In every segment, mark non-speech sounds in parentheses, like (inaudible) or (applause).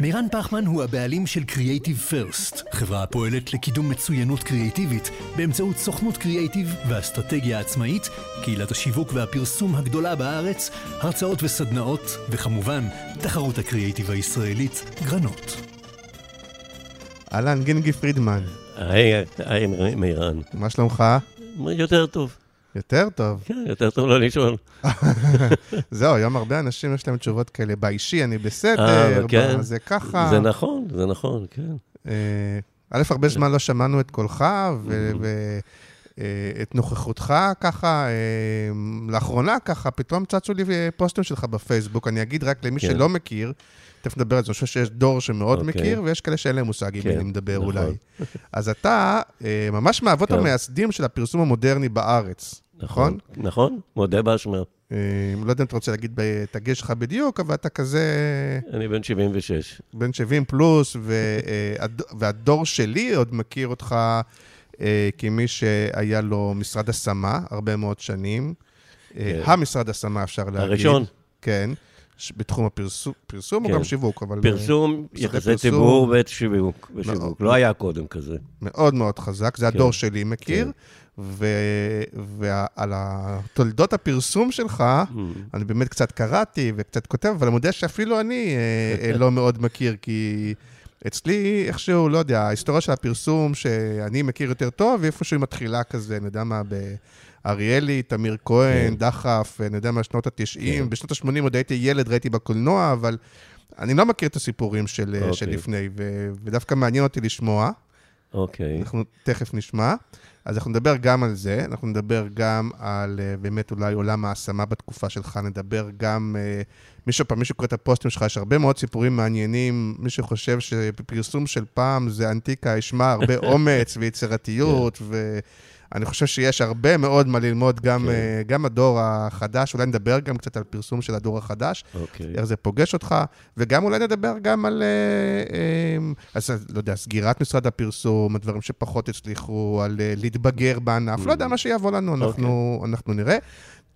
מירן פחמן הוא הבעלים של Creative First, חברה הפועלת לקידום מצוינות קריאיטיבית באמצעות סוכנות קריאיטיב ואסטרטגיה עצמאית, קהילת השיווק והפרסום הגדולה בארץ, הרצאות וסדנאות, וכמובן, תחרות הקריאיטיב הישראלית, גרנות. אהלן, גינגי פרידמן, היי, היי, מירן. מה שלומך? יותר טוב. יותר טוב. כן, יותר טוב לא לשאול. (laughs) זהו, היום הרבה אנשים יש להם תשובות כאלה. באישי אני אה, בסדר, כן. זה ככה. זה נכון, זה נכון, כן. אה, א', הרבה זמן לא שמענו את קולך Mm-hmm. ואת נוכחותך ככה. אה, לאחרונה ככה, פתאום צצו לי אה, פוסטים שלך בפייסבוק. אני אגיד רק למי כן. שלא מכיר, תכף נדבר על זה, אני חושב שיש דור שמאוד אוקיי. מכיר, ויש כאלה שאין להם מושג עם מי כן, אני מדבר נכון. אולי. אז אתה אה, ממש מהאבות כן. המייסדים של הפרסום המודרני בארץ, נכון? נכון, מודה באשמה. אה, לא יודע אם אתה רוצה להגיד את הגיל שלך בדיוק, אבל אתה כזה אני בן 76. בן 70 פלוס, אה, הד- והדור שלי עוד מכיר אותך כמי שהיה לו משרד השמה הרבה מאוד שנים. כן. המשרד השמה, אפשר להגיד. הראשון. כן, בתחום הפרסום, פרסום או כן. גם שיווק, אבל... אה, פרסום, משרדי יחסי פרסום. ציבור ושיווק. מאוד. לא היה קודם כזה. מאוד מאוד חזק, זה כן. הדור שלי מכיר. כן. ו- ועל תולדות הפרסום שלך, Mm. אני באמת קצת קראתי וקצת כותב, אבל אני מודה שאפילו אני אה, אה, לא מאוד מכיר, כי אצלי איכשהו, לא יודע, ההיסטוריה של הפרסום שאני מכיר יותר טוב, איפשהו היא מתחילה כזה, אני יודע מה, באריאלי, תמיר כהן, כן. דחף, אני יודע מה, שנות ה-90, כן. בשנות ה-80 עוד הייתי ילד, ראיתי בקולנוע, אבל אני לא מכיר את הסיפורים של, אה, אוקיי. לפני, ו- ודווקא מעניין אותי לשמוע. אוקיי. אנחנו תכף נשמע. אז אנחנו נדבר גם על זה, אנחנו נדבר גם על אה, באמת אולי עולם ההשמה בתקופה שלך, נדבר גם, אה, מי שפעם, מי שקורא את הפוסטים שלך, יש הרבה מאוד סיפורים מעניינים, מי שחושב שפרסום של פעם זה אנטיקה, ישמע הרבה (laughs) אומץ ויצירתיות, ואני חושב שיש הרבה מאוד מה ללמוד, גם, כן. אה, גם הדור החדש, אולי נדבר גם קצת על פרסום של הדור החדש, אוקיי. איך זה פוגש אותך, וגם אולי נדבר גם על, אה, אה, אז לא יודע, סגירת משרד הפרסום, הדברים שפחות הצליחו, על להתבגר בענף, לא יודע, מה שיבוא לנו, אנחנו, אנחנו נראה.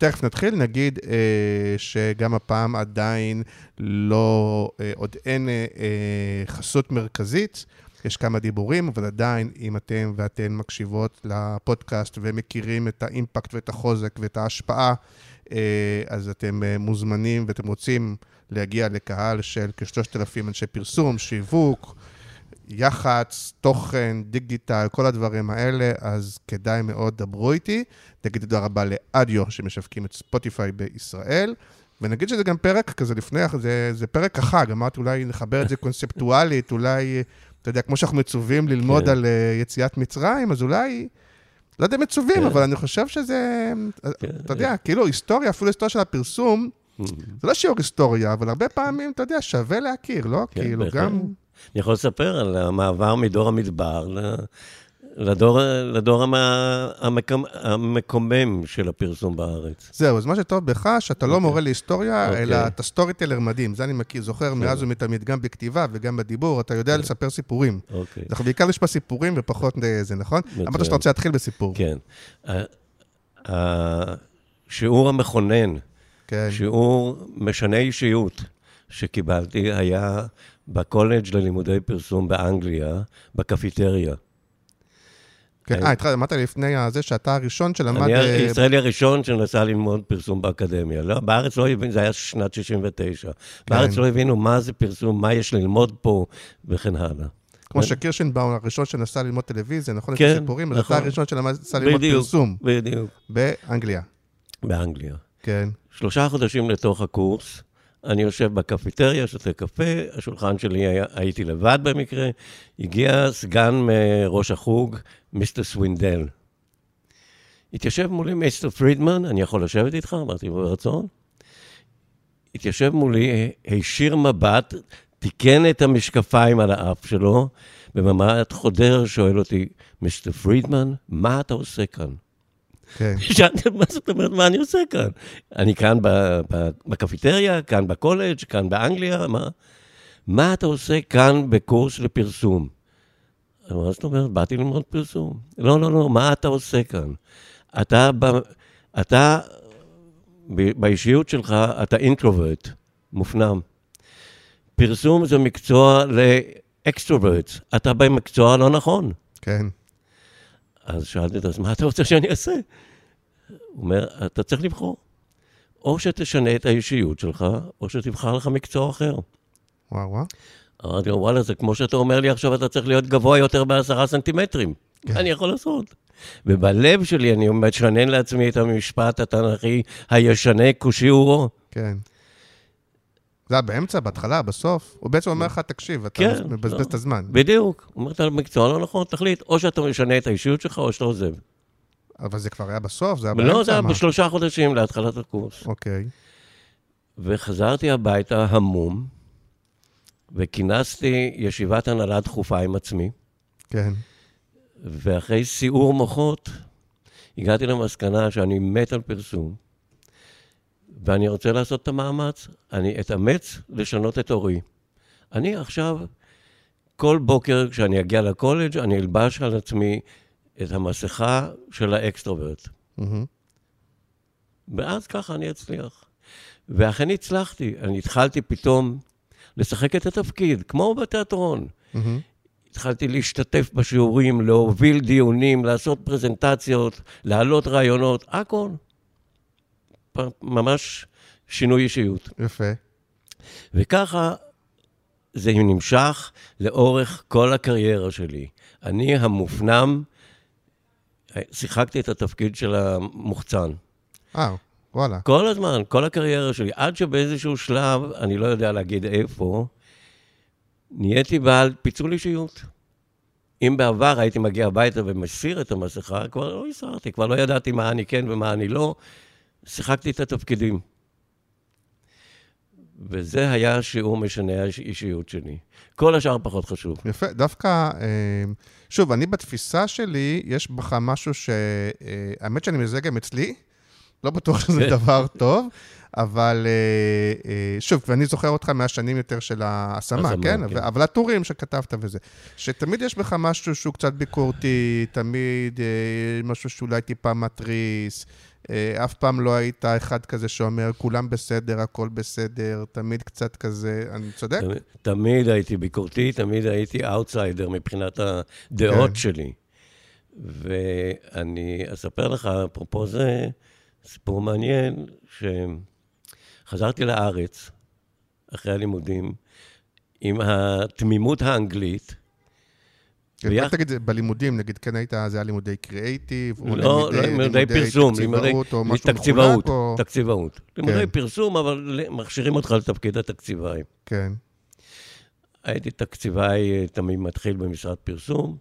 תכף נתחיל, נגיד אה, שגם הפעם עדיין לא, אה, עוד אין אה, חסות מרכזית. יש כמה דיבורים, אבל עדיין, אם אתם ואתן מקשיבות לפודקאסט ומכירים את האימפקט ואת החוזק ואת ההשפעה, אה, אז אתם אה, מוזמנים ואתם רוצים להגיע לקהל של כשלושת אלפים אנשי פרסום, שיווק, יח"צ, תוכן, דיגיטל, כל הדברים האלה, אז כדאי מאוד, דברו איתי. תגידו תודה רבה לאדיו שמשווקים את ספוטיפיי בישראל. ונגיד שזה גם פרק כזה לפני, זה, זה פרק החג, אמרתי אולי נחבר את זה קונספטואלית, אולי, אתה יודע, כמו שאנחנו מצווים ללמוד כן. על אה, יציאת מצרים, אז אולי, לא יודע אם מצווים, כן. אבל אני חושב שזה, כן. אתה יודע, כאילו היסטוריה, אפילו היסטוריה של הפרסום, Mm. זה לא שיעור היסטוריה, אבל הרבה פעמים, אתה יודע, שווה להכיר, לא? כן, כאילו, בהחלט. גם... אני יכול לספר על המעבר מדור המדבר לדור, לדור המ- המקום, המקומם של הפרסום בארץ. זהו, אז מה שטוב בך, שאתה לא אוקיי. מורה להיסטוריה, אוקיי. אלא אתה סטורי טלר מדהים. זה אני מכיר, זוכר מאז ומתמיד, גם בכתיבה וגם בדיבור, אתה יודע לספר סיפורים. אוקיי. אנחנו בעיקר נשמע סיפורים ופחות אה, זה, נכון? אמרת שאתה רוצה להתחיל בסיפור. כן. השיעור המכונן, כן. שיעור משנה אישיות שקיבלתי היה בקולג' ללימודי פרסום באנגליה, בקפיטריה. כן. אה, התחלת, אמרת לפני הזה שאתה הראשון שלמד... אני אה, הישראלי הראשון שנסע ללמוד פרסום באקדמיה. לא, בארץ לא הבינו, זה היה שנת 69. בארץ לא הבינו מה זה פרסום, מה יש ללמוד פה, וכן הלאה. כמו שקירשנבאום הראשון שנסע ללמוד טלוויזיה, נכון? כן, סיפורים, אז אתה נכון. הראשון שנסע ללמוד בדיוק, פרסום בדיוק. באנגליה. באנגליה. כן. שלושה חודשים לתוך הקורס, אני יושב בקפיטריה, שותה קפה, השולחן שלי, היה, הייתי לבד במקרה, הגיע סגן ראש החוג, Mister סווינדל. התיישב מולי Mister פרידמן, אני יכול לשבת איתך? אמרתי, ברצון. התיישב מולי, הישיר מבט, תיקן את המשקפיים על האף שלו, במבט חודר שואל אותי, Mister פרידמן, מה אתה עושה כאן? כן. (laughs) שאלתי, מה זאת אומרת, מה אני עושה כאן? אני כאן בקפיטריה, כאן בקולג', כאן באנגליה, מה? מה אתה עושה כאן בקורס לפרסום? מה זאת אומרת? באתי ללמוד פרסום. לא, לא, לא, מה אתה עושה כאן? אתה, אתה באישיות שלך, אתה introvert, מופנם. פרסום זה מקצוע ל extrovert, אתה במקצוע לא נכון. כן. אז שאלתי אותו, אז מה אתה רוצה שאני אעשה? הוא אומר, אתה צריך לבחור. או שתשנה את האישיות שלך, או שתבחר לך מקצוע אחר. וואו, וואו. אמרתי לו, וואלה, זה כמו שאתה אומר לי עכשיו, אתה צריך להיות גבוה יותר בעשרה סנטימטרים. כן. אני יכול לעשות? ובלב שלי אני משנן לעצמי את המשפט התנ"כי, הישנה כושיעורו. כן. זה היה באמצע, בהתחלה, בסוף. הוא בעצם אומר לך, תקשיב, אתה כן, מבזבז לא. את הזמן. בדיוק. הוא אומר, אתה במקצוע לא נכון, תחליט, או שאתה משנה את האישיות שלך, או שאתה עוזב. אבל זה כבר היה בסוף? זה היה באמצע? לא, זה היה בשלושה חודשים להתחלת הקורס. אוקיי. וחזרתי הביתה המום, וכינסתי ישיבת הנהלה דחופה עם עצמי. כן. ואחרי סיעור מוחות, הגעתי למסקנה שאני מת על פרסום, ואני רוצה לעשות את המאמץ. אני אתאמץ לשנות את אורי. אני עכשיו, כל בוקר כשאני אגיע לקולג', אני אלבש על עצמי את המסכה של ה extrovert. Mm-hmm. ואז ככה אני אצליח. ואכן הצלחתי. אני התחלתי פתאום לשחק את התפקיד, כמו בתיאטרון. Mm-hmm. התחלתי להשתתף בשיעורים, להוביל דיונים, לעשות פרזנטציות, להעלות רעיונות, הכל. ממש שינוי אישיות. יפה. וככה זה נמשך לאורך כל הקריירה שלי. אני המופנם, שיחקתי את התפקיד של המוחצן. אה, וואלה. כל הזמן, כל הקריירה שלי, עד שבאיזשהו שלב, אני לא יודע להגיד איפה, נהייתי בעל פיצול אישיות. אם בעבר הייתי מגיע הביתה ומסיר את המסכה, כבר לא הסרתי, כבר לא ידעתי מה אני כן ומה אני לא. שיחקתי את התפקידים. וזה היה שיעור משנה האישיות שלי. כל השאר פחות חשוב. יפה, דווקא, אה, שוב, אני בתפיסה שלי, יש בך משהו ש... אה, שאני מזהה גם אצלי, לא בטוח שזה דבר טוב, אבל אה, שוב, ואני זוכר אותך מהשנים יותר של ההשמה, כן? כן? אבל הטורים שכתבת וזה. שתמיד יש בך משהו שהוא קצת ביקורתי, תמיד משהו שאולי טיפה מתריס. אף פעם לא היית אחד כזה שאומר, כולם בסדר, הכל בסדר, תמיד קצת כזה, אני צודק? תמיד, תמיד הייתי ביקורתי, תמיד הייתי אאוטסיידר מבחינת הדעות כן. שלי. ואני אספר לך, אפרופו זה, סיפור מעניין, שחזרתי לארץ אחרי הלימודים עם התמימות האנגלית. כן, ביח... תגיד, בלימודים, נגיד, כן היית, זה היה לימודי קריאייטיב, או לא, לימודי, לא, לימודי פרסום, לימודי תקציבאות, או... תקציבאות. לימודי כן. פרסום, אבל מכשירים אותך לתפקיד התקציבאי. כן. הייתי תקציבאי תמיד מתחיל במשרד פרסום,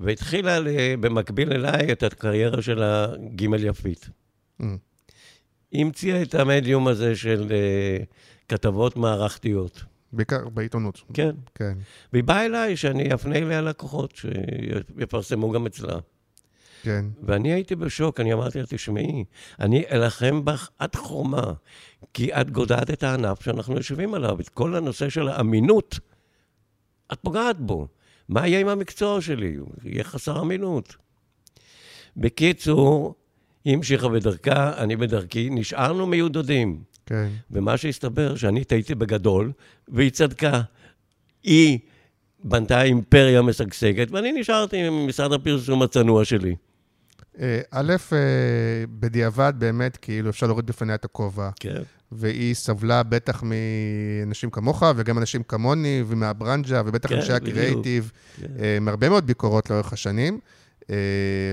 והתחילה במקביל אליי את הקריירה של הגימל יפית. Mm. היא המציאה את המדיום הזה של uh, כתבות מערכתיות. בעיקר בעיתונות. כן. כן. והיא באה אליי שאני אפנה אליה לקוחות, שיפרסמו גם אצלה. כן. ואני הייתי בשוק, אני אמרתי לה, תשמעי, אני אלחם בך עד חומה, כי את גודעת את הענף שאנחנו יושבים עליו, את כל הנושא של האמינות, את פוגעת בו. מה יהיה עם המקצוע שלי? יהיה חסר אמינות. בקיצור, היא המשיכה בדרכה, אני בדרכי, נשארנו מיודדים. כן. ומה שהסתבר, שאני טעיתי בגדול, והיא צדקה. היא בנתה אימפריה משגשגת, ואני נשארתי עם משרד הפרסום הצנוע שלי. אה, א', אה, בדיעבד באמת, כאילו, אפשר להוריד בפניה את הכובע. כן. והיא סבלה בטח מאנשים כמוך, וגם אנשים כמוני, ומהברנג'ה, ובטח כן, אנשי הקריאייטיב, כן. אה, מהרבה מאוד ביקורות לאורך השנים. אה,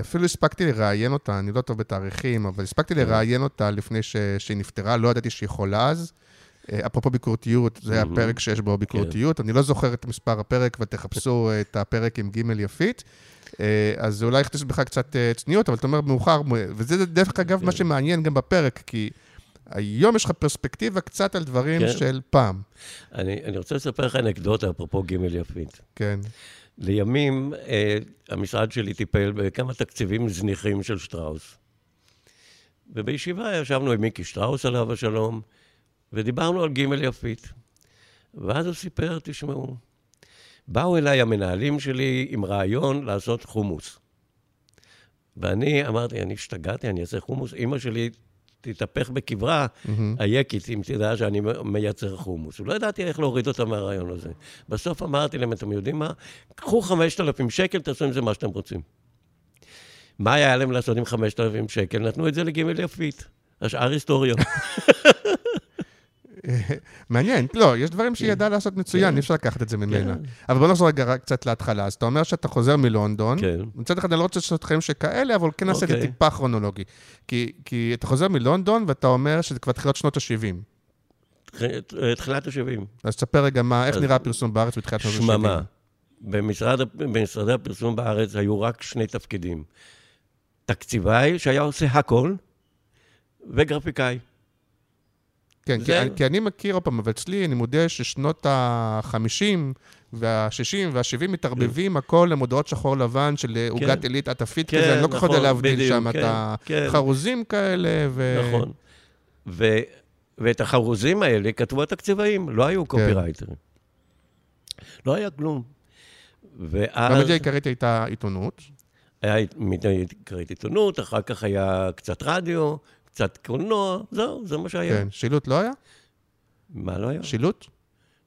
אפילו הספקתי לראיין אותה, אני לא טוב בתאריכים, אבל הספקתי כן. לראיין אותה לפני ש... שהיא נפטרה, לא ידעתי שהיא חולה אז. אה, אפרופו ביקורתיות, זה מהמם. הפרק שיש בו ביקורתיות. אני לא זוכר את מספר הפרק, ותחפשו (laughs) את הפרק עם ג' יפית. אה, אז זה אולי יכניס בך קצת צניעות, אבל אתה אומר מאוחר, וזה דרך אגב מה כן. שמעניין גם בפרק, כי היום יש לך פרספקטיבה קצת על דברים כן. של פעם. אני, אני רוצה לספר לך אנקדוטה, אפרופו ג' יפית. כן. לימים, אה, המשרד שלי טיפל בכמה תקציבים זניחים של שטראוס. ובישיבה ישבנו עם מיקי שטראוס, עליו השלום, ודיברנו על ג' יפית. ואז הוא סיפר, תשמעו, באו אליי המנהלים שלי עם רעיון לעשות חומוס. ואני אמרתי, אני השתגעתי, אני אעשה חומוס. אימא שלי תתהפך בקברה, היקית, אם תדע שאני מייצר חומוס. לא ידעתי איך להוריד אותה מהרעיון הזה. בסוף אמרתי להם, אתם יודעים מה? קחו 5,000 שקל, תעשו עם זה מה שאתם רוצים. מה היה להם לעשות עם 5,000 שקל? נתנו את זה לג' יפית. השאר היסטוריה. (laughs) (laughs) מעניין, לא, יש דברים שהיא ידעה לעשות מצוין, אי אפשר לקחת את זה ממנה. אבל בוא נחזור רגע קצת להתחלה. אז אתה אומר שאתה חוזר מלונדון, כן. מצד אחד אני לא רוצה לעשות חיים שכאלה, אבל כן נעשה את זה אוקיי. טיפה כרונולוגי. כי אתה חוזר מלונדון ואתה אומר שזה כבר תחילת שנות ה-70. תחילת ה-70. אז תספר רגע מה, איך נראה הפרסום בארץ בתחילת שנות ה-70. שממה. במשרד, במשרדי הפרסום בארץ היו רק שני תפקידים. תקציבאי, שהיה עושה הכל, וגרפיקאי. כן, כי, זה- אני- כי אני מכיר, עוד פעם, אבל אצלי, אני מודה ששנות ה-50 וה-60 וה-70 מתערבבים הכל למודעות שחור לבן של עוגת עילית עטפית כן, כזה, אני לא כל כך יודע נכון, להבדיל שם את כן, כן. החרוזים כאלה, ו... נכון. ו, ואת החרוזים האלה כתבו התקציבאים, לא כן. היו קופירייטרים. לא היה כלום. ואז והמדיה העיקרית הייתה עיתונות. היה מדי קראת עיתונות, אחר כך היה קצת רדיו, קצת קולנוע, זהו, זה מה שהיה. כן, שילוט לא היה? מה לא היה? שילוט?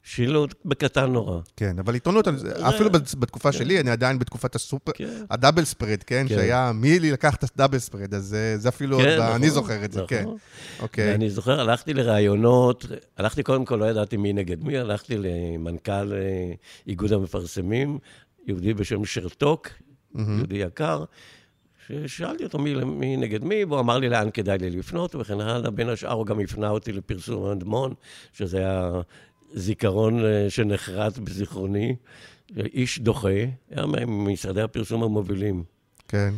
שילוט בקטן נורא. כן, אבל עיתונות, אפילו בת- בתקופה שלי, אני עדיין בתקופת הסופר, כן. הדאבל ספרד, כן? כן. שהיה מי לי לקח את הדאבל ספרד, אז זה- זה אפילו, כן, ב- נכון, אני זוכר את זה, כן. נכון. אוקיי. ואני זוכר, הלכתי לראיונות, הלכתי קודם כל, לא ידעתי מי נגד מי, הלכתי למנכ"ל אה, איגוד המפרסמים, יהודי בשם שרתוק, יהודי יקר, ששאלתי אותו מי, מי נגד מי, והוא אמר לי לאן כדאי לי לפנות, וכן הלאה. בין השאר הוא גם הפנה אותי לפרסום אדמון, שזה היה זיכרון אה, שנחרט בזיכרוני. איש דוחה, היה ממשרדי הפרסום המובילים, כן.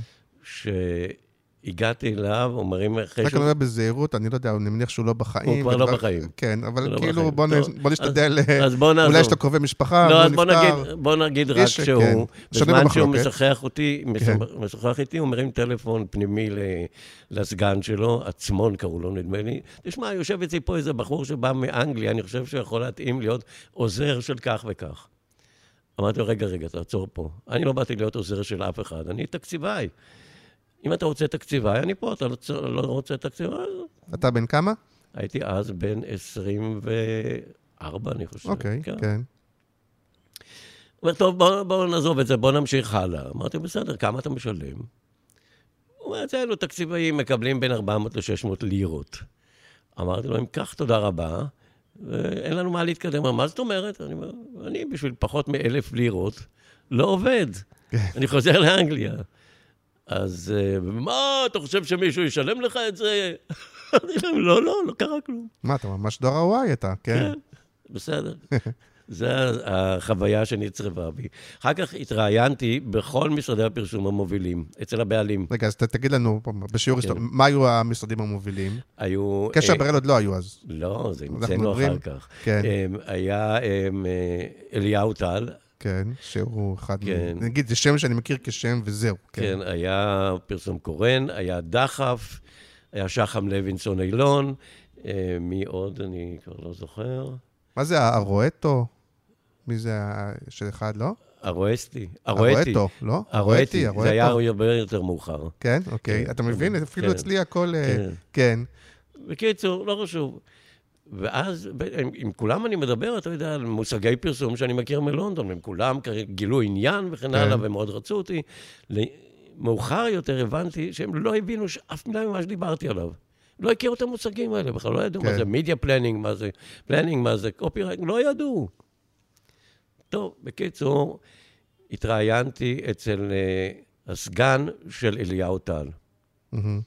שהגעתי אליו, אומרים אחרי רק אני אומר בזהירות, אני לא יודע, אני מניח שהוא לא בחיים. הוא כבר לא בחיים. כן, אבל לא כאילו. בוא נשתדל, אז- אז בוא נעזור. אולי יש לו קרובי משפחה, לא, נפטר. בוא נגיד רק שהוא, כן. שנוי בזמן שהוא. משוחח אותי, כן. משוחח איתי, הוא מרים טלפון פנימי לסגן שלו, עצמון קראו לו, נדמה לי. תשמע, יושב אצלי פה איזה בחור שבא מאנגליה, אני חושב שהוא יכול להתאים להיות עוזר של כך וכך. אמרתי לו, רגע, רגע, תעצור פה. אני לא באתי להיות עוזר של אף אחד, אני תקציבאי. אם אתה רוצה תקציבאי, אני פה, אתה לא לא רוצה תקציבאי? אתה בן כמה? הייתי אז בן 24, אני חושב. אוקיי, כן. כן. הוא אומר, טוב, בואו בוא נעזוב את זה, בואו נמשיך הלאה. אמרתי, בסדר, כמה אתה משלם? הוא אומר, אצלנו תקציבאים מקבלים בין 400 ל-600 לירות. אמרתי לו, אם כך, תודה רבה, ואין לנו מה להתקדם. מה זאת אומרת? אני אומר, אני בשביל פחות מאלף לירות לא עובד. אני חוזר לאנגליה. אז אה, מה, אתה חושב שמישהו ישלם לך את זה? (laughs) אמרתי להם, לא, לא, לא קרה כלום. מה, אתה ממש דור הוואי אתה, כן. כן, בסדר. זו החוויה שנצרבה בי. אחר כך התראיינתי בכל משרדי הפרסום המובילים, אצל הבעלים. רגע, אז תגיד לנו, בשיעור כן. היסטוריה, מה היו המשרדים המובילים? היו... קשר אה, בראל עוד לא היו אז. לא, זה המצאנו אחר כך. כן. היה אה, אליהו טל, כן, שהוא אחד, מ- כן. נגיד, זה שם שאני מכיר כשם וזהו. כן, היה פרסום קורן, היה דחף, היה שחם לוינסון אילון, אה, מי עוד? אני כבר לא זוכר. מה זה הרואטו? מי זה של אחד, לא? הרואסטי. הרואטי. הרואטו, לא? הרואטי, הרואטו. זה היה הרבה יותר מאוחר. כן, אוקיי. כן. אתה מבין? אפילו כן. אצלי הכל... אה, כן. כן. בקיצור, לא חשוב. ואז, עם, עם כולם אני מדבר, אתה יודע, על מושגי פרסום שאני מכיר מלונדון, הם כולם גילו עניין וכן כן. הלאה, ומאוד רצו אותי. מאוחר יותר הבנתי שהם לא הבינו שאף מילה ממה שדיברתי עליו. לא הכירו את המושגים האלה, בכלל לא ידעו כן. מה זה media planning, מה זה planning, מה זה copywrite, לא ידעו. טוב, בקיצור, התראיינתי אצל uh, הסגן של אליהו טל. מהמם.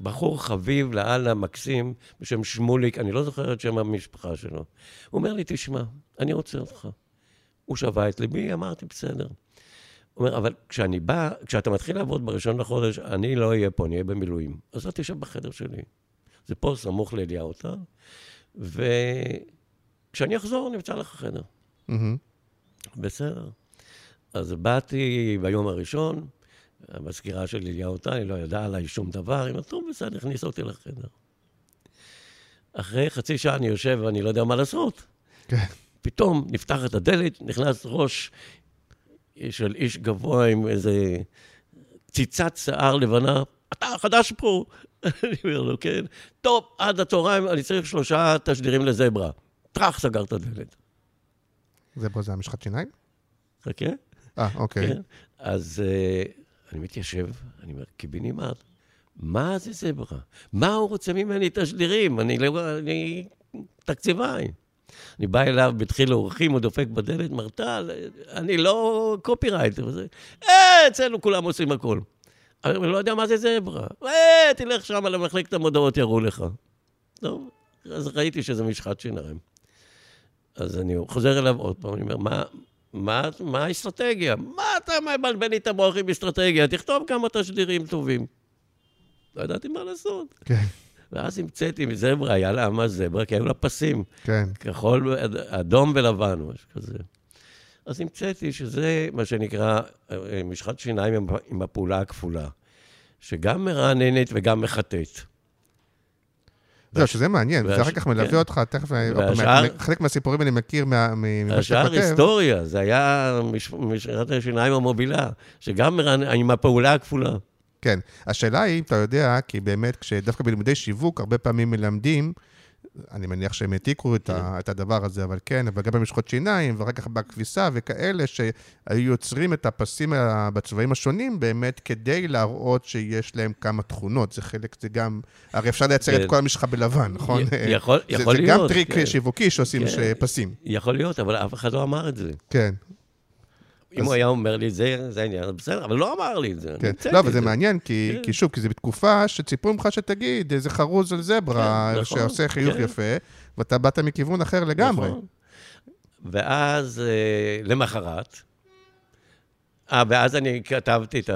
בחור חביב לאללה, מקסים, בשם שמוליק, אני לא זוכר את שם המשפחה שלו. הוא אומר לי, תשמע, אני רוצה אותך. הוא שווה את ליבי, אמרתי, בסדר. הוא אומר, אבל כשאני בא, כשאתה מתחיל לעבוד בראשון לחודש, אני לא אהיה פה, אני אהיה במילואים. אז אתה תשב בחדר שלי. זה פה סמוך לאליהו אותה, וכשאני אחזור, נמצא לך חדר. בסדר. אז באתי ביום הראשון, המזכירה של אליהו טל, היא לא ידעה עליי שום דבר, היא אמרת, טוב, בסדר, הכניס אותי לחדר. אחרי חצי שעה אני יושב ואני לא יודע מה לעשות. כן. פתאום נפתחת הדלת, נכנס ראש של איש גבוה עם איזה ציצת שיער לבנה, אתה חדש פה. (laughs) אני אומר לו, כן. טוב, עד הצהריים אני צריך שלושה תשדירים לזברה. טראח, סגר את הדלת. זברה זה המשחת שיניים? חכה. אה, אוקיי. כן. אז uh, אני מתיישב, אני אומר, קיבינימט, מה זה זברה? מה הוא רוצה ממני תשדירים? אני לא... אני תקציבאי. אני בא אליו, בתחיל האורחים, הוא דופק בדלת, מר טל, אני לא קופירייטר. אה, אצלנו כולם עושים הכול. אני לא יודע מה זה זברה. אה, תלך שם למחלקת המודעות, יראו לך. טוב, אז ראיתי שזה משחת שיניים. אז אני חוזר אליו עוד פעם, אני אומר, מה, מה, מה האסטרטגיה? מה אתה מבלבל לי את המוח עם אסטרטגיה? תכתוב כמה תשדירים טובים. לא ידעתי מה לעשות. כן. ואז המצאתי מזברה, היה לה מה זברה, כי היו לה פסים. כן. כחול, אדום ולבן, משהו כזה. אז המצאתי שזה מה שנקרא אה, משחת שיניים עם, עם הפעולה הכפולה, שגם מרעננת וגם מחטאת. זהו, שזה מעניין, זה אחר כך מלווה כן. אותך, תכף, והשאר- חלק מהסיפורים אני מכיר מה- ממה שאתה השאר כותב. היסטוריה, זה היה מש- משחת השיניים המובילה, שגם מרעננת, עם הפעולה הכפולה. כן. השאלה היא, אתה יודע, כי באמת, כשדווקא בלימודי שיווק, הרבה פעמים מלמדים, אני מניח שהם העתיקו את, ה, את הדבר הזה, אבל כן, אבל גם במשחות שיניים, ואחר כך בכביסה וכאלה, שהיו יוצרים את הפסים בצבעים השונים, באמת כדי להראות שיש להם כמה תכונות. זה חלק, זה גם, הרי אפשר לייצר כן. את כל המשחה בלבן, נכון? י- יכול- זה, יכול זה גם להיות, טריק כן. שיווקי שעושים כן. פסים. יכול להיות, אבל אף אחד לא אמר את זה. כן. אם הוא היה אומר לי, זה זה העניין, בסדר, אבל לא אמר לי את זה. כן. לא, אבל את זה מעניין, כי, כן. כי שוב, כי זה בתקופה שציפו ממך שתגיד איזה חרוז על זברה, כן, נכון, שעושה חיוך כן. יפה, ואתה באת מכיוון אחר לגמרי. נכון. ואז, אה, למחרת, אה, ואז אני כתבתי את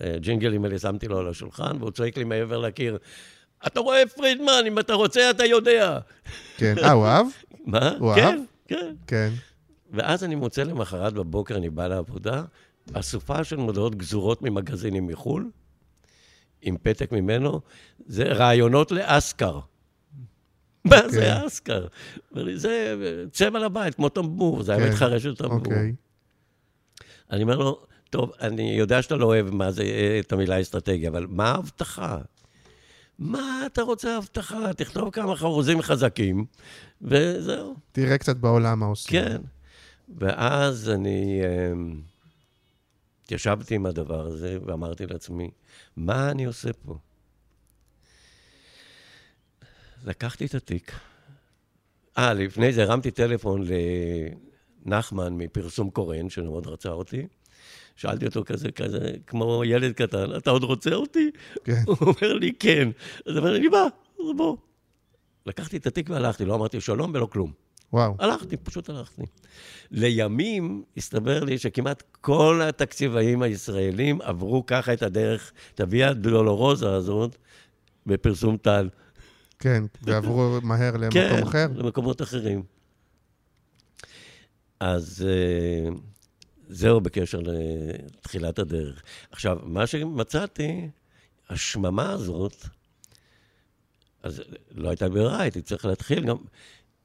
הג'ינגלים האלה, שמתי לו על השולחן, והוא צועק לי מעבר לקיר, אתה רואה, פרידמן, אם אתה רוצה, אתה יודע. כן. אה, הוא אהב? מה? הוא אהב? כן. כן. ואז אני מוצא למחרת בבוקר, אני בא לעבודה, אסופה של מודעות גזורות ממגזינים מחו"ל, עם פתק ממנו, זה רעיונות לאסקר. מה אוקיי. זה אסקר? זה צבע לבית, כמו טמבור, זה היה מתחרש של טמבור. אוקיי. אני אומר לו, טוב, אני יודע שאתה לא אוהב מה זה, אה, את המילה אסטרטגיה, אבל מה ההבטחה? מה אתה רוצה הבטחה? תכתוב כמה חרוזים חזקים, וזהו. תראה קצת בעולם מה עושים. כן. ואז אני אמ, ישבתי עם הדבר הזה ואמרתי לעצמי, מה אני עושה פה? לקחתי את התיק. אה, לפני זה הרמתי טלפון לנחמן מפרסום קורן, שמאוד רצה אותי. שאלתי אותו כזה, כזה, כמו ילד קטן, אתה עוד רוצה אותי? כן. הוא אומר לי, כן. אז אומר לי, בא, אז בוא. לקחתי את התיק והלכתי, לא אמרתי שלום ולא כלום. וואו. הלכתי, פשוט הלכתי. לימים הסתבר לי שכמעט כל התקציבאים הישראלים עברו ככה את הדרך, את הוויה דולורוזה הזאת, בפרסום טל. כן, ועברו מהר (laughs) למקום כן, אחר. למקומות אחרים. אז אה, זהו בקשר לתחילת הדרך. עכשיו, מה שמצאתי, השממה הזאת, אז לא הייתה ברירה, הייתי צריך להתחיל גם...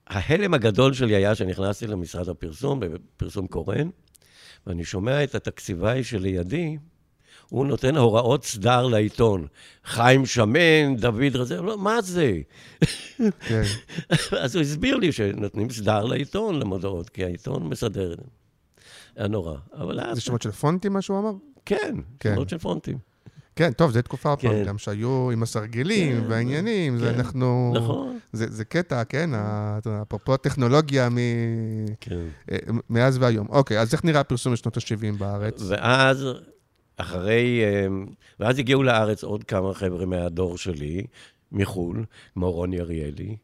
ההלם הגדול שלי היה שנכנסתי למשרד הפרסום, בפרסום קורן, ואני שומע את התקציבאי שלידי, הוא נותן הוראות סדר לעיתון. חיים שמן, דוד רזה, לא, מה זה? כן. (laughs) אז הוא הסביר לי שנותנים סדר לעיתון, למודעות, כי העיתון מסדר. היה נורא. אבל אז... זה שמות של פונטים, מה שהוא אמר? כן, כן. שמות של פונטים. כן, טוב, זו תקופה עוד פעם, כן. גם שהיו עם הסרגלים כן, והעניינים, זה כן. אנחנו... נכון. זה זה קטע, כן, אפרופו הטכנולוגיה מ- כן. אה, מאז והיום. אוקיי, אז איך נראה הפרסום בשנות ה-70 בארץ? ואז אחרי... אה, ואז הגיעו לארץ עוד כמה חבר'ה מהדור שלי, מחו"ל, כמו רוני אריאלי,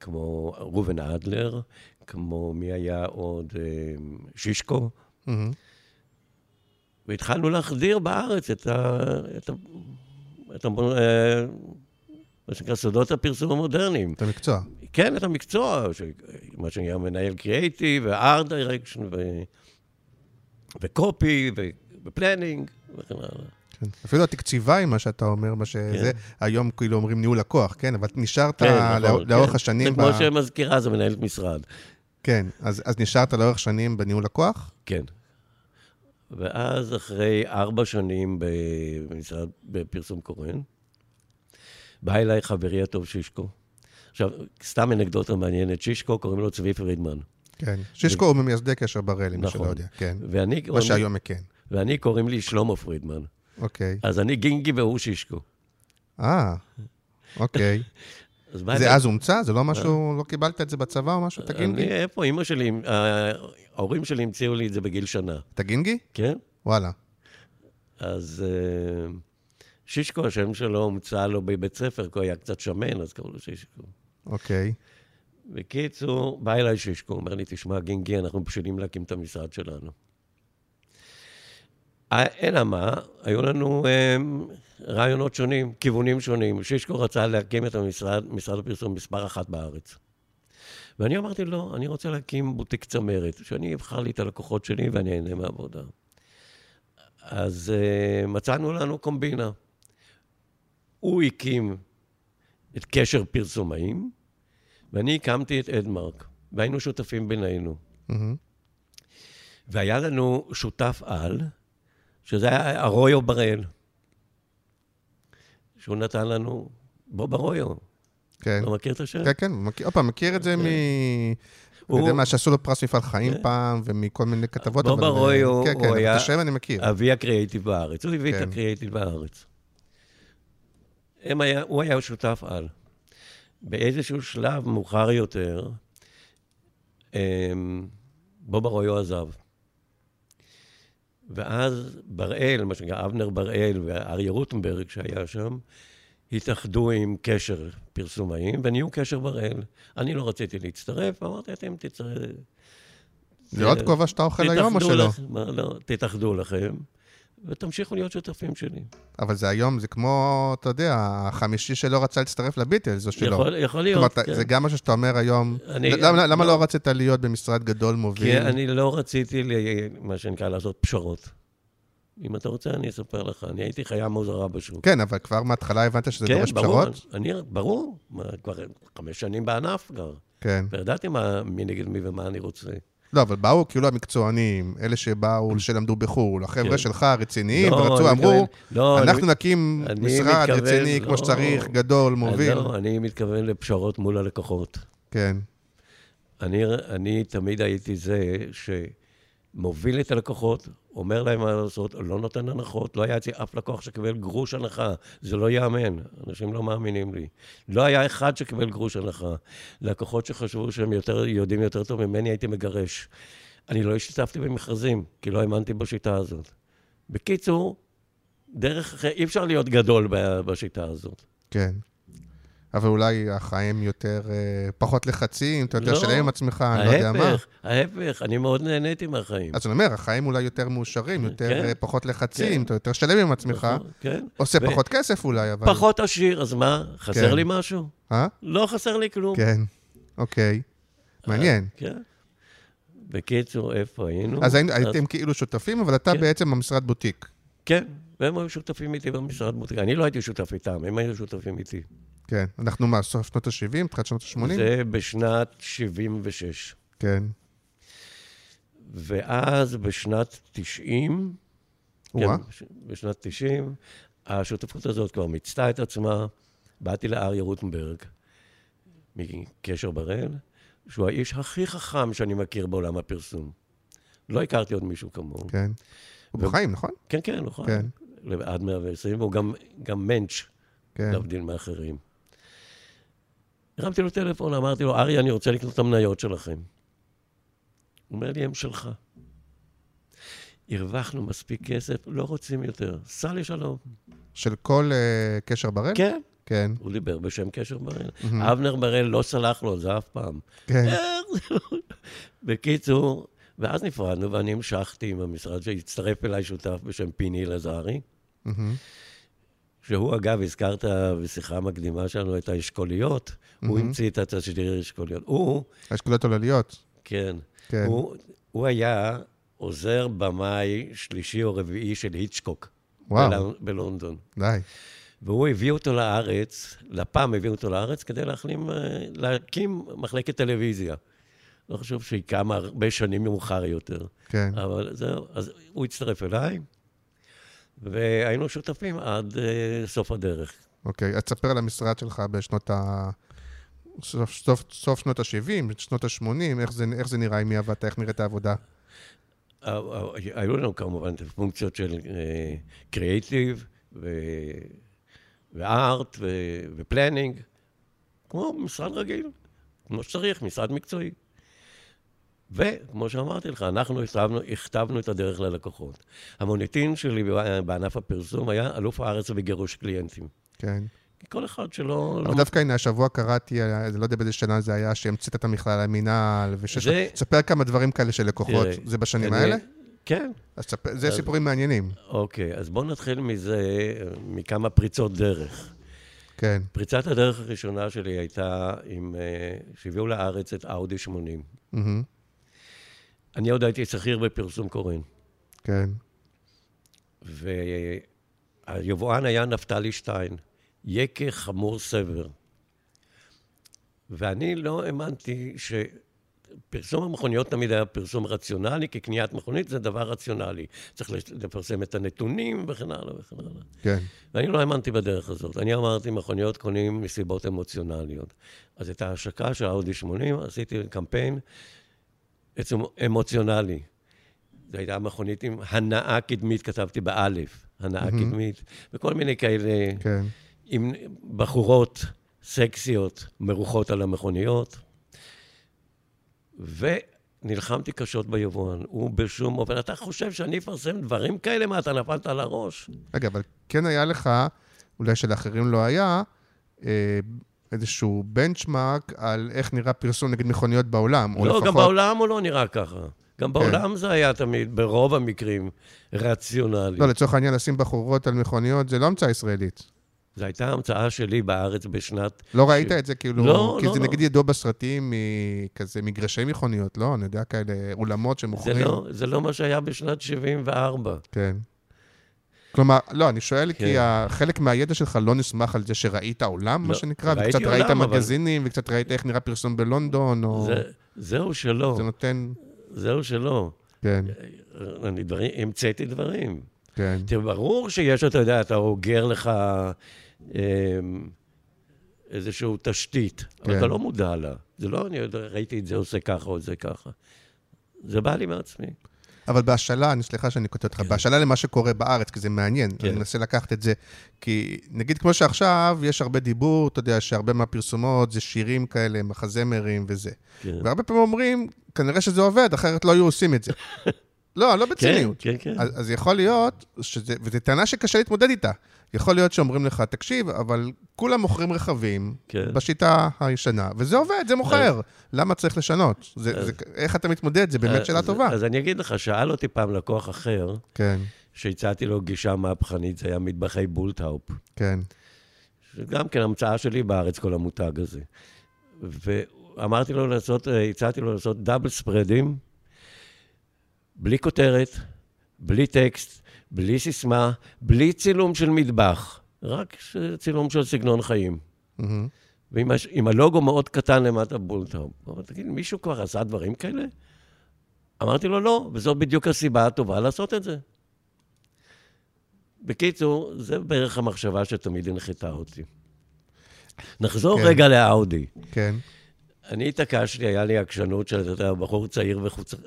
כמו ראובן אדלר, כמו מי היה עוד? אה, שישקו. Mm-hmm. והתחלנו להחדיר בארץ את ה... את ה... את ה... מה שנקרא סודות הפרסום המודרניים. את המקצוע. כן, את המקצוע, ש... מה שנקרא מנהל קריאייטיב, ו-art direction, ו... וקופי, ו... ופלנינג, וכן הלאה. כן. אפילו התקציבאי, מה שאתה אומר, מה שזה, כן. היום כאילו אומרים ניהול לקוח, כן? אבל נשארת כן, נכון, לאורך כן. השנים... זה ב... כמו שמזכירה, זה מנהלת משרד. כן, אז, אז נשארת לאורך שנים בניהול לקוח? כן. ואז אחרי ארבע שנים במשרד, בפרסום קורן, בא אליי חברי הטוב שישקו. עכשיו, סתם אנקדוטה מעניינת, שישקו קוראים לו צבי פרידמן. כן, שישקו הוא ממייסדי קשר בראל, אם נכון. שלא יודע, כן. ואני... מה שהיום כן. ואני קוראים לי שלמה פרידמן. אוקיי. אז אני גינגי והוא שישקו. אה, אוקיי. (laughs) זה אז הומצא? זה לא משהו, לא קיבלת את זה בצבא או משהו? אתה גינגי? איפה? אימא שלי, ההורים שלי המציאו לי את זה בגיל שנה. אתה גינגי? כן. וואלה. אז אה, שישקו, השם שלו הומצא לו בבית ספר, כי הוא היה קצת שמן, אז קראו לו שישקו. אוקיי. בקיצור, בא אליי שישקו, אומר לי, תשמע, גינגי, אנחנו בשלים להקים את המשרד שלנו. אלא מה, היו לנו um, רעיונות שונים, כיוונים שונים. שישקו רצה להקים את המשרד, משרד הפרסום מספר אחת בארץ. ואני אמרתי לו, לא, אני רוצה להקים בוטיק צמרת, שאני אבחר לי את הלקוחות שלי ואני אהנה מהעבודה. אז uh, מצאנו לנו קומבינה. הוא הקים את קשר פרסומאים, ואני הקמתי את אדמרק, והיינו שותפים בינינו. Mm-hmm. והיה לנו שותף על, שזה היה ארויו בראל, שהוא נתן לנו, בוב ארויו. כן. אתה מכיר את השם? כן, כן, מכיר, עוד פעם, מכיר את זה כן. מ... אתה יודע מה, שעשו לו פרס מפעל חיים כן. פעם, ומכל מיני כתבות, בוב ארויו, כן, כן, היה... את השם אני מכיר. אבי הקריאיטיב בארץ, הוא הביא את הקריאיטיב בארץ. היה, הוא היה שותף על. באיזשהו שלב מאוחר יותר, אמ, בוב ארויו עזב. ואז בראל, מה שנקרא אבנר בראל ואריה רוטנברג שהיה שם, התאחדו עם קשר פרסומאים ונהיו קשר בראל. אני לא רציתי להצטרף, אמרתי, אתם תצטרפו. זה עוד כובע שאתה אוכל היום או שלא? לא, תתאחדו לכם. ותמשיכו להיות שותפים שלי. אבל זה היום, זה כמו, אתה יודע, החמישי שלא רצה להצטרף לביטלס, או שלא. יכול, יכול להיות, כלומר, כן. זה גם מה שאתה אומר היום. אני, למה, למה לא... לא רצית להיות במשרד גדול מוביל? כי אני לא רציתי, מה שנקרא, לעשות פשרות. אם אתה רוצה, אני אספר לך. אני הייתי חיה מוזרה בשוק. כן, אבל כבר מההתחלה הבנת שזה כן, דורש ברור, פשרות? כן, ברור. כבר חמש שנים בענף כבר. כן. וידעתי מי נגד מי ומה אני רוצה. לא, אבל באו כאילו המקצוענים, אלה שבאו, שלמדו בחו"ל, החבר'ה כן. שלך הרציניים, לא, ורצו, אמרו, לא, אנחנו אני, נקים אני משרד מתכוון, רציני לא, כמו שצריך, גדול, מוביל. לא, אני מתכוון לפשרות מול הלקוחות. כן. אני, אני תמיד הייתי זה ש... מוביל את הלקוחות, אומר להם מה לעשות, לא נותן הנחות, לא היה אצלי אף לקוח שקיבל גרוש הנחה, זה לא ייאמן, אנשים לא מאמינים לי. לא היה אחד שקיבל גרוש הנחה. לקוחות שחשבו שהם יותר, יודעים יותר טוב ממני, הייתי מגרש. אני לא השתתפתי במכרזים, כי לא האמנתי בשיטה הזאת. בקיצור, דרך אחרת, אי אפשר להיות גדול בשיטה הזאת. כן. אבל אולי החיים יותר, אה, פחות לחצים, אתה יותר לא, שלם עם עצמך, אני לא יודע מה. ההפך, ההפך, אני מאוד נהניתי מהחיים. אז אני אומר, החיים אולי יותר מאושרים, יותר כן, אה, פחות לחצים, כן. אתה יותר שלם עם עצמך. נכון, כן. עושה ו... פחות כסף אולי, אבל... פחות עשיר, אז מה? חסר כן. לי משהו? אה? לא חסר לי כלום. כן, אוקיי. מעניין. כן. בקיצור, איפה היינו? אז הייתם כאילו שותפים, אבל אתה כן. בעצם במשרד בוטיק. כן, והם היו שותפים איתי במשרד בוטיק. אני לא הייתי שותף איתם, הם היו שותפים איתי. כן. אנחנו מה, סוף שנות ה-70? תחילת שנות ה-80? זה בשנת 76. כן. ואז בשנת 90, כן, בשנת 90, השותפות הזאת כבר מיצתה את עצמה. באתי לאריה רוטנברג, מקשר בראל, שהוא האיש הכי חכם שאני מכיר בעולם הפרסום. לא הכרתי עוד מישהו כמוהו. כן. הוא ו... בחיים, נכון? כן, כן, הוא חי. כן. עד 120, והוא גם, גם מענץ', כן. להבדיל מאחרים. הרמתי לו טלפון, אמרתי לו, ארי, אני רוצה לקנות את המניות שלכם. הוא אומר לי, הם שלך. הרווחנו מספיק כסף, לא רוצים יותר. סע לשלום. של כל uh, קשר בראל? כן. כן. הוא דיבר בשם קשר בראל. אבנר בראל לא סלח לו זה אף פעם. כן. (laughs) בקיצור, ואז נפרדנו, ואני המשכתי עם המשרד שהצטרף אליי שותף בשם פיני אלעזרי, מהמם. שהוא, אגב, הזכרת בשיחה מקדימה שלנו את האשכוליות, הוא המציא את התשדיר האשכוליות. הוא, האשכולות עולליות. כן, כן. הוא, הוא היה עוזר במאי שלישי או רביעי של היצ'קוק. וואו. בלונ- בלונדון. די. והוא הביא אותו לארץ, לפ"ם הביא אותו לארץ כדי להחלים, אה, להקים מחלקת טלוויזיה. לא חשוב שהיא קמה הרבה שנים מאוחר יותר. כן. אבל זהו, אז הוא הצטרף אליי, והיינו שותפים עד uh, סוף הדרך. אוקיי, אז תספר על המשרד שלך בשנות ה... סוף, סוף, סוף שנות ה-70, שנות ה-80, איך זה, איך זה נראה, עם מי עבדת, איך נראית העבודה? אה, אה, היו לנו כמובן את הפונקציות של קריאיטיב וארט ופלנינג, כמו משרד רגיל, כמו שצריך, משרד מקצועי. וכמו שאמרתי לך, אנחנו הכתבנו, הכתבנו את הדרך ללקוחות. המוניטין שלי בענף הפרסום היה אלוף הארץ בגירוש קליינטים. כן. כל אחד שלא... לא אבל דווקא הנה, השבוע קראתי, אני לא יודע באיזה שנה זה היה, שהמצאת את המכלל המינהל, ושיש... זה- תספר כמה דברים כאלה של לקוחות. תראה, זה בשנים אני- האלה? כן. אז תספר, זה סיפורים מעניינים. אוקיי, אז בואו נתחיל מזה, מכמה פריצות דרך. כן. פריצת הדרך הראשונה שלי הייתה עם... אה, שהביאו לארץ את אאודי 80. מהמם. אני עוד הייתי שכיר בפרסום קורן, כן. והיבואן היה נפתלי שטיין, יקה חמור סבר. ואני לא האמנתי שפרסום המכוניות תמיד היה פרסום רציונלי, כי קניית מכונית זה דבר רציונלי. צריך לפרסם את הנתונים וכן הלאה וכן הלאה. כן. ואני לא האמנתי בדרך הזאת. אני אמרתי, מכוניות קונים מסיבות אמוציונליות. אז את ההשקה של אאודי 80 עשיתי קמפיין בעצם אמוציונלי. זו הייתה מכונית עם הנאה קדמית, כתבתי באלף, הנאה קדמית, וכל מיני כאלה, כן. עם בחורות סקסיות מרוחות על המכוניות. ונלחמתי קשות ביבואן. הוא בשום אופן, אתה חושב שאני אפרסם דברים כאלה? מה, אתה נפלת על הראש? רגע, אבל כן היה לך, אולי שלאחרים לא היה, אה, איזשהו בנצ'מארק על איך נראה פרסום נגד מכוניות בעולם, לא, לפחות... גם בעולם הוא לא נראה ככה. גם בעולם זה היה תמיד, ברוב המקרים, רציונלי. לא, לצורך העניין, לשים בחורות על מכוניות זה לא המצאה ישראלית. זו הייתה המצאה שלי בארץ בשנת... לא ראית את זה, כאילו, לא, כי לא, זה לא. נגיד ידוע בסרטים מכזה מגרשי מכוניות, לא? אני יודע, כאלה אולמות זה שמוכרים. לא, זה לא מה שהיה בשנת 74. כן. כלומר, לא, אני שואל כי כן. ה- חלק מהידע שלך לא נסמך על זה שראית עולם, מה לא, שנקרא, ראיתי וקצת ראית עולם, אבל- מגזינים, וקצת ראית איך נראה פרסום בלונדון, או... זה, זהו שלא, זה נותן... זהו שלא. כן, אני דברים, המצאתי דברים. כן. תראה, ברור שיש, אתה יודע, אתה אוגר לך אמ, איזושהי תשתית, אבל כן. אתה לא מודע לה. זה לא, אני ראיתי את זה עושה ככה או זה ככה. זה בא לי מעצמי. אבל בהשאלה, אני סליחה שאני קוטע אותך, בהשאלה למה שקורה בארץ, כי זה מעניין, כן. אני מנסה לקחת את זה, כי נגיד כמו שעכשיו, יש הרבה דיבור, אתה יודע, שהרבה מהפרסומות זה שירים כאלה, מחזמרים וזה. כן. והרבה פעמים אומרים, כנראה שזה עובד, אחרת לא היו עושים את זה. (laughs) לא, לא כן, בציניות. כן, כן. אז, אז יכול להיות, שזה, וזו טענה שקשה להתמודד איתה. יכול להיות שאומרים לך, תקשיב, אבל כולם מוכרים רכבים כן. בשיטה הישנה, וזה עובד, זה מוכר. למה צריך לשנות? זה, אז- זה, איך אתה מתמודד? זה באמת שאלה אז- טובה. אז אני אגיד לך, שאל אותי פעם לקוח אחר, כן, שהצעתי לו גישה מהפכנית, זה היה מטבחי בולטהאופ. כן. שגם כן המצאה שלי בארץ, כל המותג הזה. ואמרתי לו לעשות, הצעתי לו לעשות דאבל ספרדים, בלי כותרת, בלי טקסט, בלי סיסמה, בלי צילום של מטבח, רק צילום של סגנון חיים. מהמם. ועם הש- הלוגו מאוד קטן למטה בולטהאופ. הוא אמר, תגיד, מישהו כבר עשה דברים כאלה? אמרתי לו, לא, וזאת בדיוק הסיבה הטובה לעשות את זה. בקיצור, זה בערך המחשבה שתמיד הנחתה אותי. נחזור כן. רגע לאאודי. כן, אני התעקשתי, היה לי עקשנות של, אתה יודע, בחור צעיר.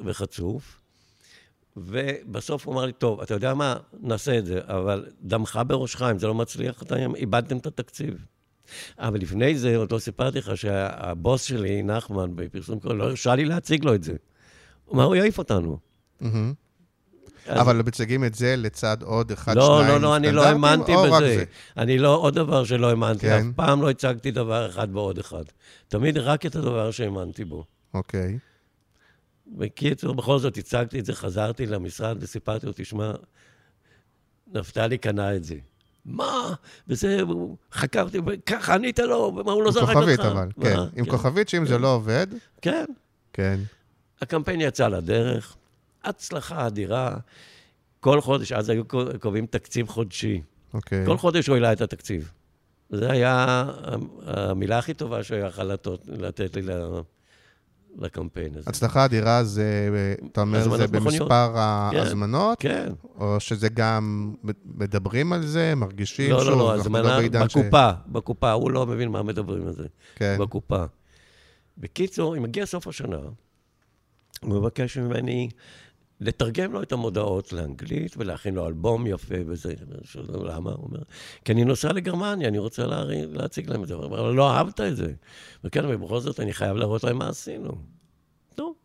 וחצוף, ובסוף הוא אמר לי, טוב, אתה יודע מה, נעשה את זה, אבל דמך בראשך, אם זה לא מצליח, אתם איבדתם את התקציב. אבל לפני זה, עוד לא סיפרתי לך שהבוס שלי, נחמן, בפרסום קורא, לא הרשה לי להציג לו את זה. הוא אמר, הוא יעיף אותנו. אז- אבל מציגים את זה לצד עוד אחד, לא, שניים לא, לא, אני לא האמנתי בזה. זה? אני לא, עוד דבר שלא האמנתי, כן. אף פעם לא הצגתי דבר אחד ועוד אחד. תמיד רק את הדבר שהאמנתי בו. אוקיי. בקיצור, בכל זאת הצגתי את זה, חזרתי למשרד וסיפרתי לו, תשמע, נפתלי קנה את זה. מה? וזה, חקרתי, ככה ענית לו, ומה, הוא לא עם זרק אותך. כוכבית אבל, כן. מה? עם כוכבית שאם זה לא עובד, כן. כן. הקמפיין יצא לדרך, הצלחה אדירה. כל חודש, אז היו קובעים תקציב חודשי. אוקיי. כל חודש הוא העלה את התקציב. זו הייתה המילה הכי טובה שהוא יכול לתת, לי לקמפיין הזה. הצלחה אדירה זה, אתה אומר, זה. במספר כן. ההזמנות, כן. או שזה גם מדברים על זה, מרגישים לא, שוב, לא, לא, אנחנו הזמנה בקופה, בקופה, הוא לא מבין מה מדברים על זה. כן. בקופה. בקיצור, אם מגיע סוף השנה, הוא מבקש ממני לתרגם לו את המודעות לאנגלית ולהכין לו אלבום יפה וזה. למה? הוא אומר, כי אני נוסע לגרמניה, אני רוצה להרי, להציג להם את זה. אומר, לא אהבת את זה. וכן, ובכל זאת אני חייב להראות להם מה עשינו. טוב.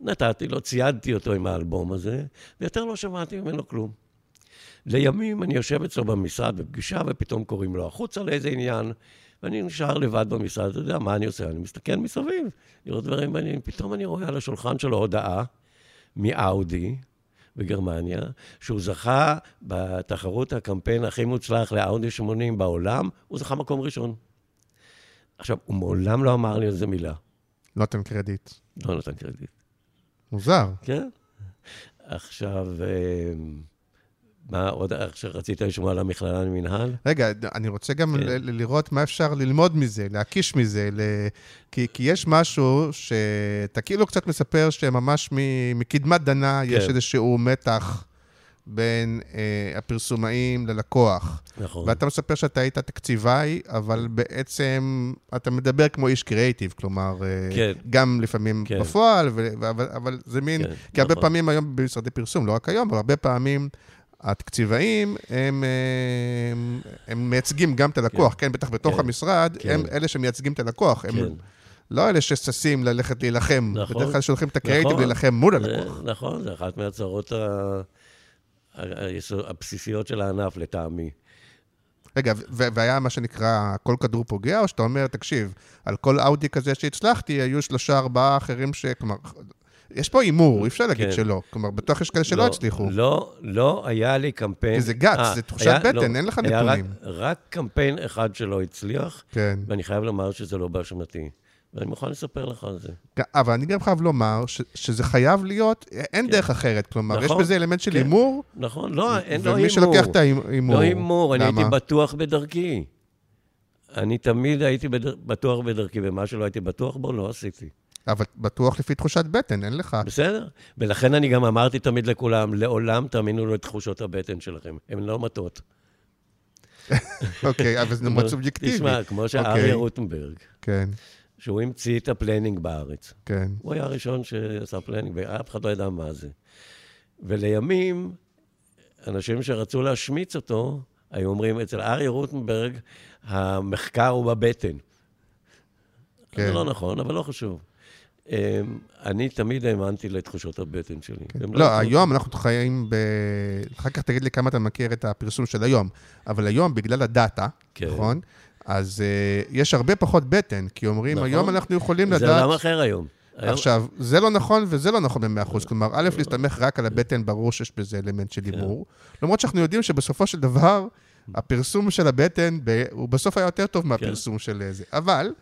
נתתי לו, ציידתי אותו עם האלבום הזה, ויותר לא שמעתי ממנו כלום. לימים אני יושב אצלו במשרד בפגישה, ופתאום קוראים לו החוצה לאיזה עניין, ואני נשאר לבד במשרד, אתה יודע, מה אני עושה? אני מסתכל מסביב, לראות דברים מעניינים. פתאום אני רואה על השולחן שלו הודעה מאאודי בגרמניה, שהוא זכה בתחרות הקמפיין הכי מוצלח לאאודי 80 בעולם, הוא זכה מקום ראשון. עכשיו, הוא מעולם לא אמר לי על זה מילה. לא נותן קרדיט. לא נתן קרדיט. מוזר. כן. עכשיו, אה, מה עוד עכשיו רצית לשמוע על המכללה למינהל? רגע, אני רוצה גם כן. ל- לראות מה אפשר ללמוד מזה, להקיש מזה, ל... כי, כי יש משהו שאתה כאילו קצת מספר שממש מ- מקדמת דנה יש כן. איזשהו מתח בין אה, הפרסומאים ללקוח. נכון. ואתה מספר שאתה היית תקציבאי, אבל בעצם אתה מדבר כמו איש קריאייטיב, כלומר, אה, כן. גם לפעמים כן. בפועל, ו- ו- אבל, אבל זה מין, כן, כי הרבה נכון. פעמים היום במשרדי פרסום, לא רק היום, אבל הרבה פעמים התקציבאים, הם, אה, הם, הם מייצגים גם את הלקוח, כן, בטח בתוך כן. המשרד, כן. הם אלה שמייצגים את הלקוח, הם כן. לא אלה שששים ללכת להילחם, נכון. בדרך כלל שולחים את הקריאייטיב נכון. להילחם מול הלקוח. נכון, זה אחת מהצרות ה- הבסיסיות של הענף, לטעמי. רגע, והיה מה שנקרא כל כדור פוגע, או שאתה אומר, תקשיב, על כל אאודי כזה שהצלחתי, היו שלושה, ארבעה אחרים ש... יש פה הימור, אי אפשר להגיד כן. שלא. כלומר, בטוח יש כאלה שלא לא, הצליחו. לא, לא היה לי קמפיין... כי זה גאץ, אה, זה תחושת היה- בטן, לא, אין לך היה רק- נתונים. רק קמפיין אחד שלא הצליח, כן. ואני חייב לומר שזה לא באשמתי. ואני מוכן לספר לך על זה. אבל אני גם חייב לומר ש- שזה חייב להיות, אין דרך אחרת. כלומר, יש כן. נכון. בזה אלמנט של כן. הימור, נכון? לא, אין, לא הימור. ומי שלוקח את ההימור... לא הימור, אני? הייתי בטוח בדרכי. אני תמיד הייתי. בטוח בדרכי, ומה שלא הייתי בטוח בו, לא עשיתי. אבל בטוח לפי תחושת בטן, אין לך. בסדר? ולכן אני גם אמרתי תמיד לכולם, לעולם תאמינו לו את תחושות הבטן שלכם. הן לא מטות. אוקיי, אבל זה מאוד סובייקטיבי. תשמע, כמו שאריה אוקיי. רוטנברג, כן, שהוא המציא את ה planning בארץ. כן. הוא היה הראשון שעשה planning, ואף אחד לא ידע מה זה. ולימים, אנשים שרצו להשמיץ אותו, היו אומרים, אצל אריה רוטנברג, המחקר הוא בבטן. כן. זה לא נכון, אבל לא חשוב. אמ, אני תמיד האמנתי לתחושות הבטן שלי. הם לא, היו- היום אנחנו חיים ב... אחר כך תגיד לי כמה אתה מכיר את הפרסום של היום. אבל היום, בגלל הדאטה, כן. נכון? אז uh, יש הרבה פחות בטן, כי אומרים, נכון. היום אנחנו יכולים זה לדעת... עולם אחר היום. היום- עכשיו, זה לא נכון וזה לא נכון ב-100%. כלומר, א', להסתמך רק על הבטן, ברור שיש בזה אלמנט של הימור. למרות שאנחנו יודעים שבסופו של דבר, הפרסום של הבטן, ב- הוא בסוף היה יותר טוב מהפרסום של זה. אבל,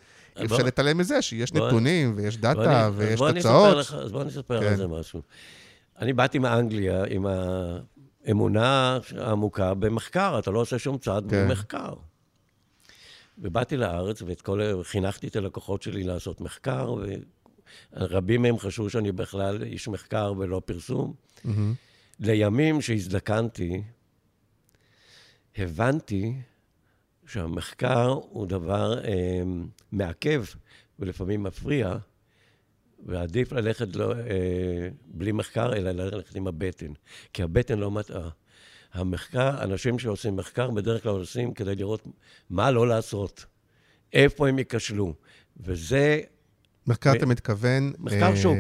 אי אפשר בוא- לתעלם מזה שיש בוא- נתונים ויש בוא דאטה אז ויש בוא תוצאות. לך- אז בוא אני אספר כן. על זה משהו. אני באתי מאנגליה עם האמונה העמוקה במחקר, אתה לא עושה שום צעד כן. מחקר. ובאתי לארץ, ואת כל... חינכתי את הלקוחות שלי לעשות מחקר, ורבים מהם חשבו שאני בכלל איש מחקר ולא פרסום. מהמם. לימים שהזדקנתי, הבנתי שהמחקר הוא דבר אה, מעכב ולפעמים מפריע, ועדיף ללכת לא, אה, בלי מחקר, אלא ללכת עם הבטן, כי הבטן לא מטעה. המחקר, אנשים שעושים מחקר בדרך כלל עושים כדי לראות מה לא לעשות, איפה הם ייכשלו, וזה מחקר אתה מתכוון... מחקר אה, שוק.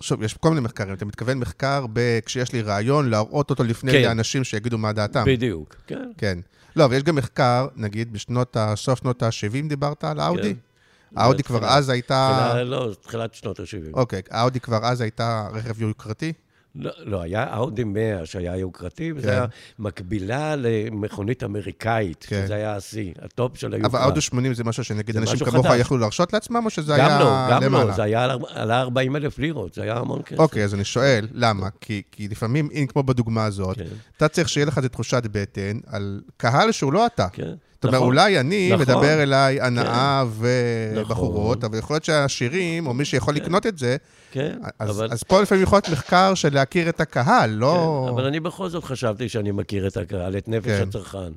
שוב, יש כל מיני מחקרים. אתה מתכוון מחקר ב... כשיש לי רעיון, להראות אותו לפני כן. לאנשים שיגידו מה דעתם. בדיוק, כן. כן. לא, אבל יש גם מחקר, נגיד בשנות ה... סוף שנות ה-70 דיברת על האודי? כן. האודי כבר תחילת- אז הייתה... לא, תחילת שנות ה-70. אוקיי, האודי כבר אז הייתה רכב יוקרתי? לא, לא, היה אאודי 100 שהיה יוקרתי, וזה כן. היה מקבילה למכונית אמריקאית, כן. שזה היה השיא, ה top של היוקרה. אבל האודי 80 זה משהו שנגיד זה אנשים משהו כמוך. יכלו להרשות לעצמם, או שזה גם היה לא, גם למעלה? לא, זה היה על- עלה 40 אלף לירות, זה היה המון כסף. אוקיי, אז אני שואל, למה? כי, כי לפעמים, אם כמו בדוגמה הזאת, כן. אתה צריך שיהיה לך איזו תחושת בטן על קהל שהוא לא אתה. כן. זאת אומרת, נכון. אולי אני נכון. מדבר אליי הנאה ובחורות, נכון. אבל יכול להיות שהעשירים, או מי שיכול כן. לקנות את זה, כן, אז, פה לפעמים יכול להיות מחקר של להכיר את הקהל, לא... כן, אבל אני בכל זאת חשבתי שאני מכיר את הקהל, את נפש כן. הצרכן.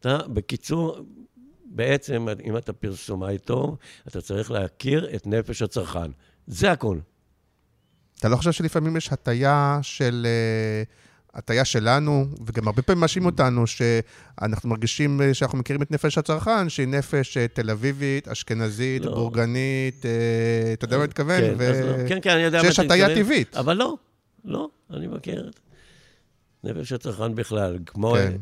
אתה, בקיצור, בעצם, אם אתה פרסומאי טוב, אתה צריך להכיר את נפש הצרכן. זה הכול. אתה לא חושב שלפעמים יש הטיה של... אה, הטיה שלנו, וגם הרבה פעמים מאשים אותנו, שאנחנו מרגישים אה, שאנחנו מכירים את נפש הצרכן, שהיא נפש אה, תל אביבית, אשכנזית, לא. בורגנית, אה, אתה יודע מה אני מתכוון? כן, ו- לא. כן, כן, אני יודע מה שיש אתה מתכוון. טבעית. אבל לא, לא, אני מכיר את נפש הצרכן בכלל, כמו כן.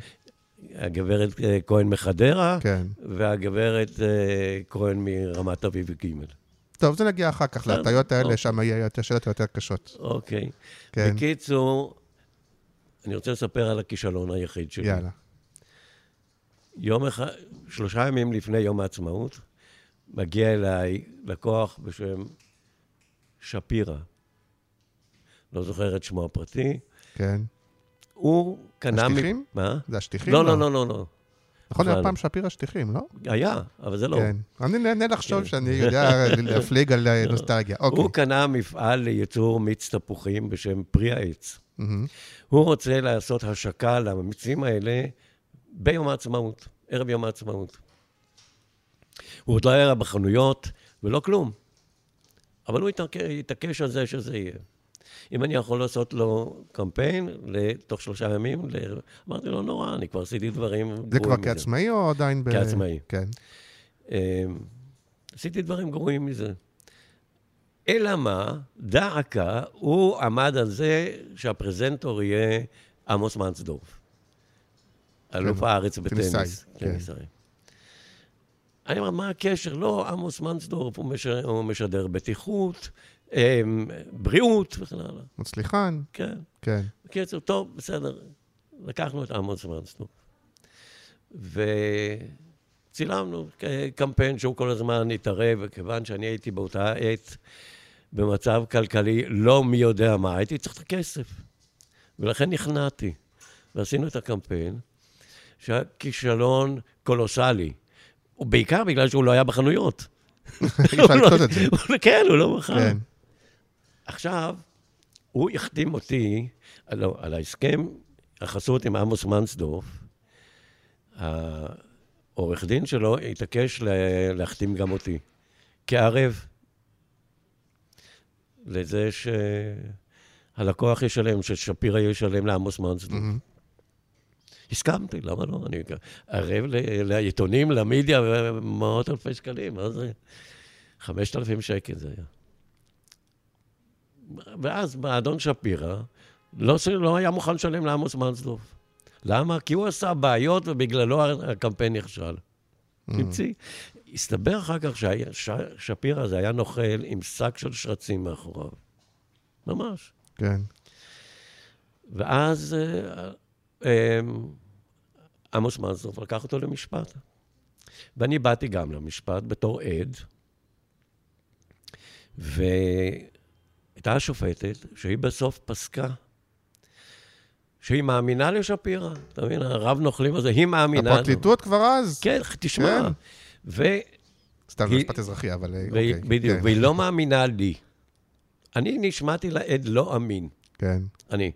אה, הגברת אה, כהן מחדרה, כן. והגברת אה, כהן מרמת אביב ג'. טוב, זה נגיע אחר כך, בסדר, להטיות האלה, אוקיי. שם יהיה יותר שאלות יותר קשות. אוקיי. כן. בקיצור, אני רוצה לספר על הכישלון היחיד שלי. יאללה. יום אחד, שלושה ימים לפני יום העצמאות, מגיע אליי לקוח בשם שפירא. לא זוכר את שמו הפרטי. כן. הוא קנה... מ- השטיחים? מה? זה השטיחים? לא, לא, לא, לא, לא. נכון, היה פעם שפירא שטיחים, לא? היה, אבל זה לא. כן. אני נהנה לחשוב כן. שאני יודע (laughs) להפליג על אה, נוסטלגיה. אוקיי. הוא קנה מפעל לייצור מיץ תפוחים בשם פרי העץ. הוא רוצה לעשות השקה למיצים האלה ביום העצמאות, ערב יום העצמאות. הוא עוד לא היה בחנויות ולא כלום, אבל הוא התעק- התעקש על זה שזה יהיה. אם אני יכול לעשות לו קמפיין לתוך שלושה ימים, ל... אמרתי לו, נורא, אני כבר עשיתי דברים זה כבר מזה." כעצמאי או עדיין ב... כעצמאי. כן. אמ, עשיתי דברים גרועים מזה. אלא מה, דא עקא, הוא עמד על זה שהפרזנטור יהיה עמוס מנסדורף. אלוף הארץ בטניס. טניסאי, כן. טניסאי. אני אומר, מה הקשר? לא, עמוס מנסדורף הוא משדר, הוא משדר בטיחות, אמ, בריאות וכן הלאה. מצליחן, כן. כן. בקיצור, טוב, בסדר. לקחנו את עמוס מנסדורף. וצילמנו ק- קמפיין שהוא כל הזמן התערב, וכיוון שאני הייתי באותה עת במצב כלכלי לא מי יודע מה, הייתי צריך את הכסף. ולכן נכנעתי. ועשינו את הקמפיין, שהיה כישלון קולוסלי. ובעיקר בגלל שהוא לא היה בחנויות. אי (laughs) אפשר לקנות את זה. הוא- כן, הוא לא מכר. כן. עכשיו, הוא החתים אותי על, על ההסכם, החסות עם עמוס מנסדורף. העורך דין שלו התעקש לה- להחתים גם אותי, כערב, לזה שהלקוח ישלם, ששפירא ישלם לעמוס מנסדורף. מהמם. הסכמתי, למה לא? אני ערב ל- לעיתונים, למדיה, מאות אלפי שקלים, מה זה? חמשת אלפים שקל זה היה. ואז האדון שפירא לא, לא היה מוכן לשלם לעמוס מנסדורף. למה? כי הוא עשה בעיות ובגללו הקמפיין נכשל. המציא. הסתבר אחר כך ששפירא הזה היה נוכל עם שק של שרצים מאחוריו. ממש. כן. ואז אה, אה, עמוס מנסדורף לקח אותו למשפט. ואני באתי גם למשפט בתור עד, והייתה השופטת, שהיא בסוף פסקה, שהיא מאמינה לשפירא. אתה מבין, הרב נוכלים הזה, היא מאמינה. לו. הפרקליטות כבר אז? כן, תשמע. כן. ו... סתם, זה היא- משפט אזרחי, אבל אה, אוקיי. בדיוק, כן. והיא לא מאמינה לי. אני נשמעתי לעד לא אמין. כן. אני.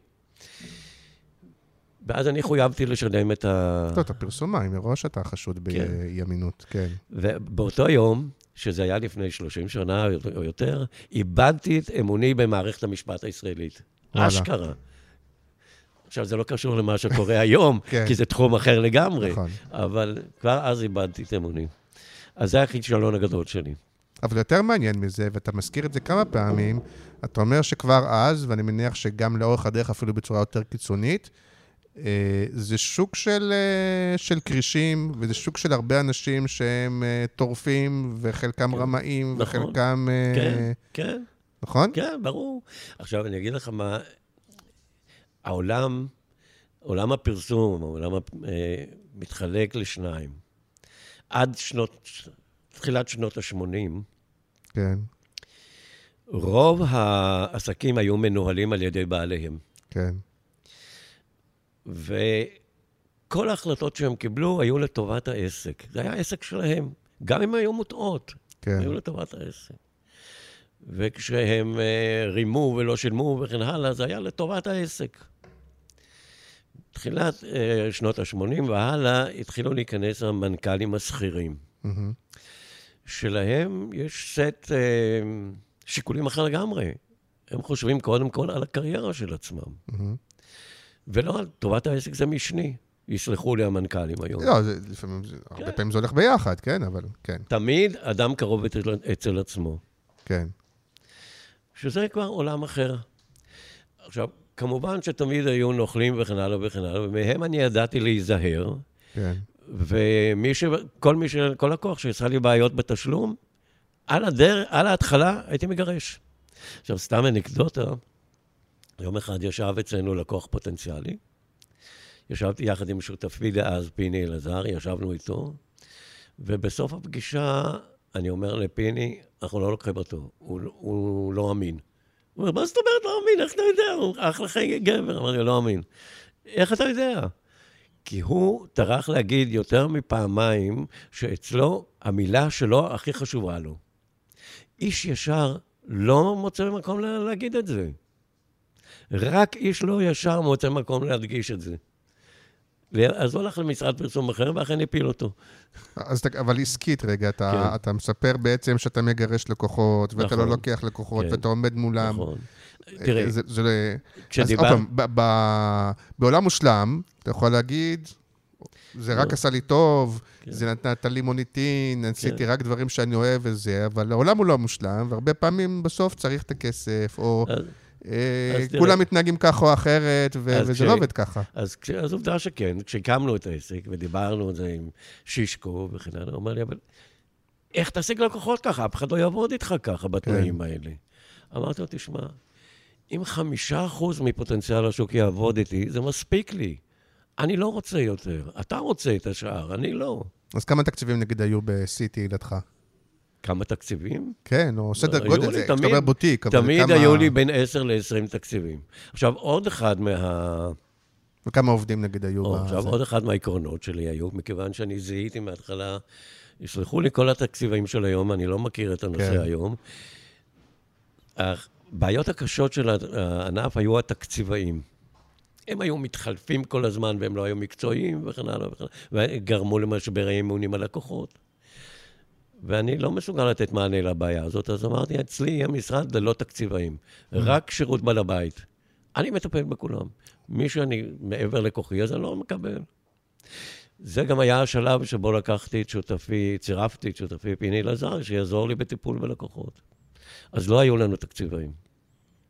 ואז אני חויבתי לשלם את ה... טוב, אתה פרסומאי, מראש אתה חשוד באי אמינות, כן. ובאותו יום, שזה היה לפני 30 שנה או יותר, איבדתי את אמוני במערכת המשפט הישראלית. אשכרה. עכשיו, זה לא קשור למה שקורה היום, (laughs) כן. כי זה תחום אחר לגמרי, נכון. אבל כבר אז איבדתי את אמוני. אז זה הכישלון הגדול שלי. אבל יותר מעניין מזה, ואתה מזכיר את זה כמה פעמים, אתה אומר שכבר אז, ואני מניח שגם לאורך הדרך אפילו בצורה יותר קיצונית, אה, זה שוק של, אה, של כרישים, וזה שוק של הרבה אנשים שהם אה, טורפים, וחלקם כן. רמאים, נכון. וחלקם... כן, כן. נכון? כן, ברור. עכשיו, אני אגיד לך מה... העולם, עולם הפרסום, העולם מתחלק לשניים. עד שנות, תחילת שנות ה-80, כן. רוב העסקים היו מנוהלים על ידי בעליהם. כן. וכל ההחלטות שהם קיבלו היו לטובת העסק. זה היה עסק שלהם, גם אם היו מוטעות, כן. היו לטובת העסק. וכשהם uh, רימו ולא שילמו וכן הלאה, זה היה לטובת העסק. תחילת uh, שנות ה-80 והלאה התחילו להיכנס המנכ"לים השכירים. Mm-hmm. שלהם יש סט uh, שיקולים אחר לגמרי. הם חושבים קודם כל על הקריירה של עצמם. Mm-hmm. ולא על טובת העסק זה משני. יסלחו לי המנכ"לים היום. לא, זה, לפעמים, כן. הרבה פעמים זה הולך ביחד, כן, אבל כן. תמיד אדם קרוב אצל, אצל עצמו. כן. שזה כבר עולם אחר. עכשיו, כמובן שתמיד היו נוכלים וכן הלאה וכן הלאה, ומהם אני ידעתי להיזהר. כן. ומי ש... כל מי ש... כל לקוח שעשה לי בעיות בתשלום, על הדרך, על ההתחלה הייתי מגרש. עכשיו, סתם אנקדוטה, יום אחד ישב אצלנו לקוח פוטנציאלי, ישבתי יחד עם שותפי דאז, פיני אלעזר, ישבנו איתו, ובסוף הפגישה אני אומר לפיני, אנחנו לא לוקחים אותו, הוא, הוא לא אמין. הוא אומר, מה זאת אומרת לא אמין? איך אתה יודע? הוא אחלה חיי גבר. אמרתי לו, לא אמין. איך אתה יודע? כי הוא טרח להגיד יותר מפעמיים שאצלו המילה שלו הכי חשובה לו. איש ישר לא מוצא מקום להגיד את זה. רק איש לא ישר מוצא מקום להדגיש את זה. אז הוא הלך למשרד פרסום אחר, ואכן הפיל אותו. אז אבל עסקית רגע, אתה, כן. אתה מספר בעצם שאתה מגרש לקוחות, ואתה לא נכון, לא לוקח לקוחות, כן. ואתה עומד מולם. נכון. אה, תראה, זה... זה כשדיבר... אז עוד פעם, בעולם מושלם, אתה יכול להגיד, זה רק לא. עשה לי טוב, כן. זה נתת לי מוניטין, עשיתי כן. רק דברים שאני אוהב וזה, אבל העולם הוא לא מושלם, והרבה פעמים בסוף צריך את הכסף, או... אז... אה, כולם מתנהגים ככה או אחרת, וזה לא עובד ככה. אז עובדה שכן, כשהקמנו את העסק ודיברנו על זה עם שישקו וכן הלאה, הוא אומר לי, אבל איך תשיג לקוחות ככה? אף אחד לא יעבוד איתך ככה בתנאים כן. האלה. אמרתי לו, תשמע, אם חמישה אחוז מפוטנציאל השוק יעבוד איתי, זה מספיק לי. אני לא רוצה יותר. אתה רוצה את השאר, אני לא. אז כמה תקציבים נגיד היו ב-CT לדך? כמה תקציבים? כן, או סדר גודל, זה, כשאתה אומר בוטיק, אבל תמיד כמה... היו לי בין 10 ל-20 תקציבים. עכשיו, עוד אחד מה... וכמה עובדים נגיד היו? או, עכשיו, עוד אחד מהעקרונות שלי היו, מכיוון שאני זיהיתי מההתחלה, יסלחו לי כל התקציבים של היום, אני לא מכיר את הנושא כן. היום. הבעיות הקשות של הענף היו התקציבאים. הם היו מתחלפים כל הזמן והם לא היו מקצועיים וכן הלאה וכן הלאה, וגרמו למשבר האמונים הלקוחות. ואני לא מסוגל לתת מענה לבעיה הזאת, אז אמרתי, אצלי יהיה משרד ללא תקציבאים. רק שירות בעל הבית. אני מטפל בכולם. מי שאני מעבר לכוחי, אז אני לא מקבל. זה גם היה השלב שבו לקחתי את שותפי, צירפתי את שותפי פיני אלעזר, שיעזור לי בטיפול בלקוחות. אז לא היו לנו תקציבאים.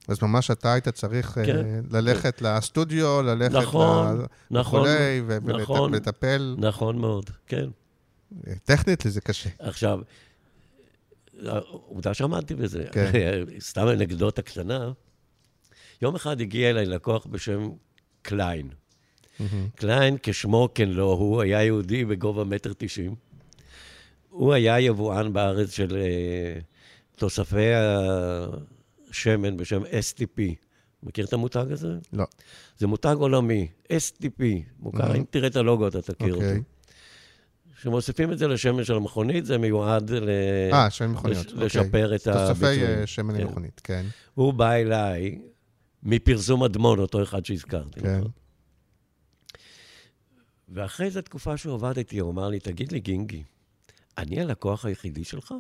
אז ממש אתה היית צריך כן, uh, ללכת כן. לסטודיו, ללכת נכון, ל... נכון, וכולי, נכון, ולטפל. נכון מאוד, כן. טכנית זה קשה. עכשיו, עובדה שעמדתי בזה. כן. (laughs) סתם אנקדוטה קטנה. יום אחד הגיע אליי לקוח בשם קליין. Mm-hmm. קליין, כשמו כן לא, הוא היה יהודי בגובה מטר תשעים. הוא היה יבואן בארץ של uh, תוספי השמן בשם STP. מכיר את המותג הזה? לא. זה מותג עולמי, STP, מוכר, mm-hmm. אם תראה את הלוגו אתה תכיר okay. אוקיי. אותו. כשמוסיפים את זה לשמן של המכונית, זה מיועד ל... אה, שמן מכוניות. לש... לשפר אוקיי. את הביצועים. תוספי אה, שמן כן. מכונית, כן. הוא בא אליי מפרסום אדמון, אותו אחד שהזכרתי. כן. ואחרי איזו תקופה שהוא עבד איתי, הוא אמר לי, תגיד לי, גינגי, אני הלקוח היחידי שלך?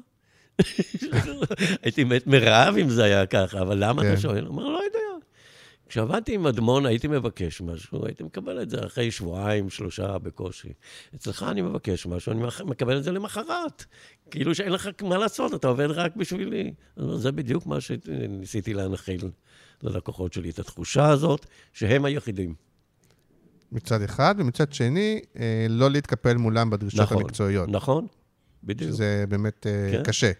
(laughs) הייתי מת מרעב אם זה היה ככה, אבל למה כן. אתה שואל? הוא אמר, לא יודע. כשעבדתי עם אדמון, הייתי מבקש משהו, הייתי מקבל את זה אחרי שבועיים, שלושה בקושי. אצלך אני מבקש משהו, אני מקבל את זה למחרת. כאילו שאין לך מה לעשות, אתה עובד רק בשבילי. זה בדיוק מה שניסיתי להנחיל ללקוחות שלי, את התחושה הזאת שהם היחידים. מצד אחד, ומצד שני, אה, לא להתקפל מולם בדרישות נכון, המקצועיות. נכון, בדיוק. שזה באמת אה, כן. קשה.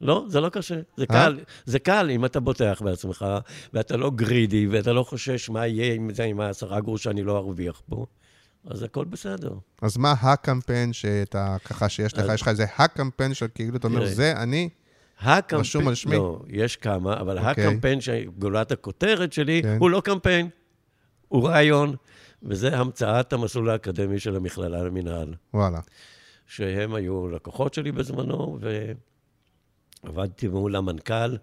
לא, זה לא קשה. זה אה? קל, זה קל אם אתה בוטח בעצמך, ואתה לא גרידי, ואתה לא חושש מה יהיה עם זה, עם העשרה גרוש שאני לא ארוויח פה, אז הכל בסדר. אז מה הקמפיין שאתה, ככה שיש לך, יש לך איזה הקמפיין שכאילו אתה אומר. זה אני? הקמפיין... רשום על שמי? לא, יש כמה, אבל אוקיי. הקמפיין שגולת הכותרת שלי, כן. הוא לא קמפיין, הוא רעיון, וזה המצאת המסלול האקדמי של המכללה למינהל. וואלה. שהם היו לקוחות שלי בזמנו, ועבדתי מול המנכ"ל, אה,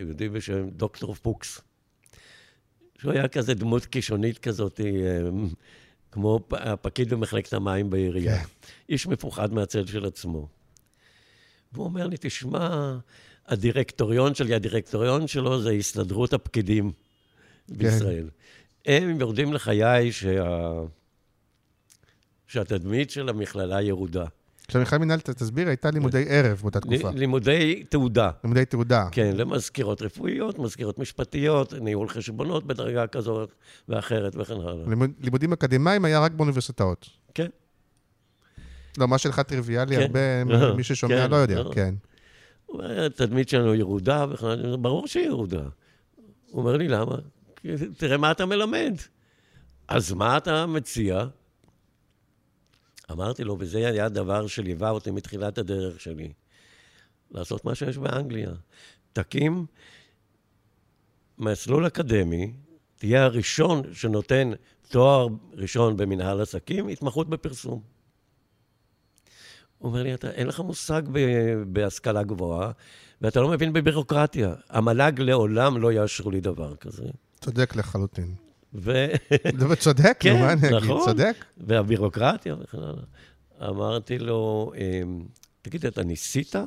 יהודי בשם דוקטור פוקס, שהוא היה כזה דמות קישונית כזאת, אה, כמו הפקיד במחלקת המים בעירייה. כן. איש מפוחד מהצל של עצמו. והוא אומר לי, תשמע, הדירקטוריון שלי, הדירקטוריון שלו זה הסתדרות הפקידים בישראל. הם יורדים לחיי שה... שהתדמית של המכללה ירודה. כשהמכלל מנהל, ת- תסביר, הייתה לימודי ערב באותה תקופה. לימודי תעודה. לימודי תעודה. כן, למזכירות רפואיות, מזכירות משפטיות, ניהול חשבונות בדרגה כזאת ואחרת וכן הלאה. לימוד- לימודים אקדמיים היה רק באוניברסיטאות. כן. לא, מה שלך טריוויאלי, כן. הרבה, (laughs) מי ששומע כן, לא יודע, לא. כן. הוא אומר, התדמית שלנו ירודה, וכן הלאה. ברור שהיא ירודה. הוא אומר לי, למה? תראה מה אתה מלמד. אז מה אתה מציע? אמרתי לו, וזה היה הדבר שליווה אותי מתחילת הדרך שלי, לעשות מה שיש באנגליה. תקים מסלול אקדמי, תהיה הראשון שנותן תואר ראשון במנהל עסקים, התמחות בפרסום. הוא אומר לי, אתה, אין לך מושג ב- בהשכלה גבוהה, ואתה לא מבין בבירוקרטיה. המל"ג לעולם לא יאשרו לי דבר כזה. צודק לחלוטין. ו... דבר צודק, כן, נו, מה אני אגיד? נכון. צודק. והבירוקרטיה וכן הלאה. אמרתי לו, אמ, תגיד, אתה ניסית? הוא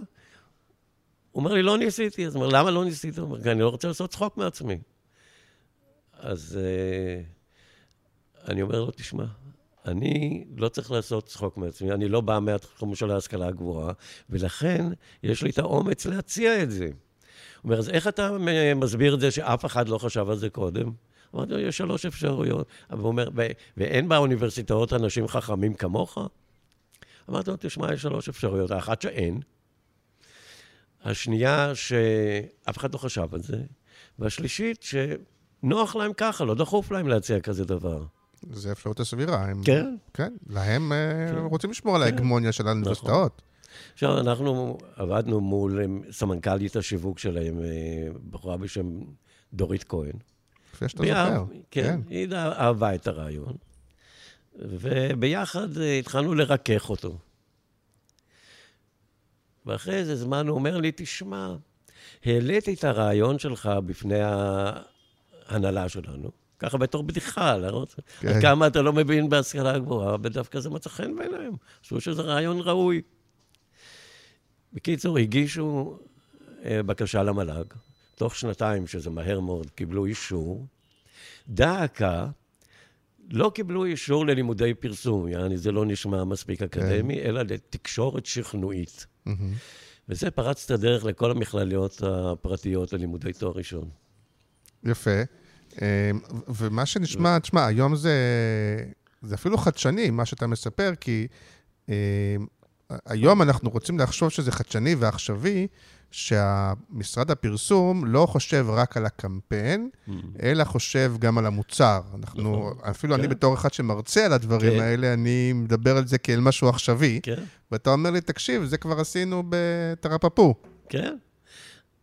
אומר לי, לא ניסיתי. אז הוא אומר, למה לא ניסית? הוא אומר, כי אני לא רוצה לעשות צחוק מעצמי. אז אה, אני אומר לו, תשמע, אני לא צריך לעשות צחוק מעצמי, אני לא בא מהתחום של ההשכלה הגבוהה, ולכן יש לי את האומץ להציע את זה. הוא אומר, אז איך אתה מסביר את זה שאף אחד לא חשב על זה קודם? אמרתי לו, יש שלוש אפשרויות. אבל הוא אומר, "ו- ואין באוניברסיטאות אנשים חכמים כמוך? אמרתי לו, תשמע, יש שלוש אפשרויות. האחת שאין, השנייה שאף אחד לא חשב על זה, והשלישית שנוח להם ככה, לא דחוף להם להציע כזה דבר. זה אפשרות הסבירה. הם- כן. כן, להם אה, רוצים לשמור על ההגמוניה של האוניברסיטאות. עכשיו, אנחנו עבדנו מול אה, סמנכ"לית השיווק שלהם, אה, בחורה בשם דורית כהן. לפי שאתה זוכר. אהב- כן, היא אהבה את הרעיון. וביחד אה, התחלנו לרכך אותו. ואחרי איזה זמן הוא אומר לי, תשמע, העליתי את הרעיון שלך בפני ההנהלה שלנו, ככה בתור בדיחה, להראות כן. עד כמה אתה לא מבין בהשכלה הגבוהה, ודווקא זה מצא חן בעיניהם. חשבו שזה רעיון ראוי. בקיצור, הגישו אה, בקשה למל"ג. תוך שנתיים, שזה מהר מאוד, קיבלו אישור. דא לא קיבלו אישור ללימודי פרסום, יעני זה לא נשמע מספיק אקדמי, אלא לתקשורת שכנועית. מהמם. וזה פרץ את הדרך לכל המכללות הפרטיות ללימודי תואר ראשון. יפה. אה, ומה שנשמע, תשמע, היום זה, זה אפילו חדשני, מה שאתה מספר, כי אה, היום אנחנו רוצים לחשוב שזה חדשני ועכשווי, שהמשרד הפרסום לא חושב רק על הקמפיין, אלא חושב גם על המוצר. אנחנו, נכון. אפילו אני כן. בתור אחד שמרצה על הדברים כן. האלה, אני מדבר על זה כאל משהו עכשווי, כן, ואתה אומר לי, תקשיב, זה כבר עשינו בתרפפו. כן.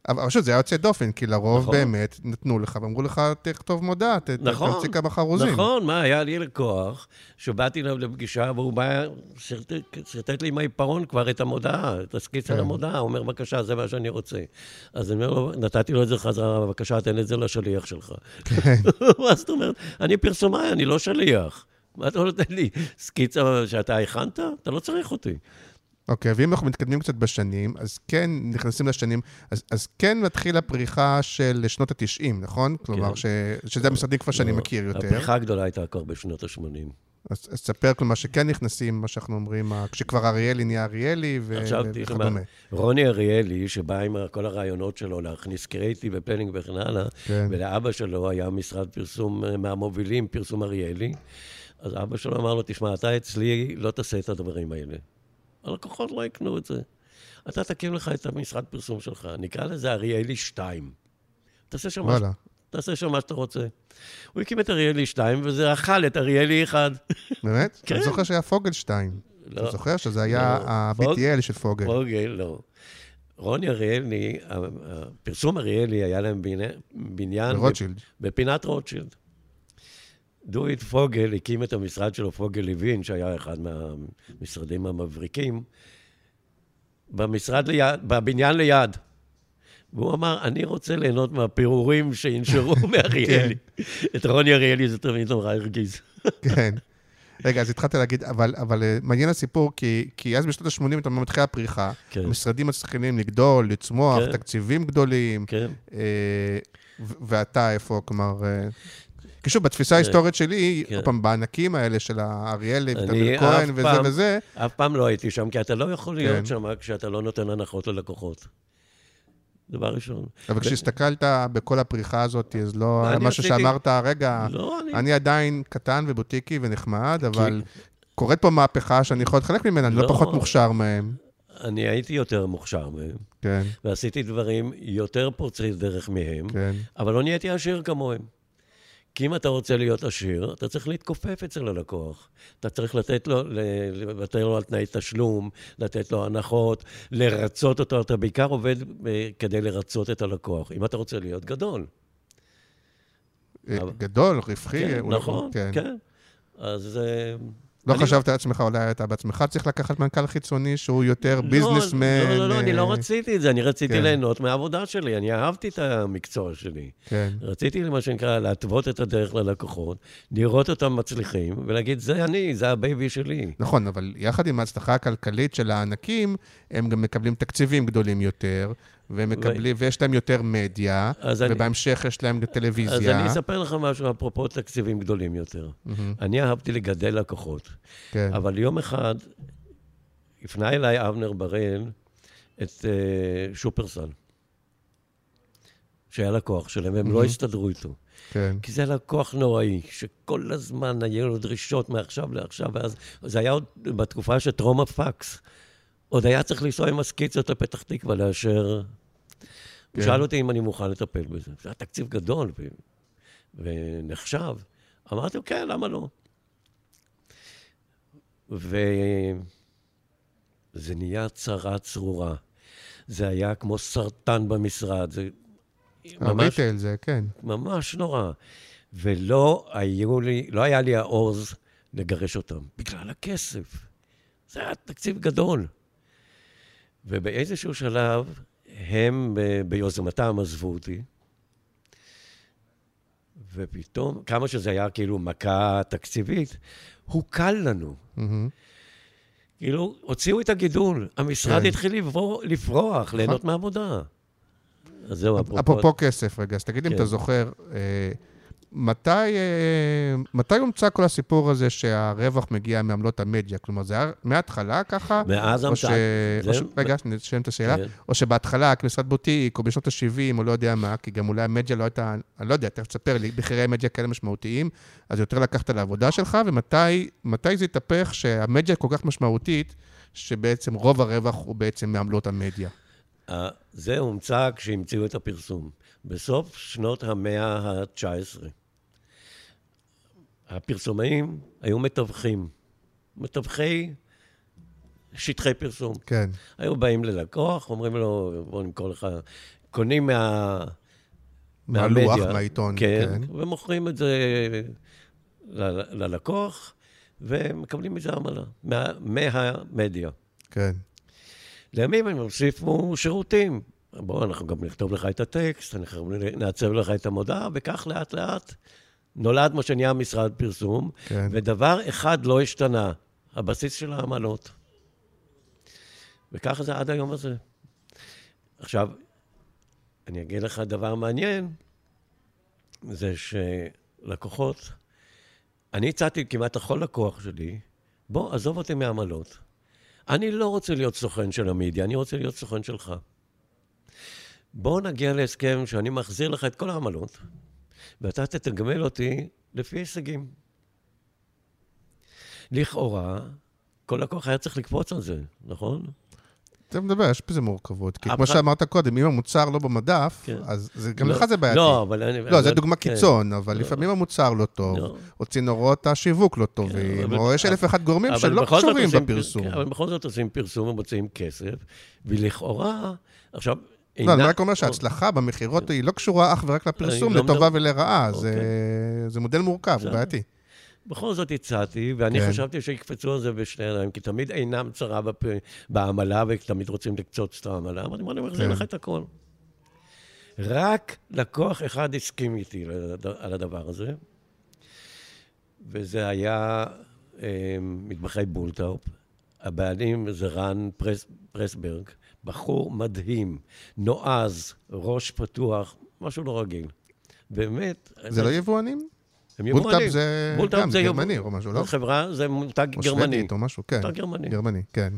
אבל פשוט זה היה יוצא דופן, כי לרוב נכון. באמת נתנו לך ואמרו לך, תכתוב מודעה, ת- נכון, תמציא כמה חרוזים. נכון, מה, היה לי לקוח, שבאתי אליו לפגישה, והוא בא, שרטט- שרטט לי עם העיפרון כבר את המודעה, את הסקיצה כן. למודעה, הוא אומר, בבקשה, זה מה שאני רוצה. אז אני אומר לו, נתתי לו את זה חזרה, בבקשה, תן את זה לשליח שלך. כן. (laughs) מה זאת אומרת? אני פרסומאי, אני לא שליח. מה אתה נותן לי? סקיצה שאתה הכנת? אתה לא צריך אותי. אוקיי, ואם אנחנו מתקדמים קצת בשנים, אז כן נכנסים לשנים, אז, אז כן מתחיל הפריחה של שנות ה-90, נכון? כלומר, ש, שזה המשרדים כבר שאני לא, מכיר יותר. הפריחה הגדולה הייתה כבר בשנות ה-80. אז אז תספר, כלומר, שכן נכנסים, מה שאנחנו אומרים, כשכבר אריאלי נהיה אריאלי ו- עכשיו, וכדומה. רוני אריאלי, שבא עם כל הרעיונות שלו להכניס קריאייטיב ו planning וכן הלאה, כן. ולאבא שלו היה משרד פרסום אה, מהמובילים, פרסום אריאלי, אז אבא שלו אמר לו, תשמע, אתה אצלי לא תעשה את הדברים האלה. הלקוחות לא יקנו את זה. אתה תקים לך את המשרד פרסום שלך, נקרא לזה אריאלי 2. תעשה שם, מה, וואלה. תעשה שם מה שאתה רוצה. הוא הקים את אריאלי 2, וזה אכל את אריאלי 1. (laughs) באמת? כן. אני זוכר שהיה פוגלשטיין. לא. אתה זוכר שזה היה לא. ה-BTL של פוגל. פוגל, לא. רוני אריאלי, הפרסום אריאלי, היה להם בניין... ברוטשילד. בפינת רוטשילד. דורית פוגל הקים את המשרד שלו, פוגל לוין, שהיה אחד מהמשרדים המבריקים, במשרד ליד, בבניין ליד. והוא אמר, אני רוצה ליהנות מהפירורים שינשרו (laughs) מאריאלי. את רוני אריאלי זה תמיד נורא הרגיז. (laughs) כן. רגע, אז התחלת להגיד, אבל, אבל אה, מעניין הסיפור, כי, כי אז בשנות ה-80 אתה אומר, מתחילה הפריחה, כן. המשרדים מתחילים לגדול, לצמוח, כן. תקציבים גדולים, כן. אה, ואתה איפה, כלומר... כי שוב, בתפיסה ההיסטורית שלי, כן. עוד פעם, בענקים האלה של האריאלי ודוד כהן וזה פעם- וזה, אף פעם לא הייתי שם, כי אתה לא יכול להיות כן. שם כשאתה לא נותן הנחות ללקוחות. דבר ראשון. אבל כשהסתכלת בכל הפריחה הזאת, אז לא משהו שאמרת, רגע, לא, אני... אני עדיין קטן ובוטיקי ונחמד, אבל קורית פה מהפכה שאני יכול להיות חלק ממנה, אני לא לא. פחות מוכשר מהם. אני הייתי יותר מוכשר מהם, כן, ועשיתי דברים יותר פורצי דרך מהם, כן. אבל לא נהייתי עשיר כמוהם. כי אם אתה רוצה להיות עשיר, אתה צריך להתכופף אצל הלקוח. אתה צריך לתת לו, לוותר לו על תנאי תשלום, לתת לו הנחות, לרצות אותו. אתה בעיקר עובד אה, כדי לרצות את הלקוח, אם אתה רוצה להיות גדול. אה, גדול, רווחי. כן, אולי- נכון, כן. אז... אה, לא אני חשבת לעצמך, אולי אתה בעצמך צריך לקחת מנכ"ל חיצוני שהוא יותר לא, ביזנסמן. לא, לא, לא, אני לא אה, רציתי את זה, אני רציתי כן. ליהנות מהעבודה שלי, אני אהבתי את המקצוע שלי. כן, רציתי, מה שנקרא, להתוות את הדרך ללקוחות, לראות אותם מצליחים, ולהגיד, זה אני, זה ה baby שלי. נכון, אבל יחד עם ההצלחה הכלכלית של הענקים, הם גם מקבלים תקציבים גדולים יותר, והם מקבלים, ויש להם יותר מדיה, אז אני- ובהמשך יש להם אז טלוויזיה. אני אספר לך משהו אפרופו תקציבים גדולים יותר. אני אהבתי לגדל לקוחות, כן, אבל יום אחד הפנה אליי אבנר בראל את uh, שופרסל, שהיה לקוח שלהם, והם לא הסתדרו איתו. כן, כי זה לקוח נוראי, שכל הזמן היו לו דרישות מעכשיו לעכשיו, ואז זה היה עוד בתקופה של טרום הפקס. עוד היה צריך לנסוע עם הסקיצות לפתח תקווה לאשר. הוא כן. שאל אותי אם אני מוכן לטפל בזה. זה היה תקציב גדול ו... ונחשב. אמרתי לו, כן, למה לא? וזה נהיה צרה צרורה. זה היה כמו סרטן במשרד. זה ממש... הריטייל זה, כן. ממש נורא. ולא היו לי, לא היה לי העוז לגרש אותם, בגלל הכסף. זה היה תקציב גדול. ובאיזשהו שלב, הם ביוזמתם עזבו אותי, ופתאום, כמה שזה היה כאילו מכה תקציבית, הוקל לנו. מהמם. כאילו, הוציאו את הגידול, המשרד כן. התחיל לברוח, לפרוח, ליהנות מעבודה. אז זהו, אפרופו... אפרופו כסף, רגע, אז תגיד אם כן. אתה זוכר, אה, מתי, אה, מתי הומצא כל הסיפור הזה שהרווח מגיע מעמלות המדיה? כלומר, זה היה מההתחלה ככה? מאז ש... המצאת. ש... זה- רגע, שנייה, תשלם את השאלה. כן. או שבהתחלה, כמשרד בוטיק, או בשנות ה-70, או לא יודע מה, כי גם אולי המדיה לא הייתה, אני לא יודע, תכף תספר לי, מחירי מדיה כאלה משמעותיים, אז יותר לקחת לעבודה שלך, ומתי מתי זה התהפך שהמדיה כל כך משמעותית, שבעצם רוב הרווח הוא בעצם מעמלות המדיה? אה, זה הומצא כשהמציאו את הפרסום, בסוף שנות המאה ה-19. הפרסומאים היו מתווכים, מתווכי שטחי פרסום. כן, היו באים ללקוח, אומרים לו, בוא נמכור לך, קונים מה... מהלוח, מהמדיה, מהעיתון, כן, כן. ומוכרים את זה ל- ללקוח, ומקבלים מזה עמלה, מה, מהמדיה. כן. לימים הם הוסיפו שירותים. בוא, אנחנו גם נכתוב לך את הטקסט, אנחנו נעצב לך את המודעה, וכך לאט לאט נולד מה שנהיה משרד פרסום, כן. ודבר אחד לא השתנה, הבסיס של העמלות. וככה זה עד היום הזה. עכשיו, אני אגיד לך דבר מעניין, זה שלקוחות, אני הצעתי כמעט לכל לקוח שלי, בוא, עזוב אותי מעמלות. אני לא רוצה להיות סוכן של המדיה, אני רוצה להיות סוכן שלך. בוא נגיע להסכם שאני מחזיר לך את כל העמלות, ואתה תתגמל אותי לפי הישגים. לכאורה, כל לקוח היה צריך לקפוץ על זה, נכון? אתה מדבר, יש בזה מורכבות. כי כמו שאמרת קודם, אם המוצר לא במדף, כן. אז זה- גם לא- לך זה בעייתי. לא, אבל אני... לא, זו דוגמה כן. קיצון, אבל לא. לפעמים המוצר לא טוב, לא. או צינורות השיווק לא טובים, אבל- או יש אלף ואחת גורמים שלא קשורים בפרסום. כן, אבל בכל זאת עושים פרסום ומוצאים כסף, ולכאורה, עכשיו... לא, אני אינה- רק אומר שההצלחה במכירות היא לא קשורה אך ורק לפרסום, לא לטובה ולרעה. אוקיי. זה- זה מודל מורכב, הוא. בעייתי. בכל זאת הצעתי, ואני כן. חשבתי שיקפצו על זה בשני ידיים, כי תמיד עינם צרה בפ- בעמלה, ותמיד רוצים לקצוץ את העמלה. אמרתי, בוא אני מחזיר כן. לך את הכל. רק לקוח אחד הסכים איתי על הדבר הזה, וזה היה אה, מטבחי בולטהאופ. הבעלים זה רן פרס, פרסברג, בחור מדהים, נועז, ראש פתוח, משהו לא רגיל. באמת. זה לא יבואנים? הם בולטהאופ יבואנים. זה בולטהאופ גם זה גרמני או משהו, לא? חברה, זה מותג או גרמני. שוודית או משהו, כן. מותג גרמני. גרמני, כן.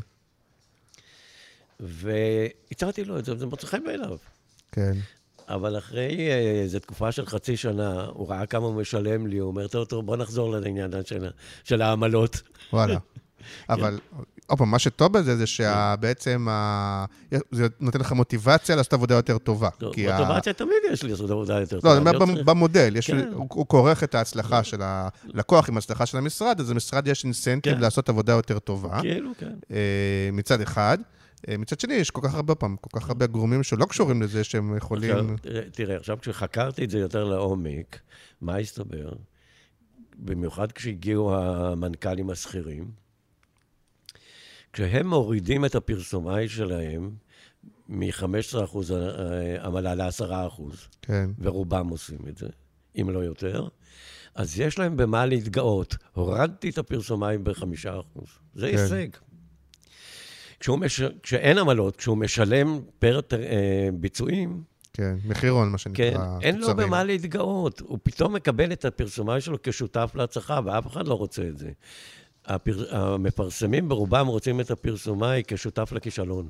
והצעתי לו את זה, וזה מוצא חן בעיניו. כן. אבל אחרי אה, איזו תקופה של חצי שנה, הוא ראה כמה הוא משלם לי, הוא אומר, טוב, טוב, בוא נחזור לעניין של, של העמלות. וואלה. (laughs) אבל, עוד פעם, מה שטוב בזה זה שבעצם זה נותן לך מוטיבציה לעשות עבודה יותר טובה. ה- מוטיבציה תמיד יש לי לעשות עבודה יותר לא, טובה. אני אומר לא במ- צריך- במודל, כן. הוא כורך את ההצלחה של הלקוח עם ההצלחה של המשרד, אז למשרד יש אינסנטיב כן. לעשות עבודה יותר טובה, כאילו, כן. אה, מצד אחד. אה, מצד שני, יש כל כך הרבה פעם, כל כך הרבה גורמים שלא קשורים לזה שהם יכולים... תראה, תראה, עכשיו כשחקרתי את זה יותר לעומק, מה הסתבר? במיוחד כשהגיעו המנכ"לים השכירים, כשהם מורידים את הפרסומאי שלהם מ-15% עמלה ל-10%, כן, ורובם עושים את זה, אם לא יותר, אז יש להם במה להתגאות. הורדתי את הפרסומאי ב-5%. זה כן. הישג. כשהוא מש... כשאין עמלות, כשהוא משלם פר אה, ביצועים, כן, מחירון, מה שנקרא. כן, אין לו תוצרים. במה להתגאות. הוא פתאום מקבל את הפרסומאי שלו כשותף להצלחה, ואף אחד לא רוצה את זה. הפר... המפרסמים ברובם רוצים את הפרסומאי כשותף לכישלון.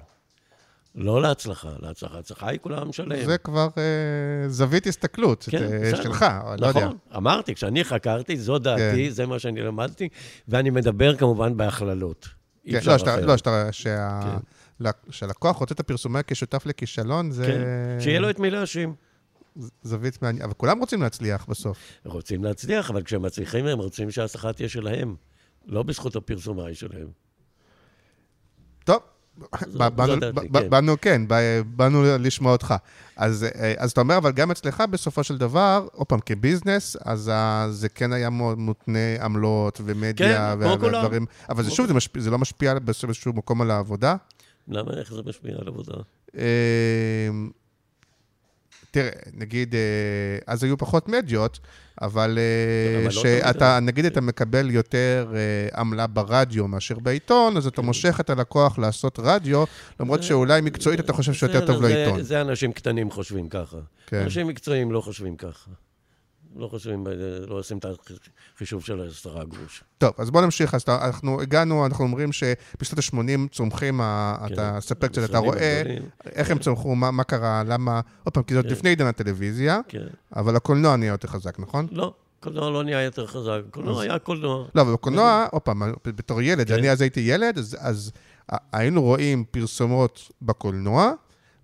לא להצלחה, להצלחה. ההצלחה היא כולם משלם. זה כבר אה, זווית הסתכלות כן, אה, בסדר. שלך, אבל לא יודע. נכון, אמרתי, כשאני חקרתי, זו דעתי, כן. זה מה שאני למדתי, ואני מדבר כמובן בהכללות. כן, לא, שאתה-. לא, שאתה- שה- כן. שהלקוח רוצה את הפרסומאי כשותף לכישלון, זה כן, שיהיה לו את מי להאשים. זווית מעניינת. אבל כולם רוצים להצליח בסוף. רוצים להצליח, אבל כשהם מצליחים, הם רוצים שההצלחה תהיה שלהם, לא בזכות הפרסומאי שלהם. טוב, באנו- כן. באנו, כן, באנו לשמוע אותך. אז אה, אז אתה אומר, אבל גם אצלך בסופו של דבר, עוד פעם, כביזנס, אז זה כן היה מותנה עמלות ומדיה כן. והדברים. אבל שוב, זה לא משפיע באיזשהו מקום על העבודה. למה, איך זה משפיע על עבודה? אה, תראה, נגיד, אה, אז היו פחות מדיות, אבל אה, לא שאתה, נגיד אתה מקבל יותר אה, עמלה ברדיו מאשר בעיתון, אז אתה מושך את הלקוח לעשות רדיו, למרות שאולי מקצועית אתה חושב שיותר בסדר, טוב לעיתון. זה אנשים קטנים חושבים ככה. כן. אנשים מקצועיים לא חושבים ככה. לא חושבים, אה, לא עושים את החישוב של עשרה גרוש. טוב, אז בוא נמשיך. אז אנחנו הגענו, אנחנו אומרים שבשנות ה-80 צומחים, כן. אתה ספק קצת, אתה המשרדים רואה איך הם צמחו, מה מה קרה, למה, עוד פעם, כי זאת כן. לפני עידן הטלוויזיה, כן. אבל הקולנוע נהיה יותר חזק, נכון? לא, קולנוע לא נהיה יותר חזק. קולנוע היה קולנוע. לא, אבל בקולנוע, עוד פעם, בתור ילד, כן. אני אז הייתי ילד, אז היינו רואים פרסומות בקולנוע,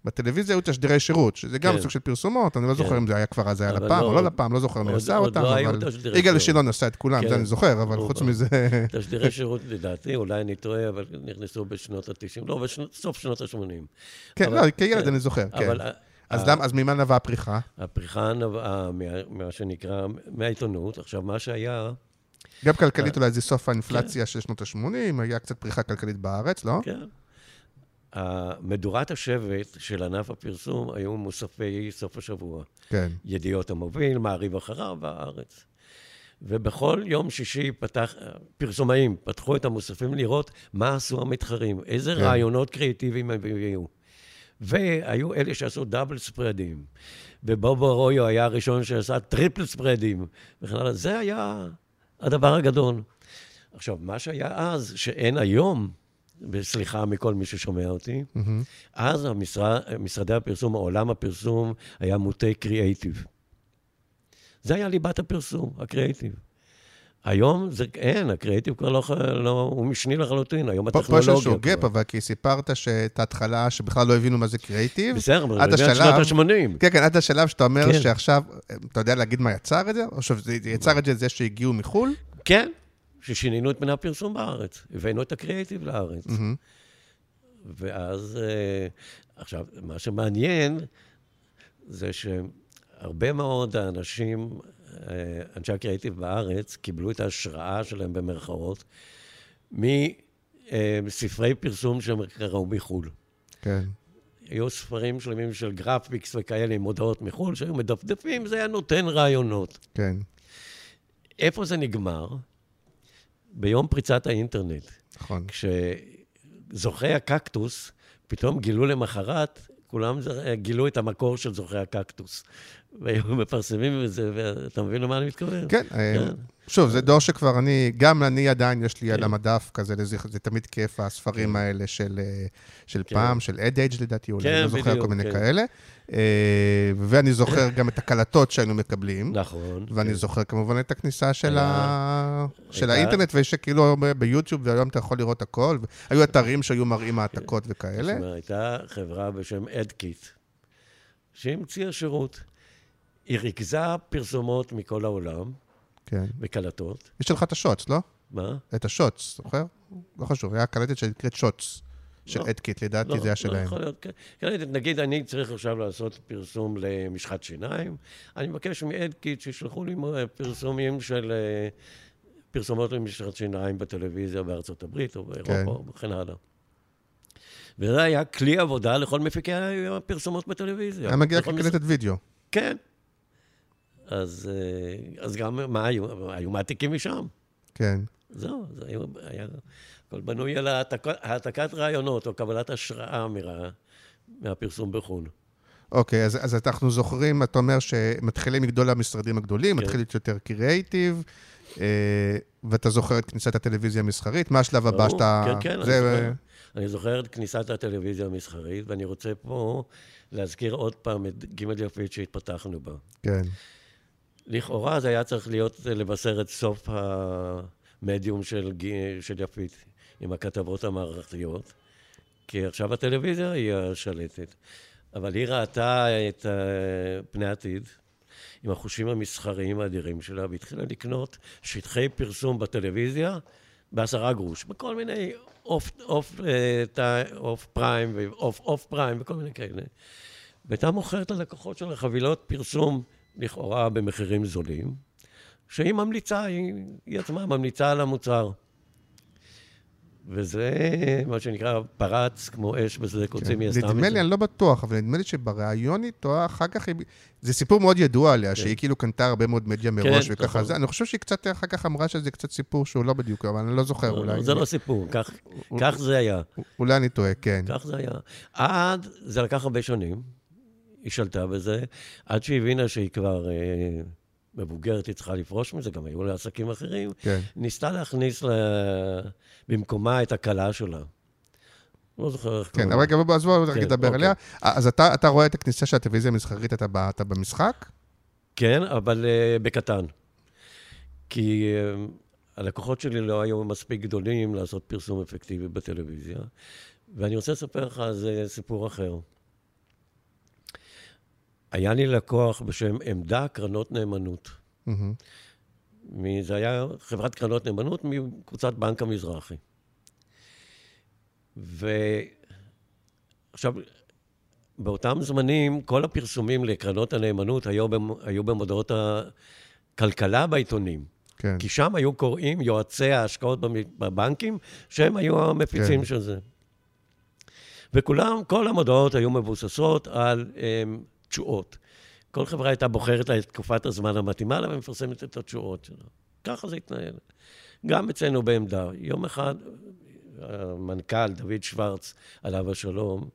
בטלוויזיה היו תשדירי שירות, שזה גם כן. סוג של פרסומות, אני לא זוכר אם זה היה כבר אז היה לפ"ם או לא- לא לפ"ם, לא זוכר מי עשה אותם, לא אבל יגאל. שילון עשה את כולם, כן. זה אני זוכר, אבל ברור. חוץ מזה... תשדירי (laughs) שירות, לדעתי, אולי אני טועה, אבל נכנסו בשנות ה-90, לא, בסוף שנות ה-80. כן, לא, כילד כן. אני זוכר, כן. אז למה- אז ממה נבעה הפריחה? הפריחה נבעה מה- מה שנקרא, מהעיתונות. עכשיו, מה שהיה, גם אה. כלכלית אולי זה סוף האינפלציה של שנות ה-80, היה קצת פריחה כלכלית בארץ, לא? כן, מדורת השבט של ענף הפרסום היו מוספי סוף השבוע. כן. ידיעות המוביל, מעריב אחריו והארץ. ובכל יום שישי פתח, פרסומאים פתחו את המוספים לראות מה עשו המתחרים, איזה כן. רעיונות קריאייטיביים הם הביאו. והיו אלה שעשו double spread ים, ובובו רויו היה הראשון שעשה triple spread ים, וכן הלאה. זה היה הדבר הגדול. עכשיו, מה שהיה אז, שאין היום, וסליחה מכל מי ששומע אותי, אז המשרד, משרדי הפרסום, עולם הפרסום, היה מוטה קריאייטיב. זה היה ליבת הפרסום, הקריאייטיב. היום זה, אין, הקריאייטיב כבר לא, לא הוא משני לחלוטין, היום פה פה יש הטכנולוגיה... איזשהו gap. אבל כי סיפרת שאת ההתחלה, שבכלל לא הבינו מה זה קריאייטיב. בסדר, אבל עד השלב- שנות ה-80. כן, כן, עד השלב שאתה אומר כן. שעכשיו, אתה יודע להגיד מה יצר את זה? או שזה יצר את זה זה שהגיעו מחו"ל? כן, ששינינו את פני הפרסום בארץ, הבאנו את הקריאייטיב לארץ. ואז, אה, עכשיו, מה שמעניין זה שהרבה מאוד האנשים, אה, אנשי הקריאייטיב בארץ, קיבלו את ההשראה שלהם במרכאות מספרי פרסום שהם קראו מחו"ל. כן. היו ספרים שלמים של graphics וכאלה עם מודעות מחו"ל, שהיו מדפדפים, זה היה נותן רעיונות. כן. איפה זה נגמר? ביום פריצת האינטרנט. נכון. כשזוכי הקקטוס פתאום גילו למחרת, כולם זה- גילו את המקור של זוכי הקקטוס. והיו מפרסמים את זה, ואתה מבין למה אני מתכוון? כן, אה, שוב, זה דור שכבר אני, גם אני עדיין, יש לי על כן. המדף כזה, זה תמיד כיף, הספרים האלה של אה, של כן. פעם, של אד אייג' לדעתי, אולי, כן, אני לא זוכר בדיוק, כל מיני כן. כאלה. אה, ואני זוכר גם את הקלטות שהיינו מקבלים. נכון. ואני כן. זוכר כמובן את הכניסה של, האינטרנט, ויש כאילו ב- ביוטיוב, והיום אתה יכול לראות הכל. היו אתרים שהיו מראים העתקות וכאלה. אומרת, הייתה חברה בשם אדקיט, שהמציאה שירות. היא ריכזה פרסומות מכל העולם, כן. וקלטות. יש לך את השוטס, לא? מה? את השוטס, זוכר? לא חשוב, היה קלטת שנקראת שוטס, של לא. אדקיט, לדעתי לא, זה היה לא שלהם. יכול להיות, כן. כן, נגיד, אני צריך עכשיו לעשות פרסום למשחת שיניים, אני מבקש מאדקיט שישלחו לי אה, פרסומים של אה, פרסומות למשחת שיניים בטלוויזיה בארצות הברית או באירופה כן. וכן הלאה. וזה היה כלי עבודה לכל מפיקי הפרסומות בטלוויזיה. היה מגיע כקלטת וידאו. כן. אז, אה, אז גם, מה היו? היו מעתיקים משם. כן. זהו, זה היה, היה הכל בנוי על העתק, העתקת רעיונות או קבלת השראה מרע, מהפרסום בחו"ל. אוקיי, אז, אז אנחנו זוכרים, אתה אומר שמתחילים מגדול המשרדים הגדולים, כן. מתחיל להיות יותר קריאייטיב, אה, ואתה זוכר את כניסת הטלוויזיה המסחרית, מה השלב הבא שאתה... כן, כן, זה, אני זוכר. אני זוכר את כניסת הטלוויזיה המסחרית, ואני רוצה פה להזכיר עוד פעם את ג' יפית שהתפתחנו בה. כן, לכאורה זה היה צריך להיות, לבשר את סוף המדיום של, של יפית, עם הכתבות המערכתיות, כי עכשיו הטלוויזיה היא השלטת. אבל היא ראתה את uh, פני עתיד, עם החושים המסחריים האדירים שלה, והתחילה לקנות שטחי פרסום בטלוויזיה בעשרה גרוש, בכל מיני off, off, אה, off prime ו off off prime וכל מיני כאלה. והייתה מוכרת ללקוחות שלה חבילות פרסום לכאורה במחירים זולים, שהיא ממליצה, היא, היא עצמה ממליצה על המוצר. וזה מה שנקרא פרץ כמו אש בשדה קוצים, היא עשתה כן. נדמה לי, אני לא בטוח, אבל נדמה לי שבריאיון איתו, אחר כך היא... זה סיפור מאוד ידוע עליה, שהיא כאילו קנתה הרבה מאוד מדיה מראש וככה נכון. זה. אני חושב שהיא קצת אחר כך אמרה שזה קצת סיפור שהוא לא בדיוק, אבל אני לא זוכר לא, אולי. זה לא סיפור, כך, כך זה היה. אולי אני טועה, כן. כך זה היה. עד, זה לקח הרבה שנים, היא שלטה בזה, עד שהיא הבינה שהיא כבר אה, מבוגרת, היא צריכה לפרוש מזה, גם היו לה עסקים אחרים. כן. ניסתה להכניס לה, במקומה את הכלה שלה. לא זוכר איך כן, קוראים אבל רגע, בואו רק כן, נדבר אוקיי. עליה. אז אתה אתה רואה את הכניסה של הטלוויזיה המסחרית, אתה אתה במשחק? כן, אבל uh, בקטן. כי uh, הלקוחות שלי לא היו מספיק גדולים לעשות פרסום אפקטיבי בטלוויזיה, ואני רוצה לספר לך על זה סיפור אחר. היה לי לקוח בשם עמדה קרנות נאמנות. מ- זה היה חברת קרנות נאמנות מקבוצת בנק המזרחי. ועכשיו, באותם זמנים, כל הפרסומים לקרנות הנאמנות היו, במ... היו במודעות הכלכלה בעיתונים. כן. כי שם היו קוראים יועצי ההשקעות בבנקים, שהם היו המפיצים כן. של זה. וכולם, כל המודעות היו מבוססות על um, תשואות. כל חברה הייתה בוחרת לה את תקופת הזמן המתאימה לה ומפרסמת את התשואות שלה. ככה זה התנהל. גם אצלנו בעמדה. יום אחד המנכ"ל, דוד שוורץ, עליו השלום,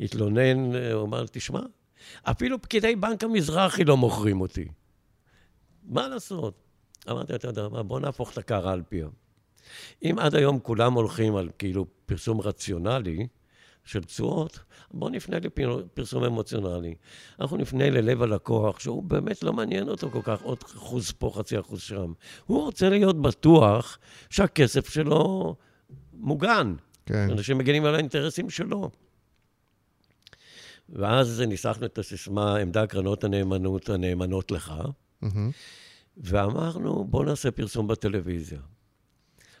התלונן, הוא אמר, תשמע, אפילו פקידי בנק המזרחי לא מוכרים אותי. מה לעשות? אמרתי, אתה יודע מה, בוא נהפוך את הקערה על פיה. אם עד היום כולם הולכים על כאילו פרסום רציונלי של תשואות, בואו נפנה לפרסום אמוציונלי. אנחנו נפנה ללב הלקוח, שהוא באמת לא מעניין אותו כל כך, עוד אחוז פה, חצי אחוז שם. הוא רוצה להיות בטוח שהכסף שלו מוגן. כן. אנשים מגנים על האינטרסים שלו. ואז ניסחנו את הסיסמה, עמדה קרנות הנאמנות הנאמנות לך, mm-hmm. ואמרנו, בואו נעשה פרסום בטלוויזיה.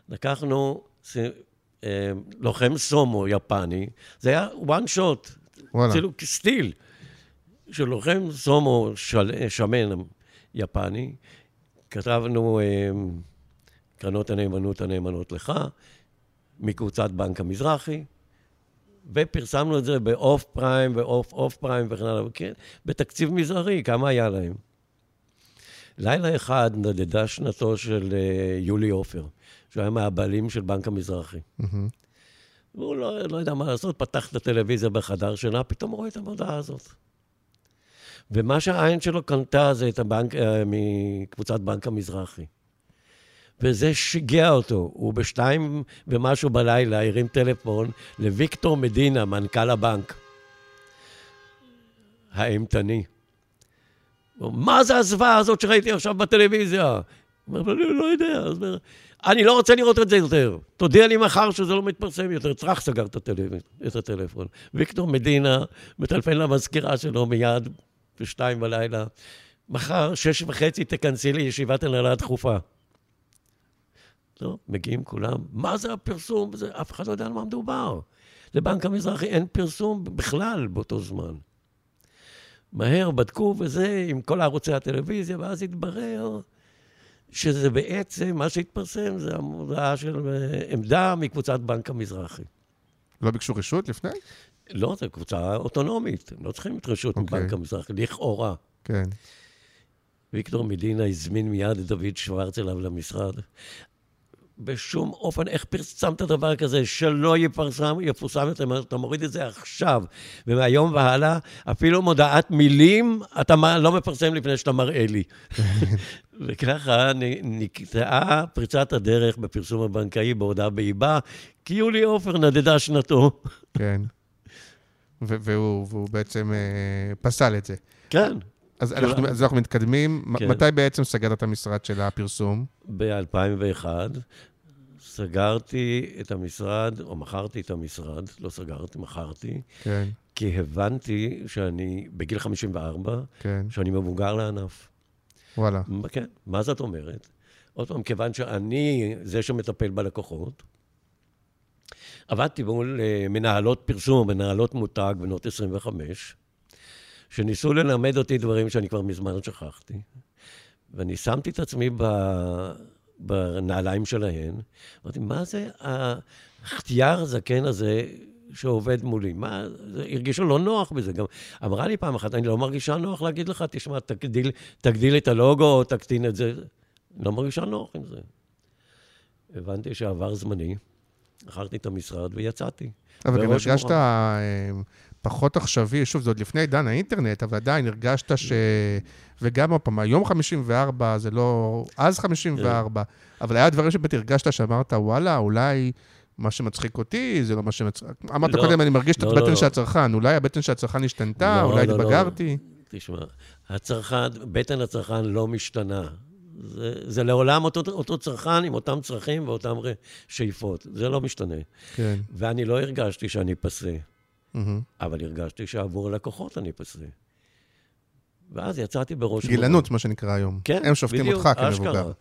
לקחנו לוחם סומו יפני, זה היה one shot, כאילו סטיל, של לוחם סומו של, שמן יפני, כתבנו אה, קרנות הנאמנות הנאמנות לך, מקבוצת בנק המזרחי, ופרסמנו את זה באוף פריים ואוף אוף פריים וכן הלאה, כן, בתקציב מזערי, כמה היה להם? לילה אחד נדדה שנתו של יולי עופר, שהוא היה מהבעלים של בנק המזרחי. Mm-hmm. והוא לא, לא יודע מה לעשות, פתח את הטלוויזיה בחדר שינה, פתאום רואה את המודעה הזאת. ומה שהעין שלו קנתה זה את הבנק, uh, מקבוצת בנק המזרחי. וזה שיגע אותו. הוא בשתיים ומשהו בלילה הרים טלפון לוויקטור מדינה, מנכ"ל הבנק, האימתני. מה זה הזוועה הזאת שראיתי עכשיו בטלוויזיה? הוא אומר, אני לא יודע. אז אני לא רוצה לראות את זה יותר. תודיע לי מחר שזה לא מתפרסם יותר. צרח סגר את. את הטלפון. ויקטור מדינה מטלפן למזכירה שלו מיד בשתיים בלילה. מחר, שש וחצי, תכנסי לישיבת הנהלה דחופה. לא, מגיעים כולם, מה זה הפרסום? זה, אף אחד לא יודע על מה מדובר. לבנק המזרחי אין פרסום בכלל באותו זמן. מהר בדקו וזה עם כל ערוצי הטלוויזיה, ואז התברר שזה בעצם, מה שהתפרסם זה המודעה של אה, עמדה מקבוצת בנק המזרחי. לא ביקשו רשות לפני? לא, זו קבוצה אוטונומית, הם לא צריכים את רשות okay. מבנק אוקיי. המזרחי, לכאורה. כן. ויקטור מדינה הזמין מיד את דוד שוורץ אליו למשרד. בשום אופן, איך פרסמת דבר כזה שלא יפרסם, יפורסם יותר, אתה מוריד את זה עכשיו, ומהיום והלאה, אפילו מודעת מילים, אתה לא מפרסם לפני שאתה מראה לי. (laughs) וככה נקטעה פריצת הדרך בפרסום הבנקאי בהודעה באיבה, כי יולי עופר נדדה שנתו. כן. והוא, והוא בעצם אה, פסל את זה. כן. אז אנחנו, אז אנחנו מתקדמים. כן. מתי בעצם סגרת את המשרד של הפרסום? ב-2001. סגרתי את המשרד, או מכרתי את המשרד, לא סגרתי, מכרתי. כן. כי הבנתי שאני בגיל 54, כן. שאני מבוגר לענף. וואלה. כן, מה זאת אומרת? עוד פעם, כיוון שאני זה שמטפל בלקוחות, עבדתי מול אה, מנהלות פרסום, מנהלות מותג בנות 25, שניסו ללמד אותי דברים שאני כבר מזמן שכחתי. ואני שמתי את עצמי ב... בנעליים שלהן, אמרתי, מה זה החטיאר הזקן הזה שעובד מולי? מה, הרגישו לא נוח בזה. גם אמרה לי פעם אחת, אני לא מרגישה נוח להגיד לך, תשמע, תגדיל, תגדיל את הלוגו או תקטין את זה. לא מרגישה נוח עם זה. הבנתי שעבר זמני, מכרתי את המשרד ויצאתי. אבל גם הרגשת פחות עכשווי, שוב, זה עוד לפני עידן האינטרנט, אבל עדיין הרגשת ש... וגם עוד פעם, היום 54 זה לא... אז 54, אבל היה דברים שבאמת הרגשת שאמרת, וואלה, אולי... מה שמצחיק אותי, זה לא מה שמצחיק... אמרת לא, קודם, אני מרגיש לא, את הבטן לא, של הצרכן. אולי הבטן של הצרכן השתנתה, לא, אולי לא, התבגרתי. לא, תשמע, הצרכן, בטן הצרכן לא משתנה. זה, זה לעולם אותו, אותו צרכן עם אותם צרכים ואותם שאיפות. זה לא משתנה. כן. ואני לא הרגשתי שאני פסה. Mm-hmm. אבל הרגשתי שעבור הלקוחות אני פסה. ואז יצאתי בראש... גילנות, מה שנקרא היום. כן, הם שופטים בדיוק, אותך כמבוגר.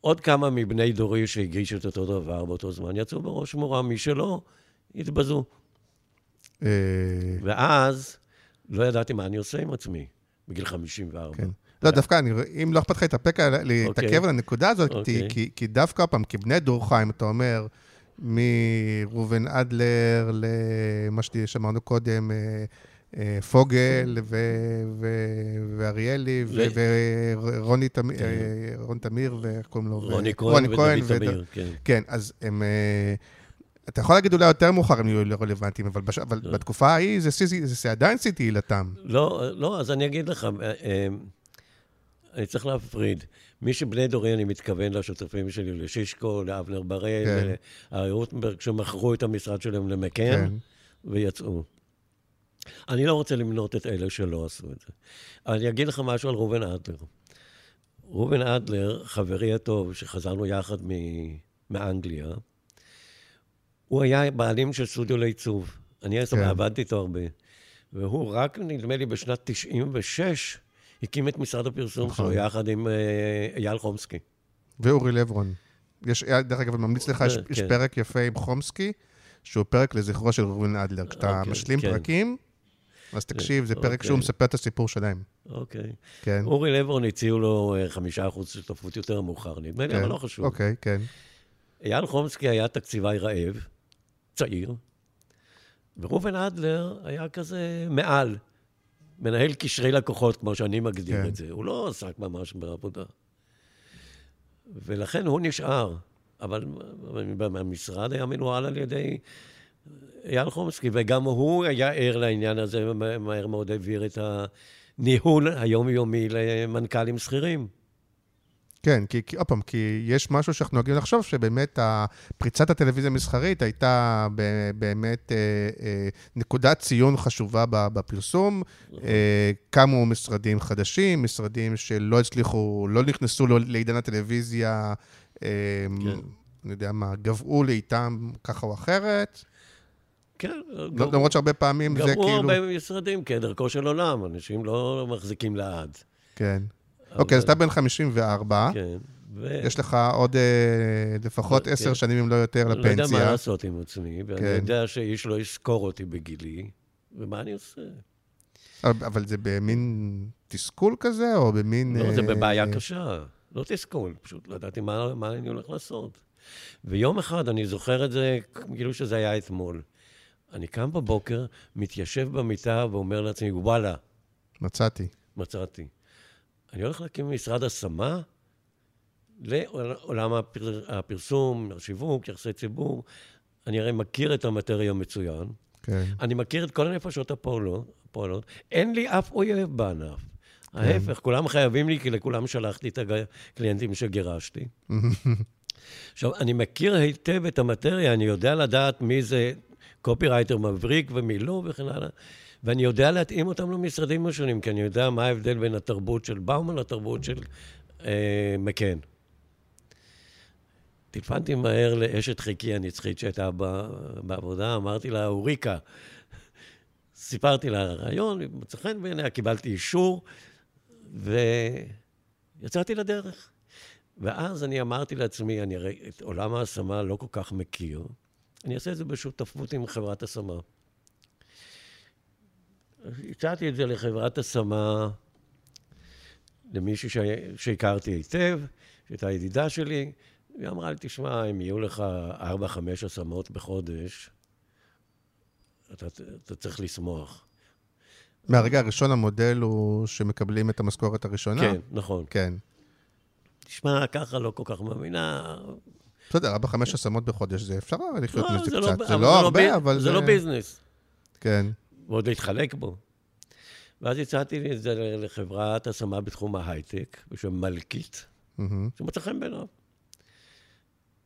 עוד כמה מבני דורי שהגישו את אותו דבר באותו זמן יצאו בראש מורה, מי שלא, התבזו. אה, ואז לא ידעתי מה אני עושה עם עצמי, בגיל 54. כן. לא, דווקא, אני, אם לא אכפת לך להתאפק, להתעכב אוקיי. על הנקודה הזאת, אוקיי. כי, כי דווקא, פעם, כבני דורך, אם אתה אומר, מראובן אדלר למה שאמרנו קודם, פוגל ואריאלי ורוני תמיר, ואיך קוראים לו? רוני כהן ודוד וד- תמיר, כן. כן, אז הם... אה, אתה יכול להגיד אולי יותר מאוחר הם יהיו לא רלוונטיים, אבל, בש... אבל לא. בתקופה ההיא זה, זה, זה, עדיין שיא תהילתם. לא, לא, אז אני אגיד לך, אה, אה, אני צריך להפריד. מי שבני דורי, אני מתכוון לשותפים שלי, לשישקו, לאבנר בראל, כן. לארי רוטנברג, שמכרו את המשרד שלהם למקן, כן. ויצאו. אני לא רוצה למנות את אלה שלא עשו את זה. אני אגיד לך משהו על ראובן אדלר. ראובן אדלר, חברי הטוב, שחזרנו יחד מ- מאנגליה, הוא היה בעלים של סטודיו לעיצוב. אני כן. עבדתי איתו הרבה. והוא רק, נדמה לי, בשנת 96, הקים את משרד הפרסום נכון. שלו, יחד עם אה, אייל חומסקי. ואורי לברון. יש, דרך אגב, אני ממליץ לך, יש, אה, יש כן. פרק יפה עם חומסקי, שהוא פרק לזכרו של ראובן אדלר. כשאתה אוקיי, משלים כן. פרקים, אז תקשיב, זה פרק אוקיי. שהוא מספר את הסיפור שלהם. אוקיי. כן. אורי לברון הציעו לו אה, חמישה אחוז שותפות יותר מאוחר, נדמה לי, כן. אבל לא חשוב. אוקיי, כן. אייל חומסקי היה תקציבאי רעב, צעיר, וראובן אדלר היה כזה מעל, מנהל קשרי לקוחות, כמו שאני מגדיר כן. את זה. הוא לא עסק ממש בעבודה. ולכן הוא נשאר, אבל המשרד היה מנוהל על ידי אייל חומסקי, וגם הוא היה ער לעניין הזה, ומהר מאוד העביר את הניהול היומיומי למנכ"לים שכירים. כן, כי, כי, עוד פעם, כי יש משהו שאנחנו נוהגים לחשוב שבאמת פריצת הטלוויזיה המסחרית הייתה באמת אה, אה, נקודת ציון חשובה בפרסום. אה, קמו משרדים חדשים, משרדים שלא הצליחו, לא נכנסו לו- לעידן הטלוויזיה, אה, כן. אני יודע מה, גבעו לאיתם ככה או אחרת. כן, לא- למרות שהרבה פעמים זה גמרו כאילו... הרבה משרדים כדרכו של עולם, אנשים לא מחזיקים לעד. כן. אוקיי, אז אתה בן 54, כן. ו- יש לך עוד אה, לפחות כן. עשר שנים, אם לא יותר, אני לא יודע מה לפנסיה. לעשות עם עצמי, ואני כן. יודע שאיש לא יזכור אותי בגילי, ומה אני עושה? אבל אבל זה במין תסכול כזה, או במין... לא, זה אה, בבעיה קשה. לא תסכול, פשוט לא ידעתי מה מה אני הולך לעשות. ויום אחד, אני זוכר את זה כאילו שזה היה אתמול. אני קם בבוקר, מתיישב במיטה ואומר לעצמי, וואלה, מצאתי. מצאתי. אני הולך להקים משרד השמה לעולם הפר... הפרסום, השיווק, יחסי ציבור. אני הרי מכיר את המטריה מצוין. כן. אני מכיר את כל הנפשות הפועלות. הפועלות. אין לי אף אויב בענף. ההפך, כולם חייבים לי, כי לכולם שלחתי את הקליינטים שגירשתי. (laughs) עכשיו, אני מכיר היטב את המטריה, אני יודע לדעת מי זה קופירייטר מבריק ומי לא וכן הלאה, ואני יודע להתאים אותם למשרדים השונים, כי אני יודע מה ההבדל בין התרבות של באומן לתרבות של אה, מקן. טלפנתי מהר לאשת חיקי הנצחית שהייתה בעבודה, אמרתי לה, אוריקה, סיפרתי לה על הרעיון, מצא חן בעיניה, קיבלתי אישור, ויצאתי לדרך. ואז אני אמרתי לעצמי, אני הרי את עולם ההשמה לא כל כך מכיר, אני אעשה את זה בשותפות עם חברת השמה. הצעתי את זה לחברת השמה, למישהי ש... שהכרתי היטב, שהייתה ידידה שלי, והיא אמרה לי, תשמע, אם יהיו לך ארבע, חמש השמות בחודש, אתה, אתה צריך לשמוח. מהרגע הראשון המודל הוא שמקבלים את המשכורת הראשונה? כן, נכון. כן. תשמע, ככה לא כל כך מאמינה. בסדר, ארבע, חמש השמות בחודש, זה אפשר לחיות לא, מזה זה קצת. לא- זה לא הרבה, אבל זה לא ביזנס. כן. ועוד להתחלק בו. ואז הצעתי את זה לחברת השמה בתחום ההייטק, בשם מלכית, מהמם. שמצא חן בעיניו.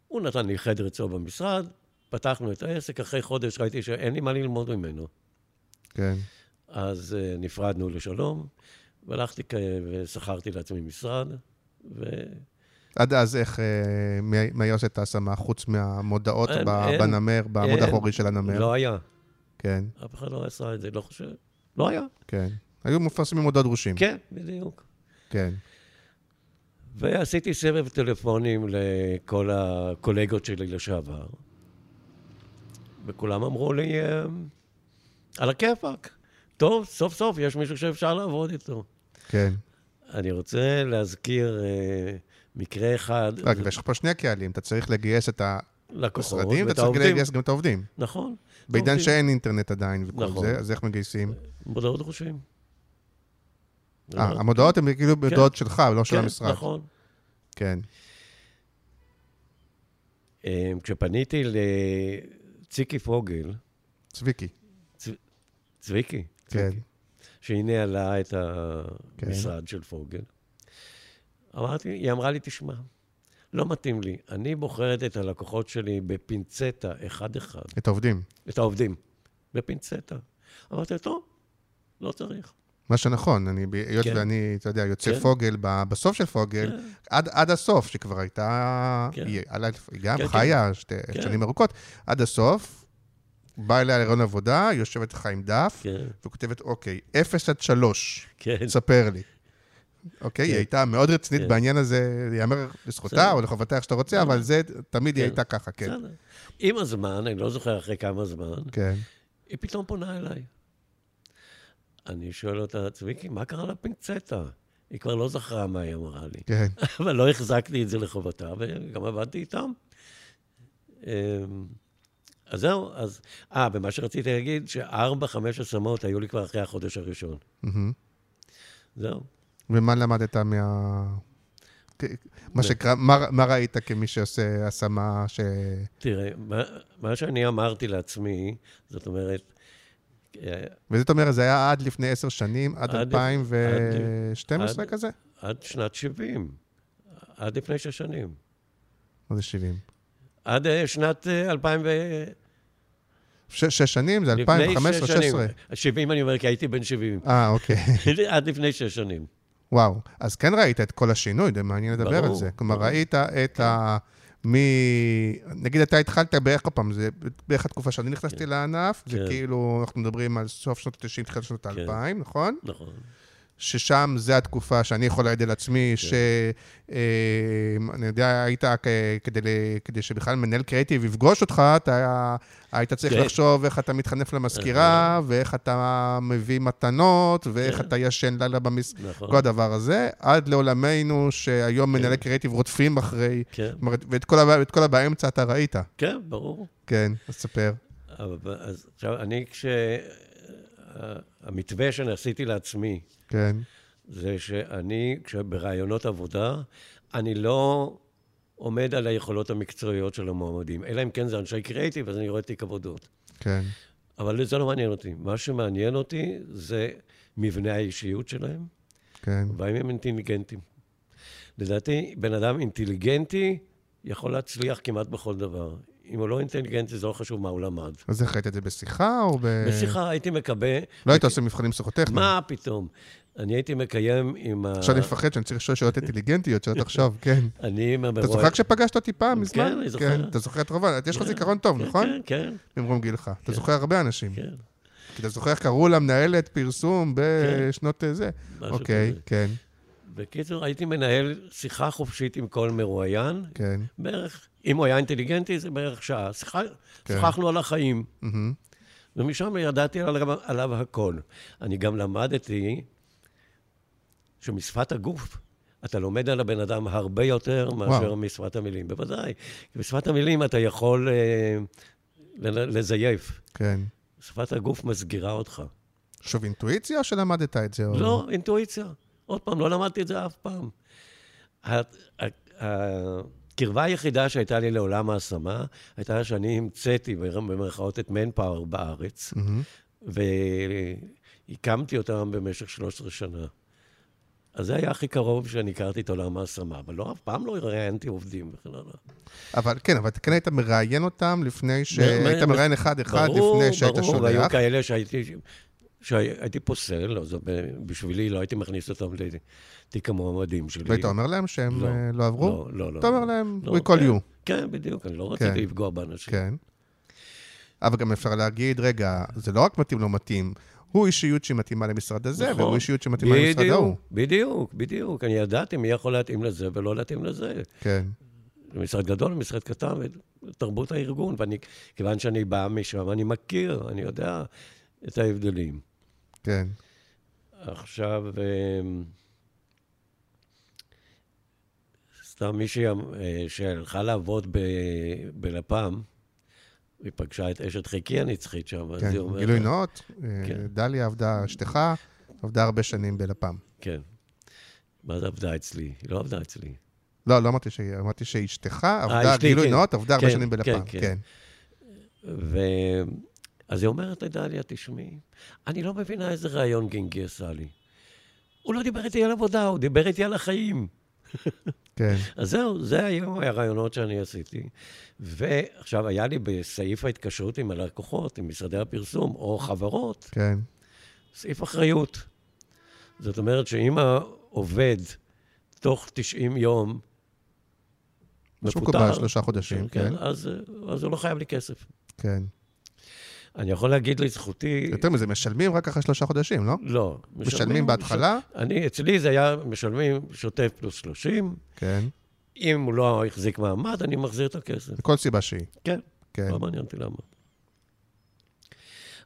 הוא נתן לי חדר אצלו במשרד, פתחנו את העסק, אחרי חודש ראיתי שאין לי מה ללמוד ממנו. כן. אז uh, נפרדנו לשלום, והלכתי כ- ושכרתי לעצמי משרד, ו... עד אז איך, אה, מי מי עושה את ההשמה, חוץ מהמודעות אין, ב- אין, בנמר, בעמוד. האחורי של הנמר? לא היה. כן, אף אחד לא עשה את זה, לא חושב. לא היה. כן. היו מפרסמים מודעות דרושים. כן, בדיוק. כן. ועשיתי סבב טלפונים לכל הקולגות שלי לשעבר, וכולם אמרו לי, "אה, על הכיפאק. טוב, סוף סוף יש מישהו שאפשר לעבוד איתו. כן. אני רוצה להזכיר אה, מקרה אחד. רק, ויש לך פה שני קהלים, אתה צריך לגייס את לקוחות משרדים, ואת אתה צריך העובדים. לגייס גם את העובדים. נכון. בעידן. שאין אינטרנט עדיין וכל נכון. זה, אז איך מגייסים? מודעות דרושים. אה, המודעות הן כאילו מודעות שלך, לא של כן, המשרד. נכון. כן. אה, כשפניתי לציקי פוגל, צביקי. צביקי, כן. צביקי, שהיא ניהלה את כן. המשרד של פוגל, אמרתי, היא אמרה לי, תשמע, לא מתאים לי, אני בוחרת את הלקוחות שלי בפינצטה, אחד-אחד, את העובדים. את העובדים, בפינצטה. אמרתי, טוב, לא צריך. מה שנכון, אני, היות כן. ואני, אתה יודע, יוצא כן. פוגל ב- בסוף של פוגל, כן. עד, עד הסוף, שכבר הייתה, כן. היא, גם כן, חיה שתי כן. שנים ארוכות, עד הסוף, באה אליה להיריון עבודה, יושבת לך עם דף, כן, וכותבת, אוקיי, 0 עד 3, כן. ספר לי. אוקיי, היא כן. הייתה מאוד רצינית כן. בעניין הזה, ייאמר לזכותה. או לחובתה, איך שאתה רוצה, אבל זה, תמיד היא כן. הייתה ככה, כן. עם הזמן, אני לא זוכר אחרי כמה זמן. היא פתאום פונה אליי. אני שואל אותה, צביקי, מה קרה לפינצטה? היא כבר לא זכרה מה היא אמרה לי. כן, (laughs) אבל לא החזקתי את זה לחובתה, וגם עבדתי איתם. אמ, אז זהו, אז... אה, ומה שרציתי להגיד, שארבע, חמש השמות היו לי כבר אחרי החודש הראשון. זהו. ומה למדת מה... מה שנקרא, מה- מה ראית כמי שעושה השמה ש... תראה, מה, מה שאני אמרתי לעצמי, זאת אומרת, אה, וזאת אומרת, זה היה עד לפני עשר שנים, עד עד- 2012 עד- כזה? עד שנת 70, עד לפני שש שנים. מה זה 70? עד אה, שנת אה, 2000 ו... ש- שש שנים? זה לפני 2015, שש שנים. 16. 70 אני אומר, כי הייתי בן 70. אה, אוקיי. (laughs) עד לפני שש שנים. וואו. אז כן ראית את כל השינוי, זה מעניין לדבר על ברור, זה. כלומר, ברור. כן. ראית את ה... מ... נגיד, אתה התחלת בערך, עוד פעם, זה בערך התקופה שאני נכנסתי כן. לענף, זה כן. כאילו, אנחנו מדברים על סוף שנות ה-90, תחילת שנות כן. ה-2000, נכון? נכון. ששם זה התקופה שאני יכול להעיד על עצמי, כן. ש... אה, יודע, היית, כדי, כדי שבכלל מנהל קריאיטיב יפגוש אותך, אתה היית צריך כן. לחשוב איך אתה מתחנף למזכירה, ואיך אתה מביא מתנות, ואיך כן. אתה ישן לילה במס... נכון. כל הדבר הזה, עד לעולמנו, שהיום מנהלי קריאיטיב רודפים אחרי, כן, ואת כל, הבא, את כל הבאמצע אתה ראית. כן, ברור. כן, אז ספר. אבל, אז עכשיו, אני כש... המתווה שעשיתי לעצמי, כן, זה שאני, כשברעיונות עבודה, אני לא עומד על היכולות המקצועיות של המועמדים, אלא אם כן זה אנשי קריאיטיב, אז אני רואה תיק עבודות. כן, אבל זה לא מעניין אותי. מה שמעניין אותי זה מבנה האישיות שלהם, כן. והאם הם אינטליגנטים. לדעתי, בן אדם אינטליגנטי יכול להצליח כמעט בכל דבר. אם הוא לא אינטליגנטי, זה לא חשוב מה הוא למד. אז איך ראית את זה בשיחה או ב... בשיחה הייתי מקבל... לא היית עושה מבחנים פסיכוטכניים. מה פתאום? אני הייתי מקיים עם ה... עכשיו אני מפחד שאני צריך לשאול שאלות אינטליגנטיות, שלא תחשוב, (laughs) כן. אני עם אתה המרואי... זוכר כשפגשת אותי פעם מזמן? כן, אני זוכר. אתה זוכר את רוב, יש לך כן, זיכרון טוב, כן, נכון? כן, כן, ממרום גילך. אתה זוכר הרבה אנשים. כן. כי אתה זוכר איך קראו לה מנהלת פרסום בשנות אה, זה. אוקיי. כן, בקיצור, הייתי מנהל שיחה חופשית עם כל מרואיין, כן. בערך, אם הוא היה אינטליגנטי, זה בערך שעה. כן. שוחחנו על החיים. ומשם ידעתי עליו, עליו הכל. אני גם למדתי שמשפת הגוף, אתה לומד על הבן אדם הרבה יותר מאשר וואו. משפת המילים. בוודאי. כי בשפת המילים אתה יכול אה, לזייף. כן. שפת הגוף מסגירה אותך. שוב, אינטואיציה או שלמדת את זה? או- לא, אינטואיציה. עוד פעם, לא למדתי את זה אף פעם. הקרבה היחידה שהייתה לי לעולם ההשמה, הייתה שאני המצאתי במרכאות את מנפאוור בארץ, מהמם. והקמתי אותם במשך 13 שנה. אז זה היה הכי קרוב שאני הכרתי את עולם ההשמה, אבל לא, אף פעם לא ראיינתי עובדים וכן הלאה. אבל כן, אבל כן היית מראיין אותם לפני שהיית מ- מראיין אחד-אחד ברור, לפני שהיית ברור, והיו שולח. כאלה שהייתי, שהייתי פוסל, אז בשבילי לא הייתי מכניס אותם לתיק המועמדים שלי. והיית אומר להם שהם לא, אה, לא עברו? לא, לא, לא. אתה אומר להם, לא, we call כן, you. כן, בדיוק, אני לא כן. רציתי לפגוע באנשים. כן. אבל גם אפשר להגיד, רגע, זה לא רק מתאים לא מתאים, הוא אישיות שמתאימה למשרד הזה, נכון. והוא אישיות שמתאימה למשרד ההוא. בדיוק, בדיוק, בדיוק. אני ידעתי מי יכול להתאים לזה ולא להתאים לזה. כן, למשרד גדול, למשרד קטן, ותרבות הארגון. ואני, כיוון שאני בא משם, אני מכיר, אני יודע את ההבדלים. כן. עכשיו, אמ, סתם מישהי אה, שהלכה לעבוד ב- בלפ"ם, היא פגשה את אשת חיקי הנצחית שם, אז כן, היא אומרת... גילוי נאות, אה, כן. דליה עבדה, אשתך, עבדה הרבה שנים בלפ"ם. כן. מה זה עבדה אצלי? היא לא עבדה אצלי. לא, לא אמרתי שהיא, אמרתי שאשתך עבדה, אשתי, גילוי כן. נאות, עבדה הרבה כן, שנים בלפ"ם. כן, כן. כן. ו... אז היא אומרת לדליה, תשמעי, אני לא מבינה איזה רעיון גינגי עשה לי. הוא לא דיבר איתי על עבודה, הוא דיבר איתי על החיים. (laughs) כן. אז זהו, זה היו הרעיונות שאני עשיתי. ועכשיו, היה לי בסעיף ההתקשרות עם הלקוחות, עם משרדי הפרסום או חברות, כן. סעיף אחריות. זאת אומרת שאם העובד תוך 90 יום שהוא מפוטר, קבע שלושה חודשים, כן. אז, אז הוא לא חייב לי כסף. כן. אני יכול להגיד לזכותי... יותר מזה, משלמים רק אחרי שלושה חודשים, לא? לא. משלמים בהתחלה? ש... אני, אצלי זה היה משלמים שוטף פלוס 30. כן. אם הוא לא החזיק מעמד, אני מחזיר את הכסף. מכל סיבה שהיא. כן. כן. לא מעניין אותי למה.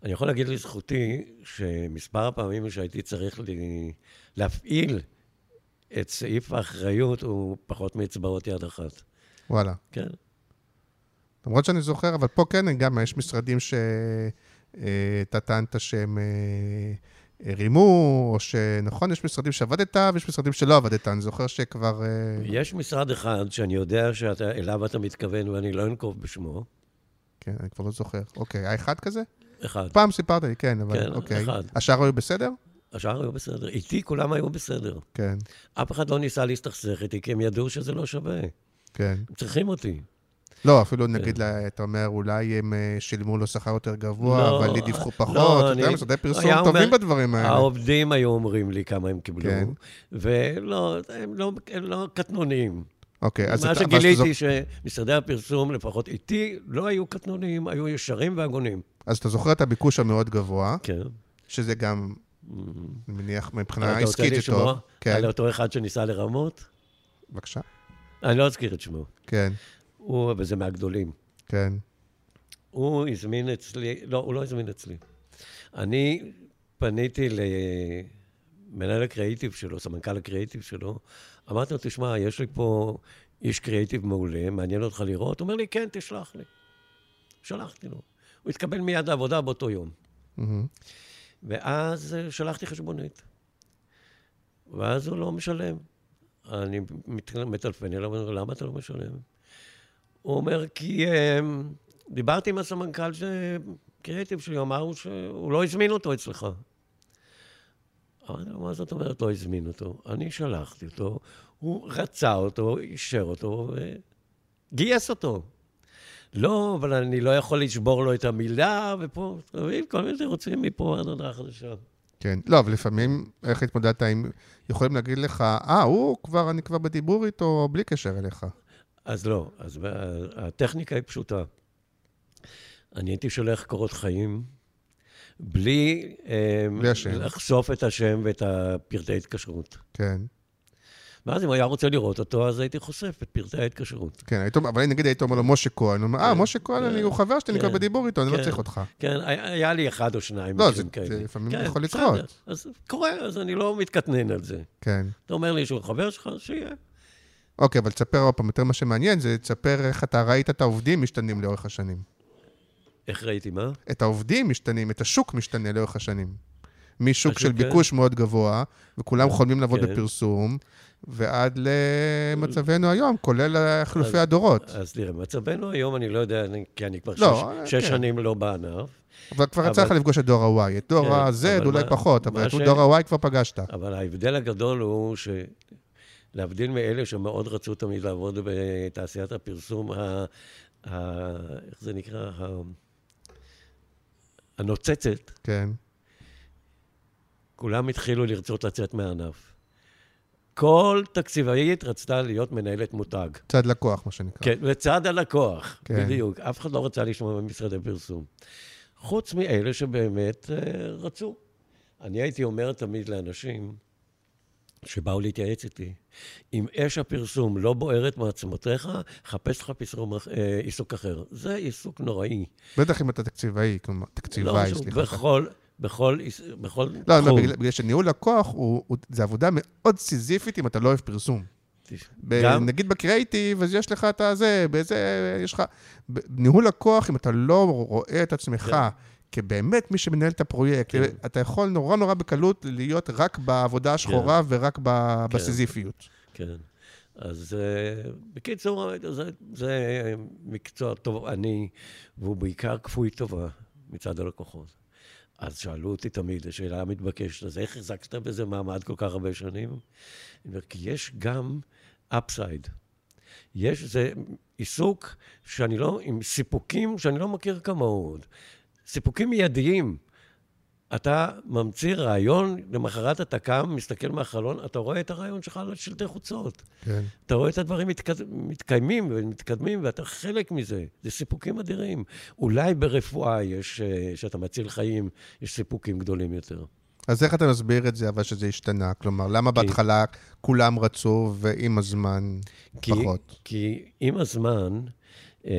אני יכול להגיד לזכותי שמספר הפעמים שהייתי צריך לי, להפעיל את סעיף האחריות הוא פחות מאצבעות יד אחת. וואלה. כן. למרות שאני זוכר, אבל פה כן, גם יש משרדים שאתה טענת שהם אה, רימו, או שנכון, יש משרדים שעבדת ויש משרדים שלא עבדת. אני זוכר שכבר... אה, יש משרד אחד שאני יודע שאליו אתה מתכוון ואני לא אנקוב בשמו. כן, אני כבר לא זוכר. אוקיי, היה אחד כזה? אחד. פעם סיפרת לי, כן, אבל כן, אוקיי. אחד. השאר היו בסדר? השאר היו בסדר. איתי כולם היו בסדר. כן, אף אחד לא ניסה להסתכסך איתי, כי הם ידעו שזה לא שווה. כן. הם צריכים אותי. לא, אפילו נגיד, לה- אתה אומר, אולי הם אה, שילמו לו שכר יותר גבוה, לא, אבל לי דיווחו פחות. לא, אתה יודע, משרדי פרסום טובים בדברים האלה. העובדים היו אומרים לי כמה הם קיבלו, כן. ולא, הם לא, לא קטנוניים. אוקיי, אז מה שגיליתי זוכ- שמשרדי הפרסום, לפחות איתי, לא היו קטנוניים, היו ישרים והגונים. אז אתה זוכר את הביקוש המאוד גבוה, כן. שזה גם, אני מניח, מבחינה עסקית זה טוב. כן, על אותו אחד שניסה לרמות? בבקשה. אני לא אזכיר את שמו. כן, הוא, וזה מהגדולים. כן, הוא הזמין אצלי, לא, הוא לא הזמין אצלי. אני פניתי למנהל הקריאיטיב שלו, סמנכ"ל הקריאיטיב שלו, אמרתי לו, תשמע, יש לי פה איש קריאיטיב מעולה, מעניין אותך לראות? הוא אומר לי, כן, תשלח לי. שלחתי לו. הוא התקבל מיד לעבודה באותו יום. מהמם. ואז שלחתי חשבונית. ואז הוא לא משלם. אני מטלפן אליו, למה אתה לא משלם? הוא אומר, כי אה, דיברתי עם הסמנכ"ל של קריאיטיב שלי, אמר הוא שהוא לא הזמין אותו אצלך. אמרתי לו, מה זאת אומרת לא הזמין אותו? אני שלחתי אותו, הוא רצה אותו, אישר אותו, וגייס אותו. לא, אבל אני לא יכול לשבור לו את המילה, ופה, אתה מבין? כל מיני תירוצים מפה עד הודעה חדשה. כן. לא, אבל לפעמים, איך התמודדת עם... יכולים להגיד לך, אה, הוא כבר, אני כבר בדיבור איתו בלי קשר אליך. אז לא, אז הטכניקה היא פשוטה. אני הייתי שולח קורות חיים בלי, אה, בלי השם. לחשוף את השם ואת הפרטי התקשרות. כן. ואז אם היה רוצה לראות אותו, אז הייתי חושף את פרטי ההתקשרות. כן, היית, אבל נגיד היית אומר לו, משה כהן, הוא אומר, אה, משה כהן, אני, הוא חבר שלי, אני כבר כן. בדיבור איתו, אני לא כן. צריך אותך. כן, היה לי אחד או שניים לא, זה- לפעמים כן, יכול. לקרות. אז קורה, אז אני לא מתקטנן על זה. כן. אתה אומר לי שהוא חבר שלך, שיהיה. אוקיי, אבל תספר עוד פעם, יותר מה שמעניין זה תספר איך אתה ראית את העובדים משתנים לאורך השנים. איך ראיתי מה? את העובדים משתנים, את השוק משתנה לאורך השנים. משוק השוק, של כן. ביקוש מאוד גבוה, וכולם חולמים לעבוד כן. בפרסום, ועד למצבנו היום, כולל חילופי הדורות. אז תראה, מצבנו היום, אני לא יודע, אני- כי אני כבר לא, שש- כן. שש שנים לא בענף, אבל כבר יצא לך לפגוש את דור ה-Y. את דור כן, ה-Z אולי פחות, אבל את ש- דור ה-Y כבר פגשת. אבל ההבדל הגדול הוא שלהבדיל מאלה שמאוד רצו תמיד לעבוד בתעשיית הפרסום, ה... ה... איך זה נקרא? ה... הנוצצת, כן. כולם התחילו לרצות לצאת מהענף. כל תקציבאית רצתה להיות מנהלת מותג. צד לקוח, מה שנקרא. כן, לצד הלקוח, כן. בדיוק. אף אחד לא רצה לשמוע במשרדי פרסום. חוץ מאלה שבאמת אה, רצו. אני הייתי אומר תמיד לאנשים שבאו להתייעץ איתי, אם אש הפרסום לא בוערת מעצמותיך, חפש לך אה, עיסוק אחר. זה עיסוק נוראי. בטח אם אתה תקציבאי, כלומר, תקציבאי, לא, סליחה. בכל, בכל, בכל לא, לא, תחום. בגלל, בגלל שניהול לקוח, הוא, הוא, זה עבודה מאוד סיזיפית אם אתה לא אוהב פרסום. ב- גם- נגיד בקריאיטיב, אז יש לך את הזה, באיזה, יש לך... בניהול לקוח, אם אתה לא רואה את עצמך כן. כבאמת מי שמנהל את הפרויקט, כן. אתה יכול נורא נורא בקלות להיות רק בעבודה השחורה ורק ב- כן. בסיזיפיות. כן. אז אה, בקיצור, זה, זה מקצוע תובעני, והוא בעיקר כפוי טובה מצד הלקוחות. אז שאלו אותי תמיד, השאלה המתבקשת, אז איך החזקת בזה מעמד כל כך הרבה שנים? אני אומר, כי יש גם אפסייד. יש, זה עיסוק שאני לא, עם סיפוקים שאני לא מכיר כמוהו עוד. סיפוקים מיידיים. אתה ממציא רעיון, למחרת אתה קם, מסתכל מהחלון, אתה רואה את הרעיון שלך על שלטי חוצות. כן. אתה רואה את הדברים מתקד... מתקיימים ומתקדמים, ואתה חלק מזה. זה סיפוקים אדירים. אולי ברפואה יש, אה, שאתה מציל חיים, יש סיפוקים גדולים יותר. אז איך אתה מסביר את זה, אבל שזה השתנה? כלומר, למה בהתחלה כולם רצו ועם הזמן כי, פחות? כי עם הזמן, אה,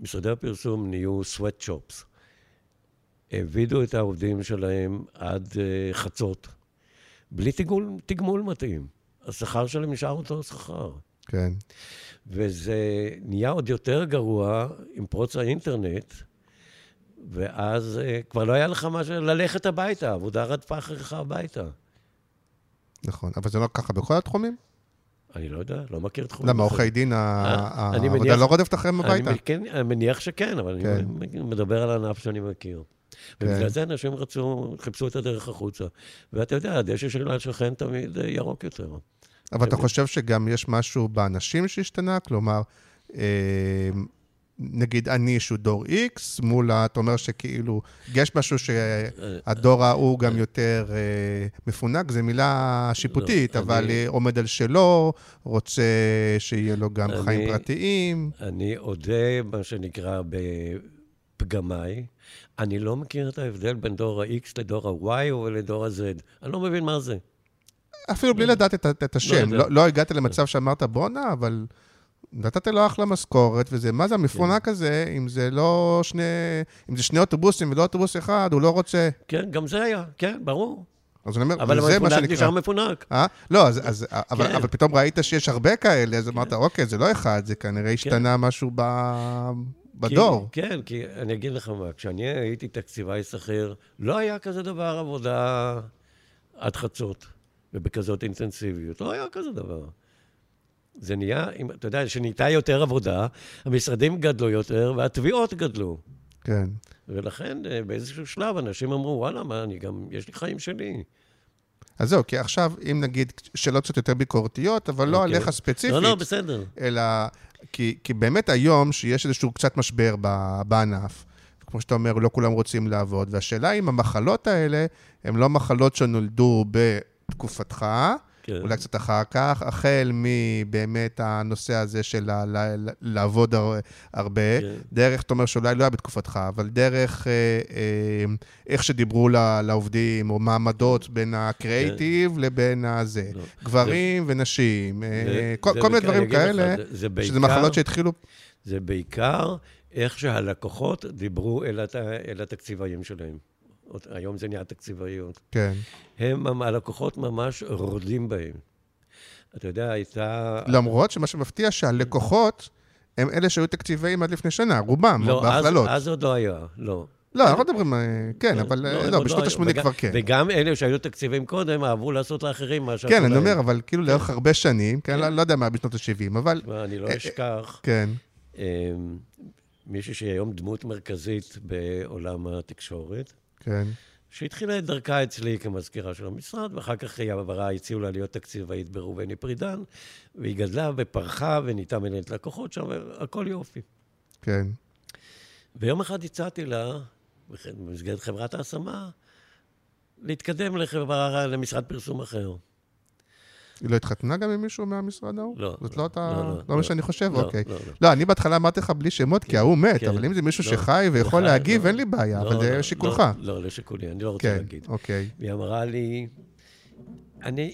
משרדי הפרסום נהיו sweatshops. העבידו את העובדים שלהם עד אה, חצות, בלי תגמול, תגמול מתאים. השכר שלהם נשאר אותו שכר. כן. וזה נהיה עוד יותר גרוע עם פרוץ האינטרנט, ואז אה, כבר לא היה לך מה. ללכת הביתה, העבודה רדפה אחריך הביתה. נכון. אבל זה לא ככה בכל התחומים? אני לא יודע, לא מכיר תחומים. למה. עורכי דין, אה, העבודה לא רודפת אחריהם הביתה? אני, כן, אני מניח שכן, אבל כן. אני מדבר על ענף שאני מכיר. ובגלל כן. זה אנשים רצו, חיפשו את הדרך החוצה. ואתה יודע, הדשא של השכן תמיד אה, ירוק יותר. אבל אתה כן. חושב שגם יש משהו באנשים שהשתנה? כלומר, אה, נגיד אני שהוא דור X, מול, אתה אומר שכאילו, יש משהו שהדור ההוא גם יותר אה, מפונק, זו מילה שיפוטית, לא, אבל אני- אה, עומד על שלו, רוצה שיהיה לו גם אני- חיים פרטיים. אני אודה, מה שנקרא, בפגמיי. אני לא מכיר את ההבדל בין דור ה-X לדור ה-Y או לדור ה-Z. אני לא מבין מה זה. אפילו בלי לדעת את, את השם. יודע. לא, לא הגעת למצב שאמרת, בואנה, אבל נתת לו אחלה משכורת, וזה, מה זה המפונק כן. הזה, אם זה לא שני, אם זה שני אוטובוסים ולא אוטובוס אחד, הוא לא רוצה. כן, גם זה היה, כן, ברור. אז אני אומר, אבל זה מה המפונק שנקרא... נשאר מפונק. אה? לא, אז, אז, אבל, כן. אבל פתאום ראית שיש הרבה כאלה, אז אמרת, אוקיי, זה לא אחד, זה כנראה השתנה משהו ב... בדור. כי, כן, כי אני אגיד לך מה, כשאני הייתי תקציבאי שכיר, לא היה כזה דבר עבודה עד חצות, ובכזאת אינטנסיביות. לא היה כזה דבר. זה נהיה, אתה יודע, שנהייתה יותר עבודה, המשרדים גדלו יותר והתביעות גדלו. כן. ולכן אה, באיזשהו שלב אנשים אמרו, וואלה, מה, אני גם, יש לי חיים שלי. אז זהו, כי עכשיו, אם נגיד שאלות קצת יותר ביקורתיות, אבל לא אוקיי. עליך ספציפית, לא, לא, בסדר. אלא... כי, כי באמת היום, שיש איזשהו קצת משבר בענף, כמו שאתה אומר, לא כולם רוצים לעבוד, והשאלה אם המחלות האלה הן לא מחלות שנולדו בתקופתך, כן. אולי קצת אחר כך, החל מבאמת הנושא הזה של ה- ל- ל- לעבוד הר- הרבה, כן. דרך, אתה אומר שאולי לא היה בתקופתך, אבל דרך אה, אה, איך שדיברו ל- לעובדים, או מעמדות בין הקריאיטיב לבין הזה. לא. גברים ונשים, אה, זה- כל זה כל מיני דברים אגיד לך, כאלה, זה- זה שזה בעיקר- מחלות שהתחילו... זה בעיקר איך שהלקוחות דיברו אל, הת... אל התקציבאים שלהם. היום זה נהיה תקציבאיות. כן. הם, הלקוחות ממש רודים בהם. אתה יודע, הייתה... למרות שמה שמפתיע שהלקוחות הם אלה שהיו תקציבאים עד לפני שנה, רובם, לא, אז, בהכללות. אז עוד לא היה, לא. לא, אנחנו לא מדברים, אה, כן, אבל לא, אה, הם לא, עוד בשנות היו. ה-80 וגם- כבר כן. וגם אלה שהיו תקציבים קודם, אהבו לעשות לאחרים מה שעשו כן. אני אומר, אבל כאילו לאורך הרבה שנים, כן, לא לא יודע מה בשנות ה-70, אבל אני לא אה, אשכח, כן, אמ, מישהי שהיא היום דמות מרכזית בעולם התקשורת, כן, שהתחילה את דרכה אצלי כמזכירה של המשרד, ואחר כך היא עברה, הציעו לה להיות תקציבאית בראובני פרידן, והיא גדלה ופרחה ונהייתה מנהלת לקוחות שם, הכל יופי. כן. ויום אחד הצעתי לה, במסגרת חברת ההשמה, להתקדם לחברה, למשרד פרסום אחר. היא לא התחתנה גם עם מישהו מהמשרד ההוא? לא, זאת לא, לא אותה... לא, לא, לא מה לא. שאני חושב, לא, אוקיי. לא, לא. לא, אני בהתחלה אמרתי לך בלי שמות, כי ההוא מת, כן. אבל אם זה מישהו לא. שחי ויכול להגיב, לא. אין לי בעיה, לא, אבל זה לא, שיקולך. לא, לא, לשיקולי, אני לא רוצה כן, להגיד. אוקיי. והיא אמרה לי,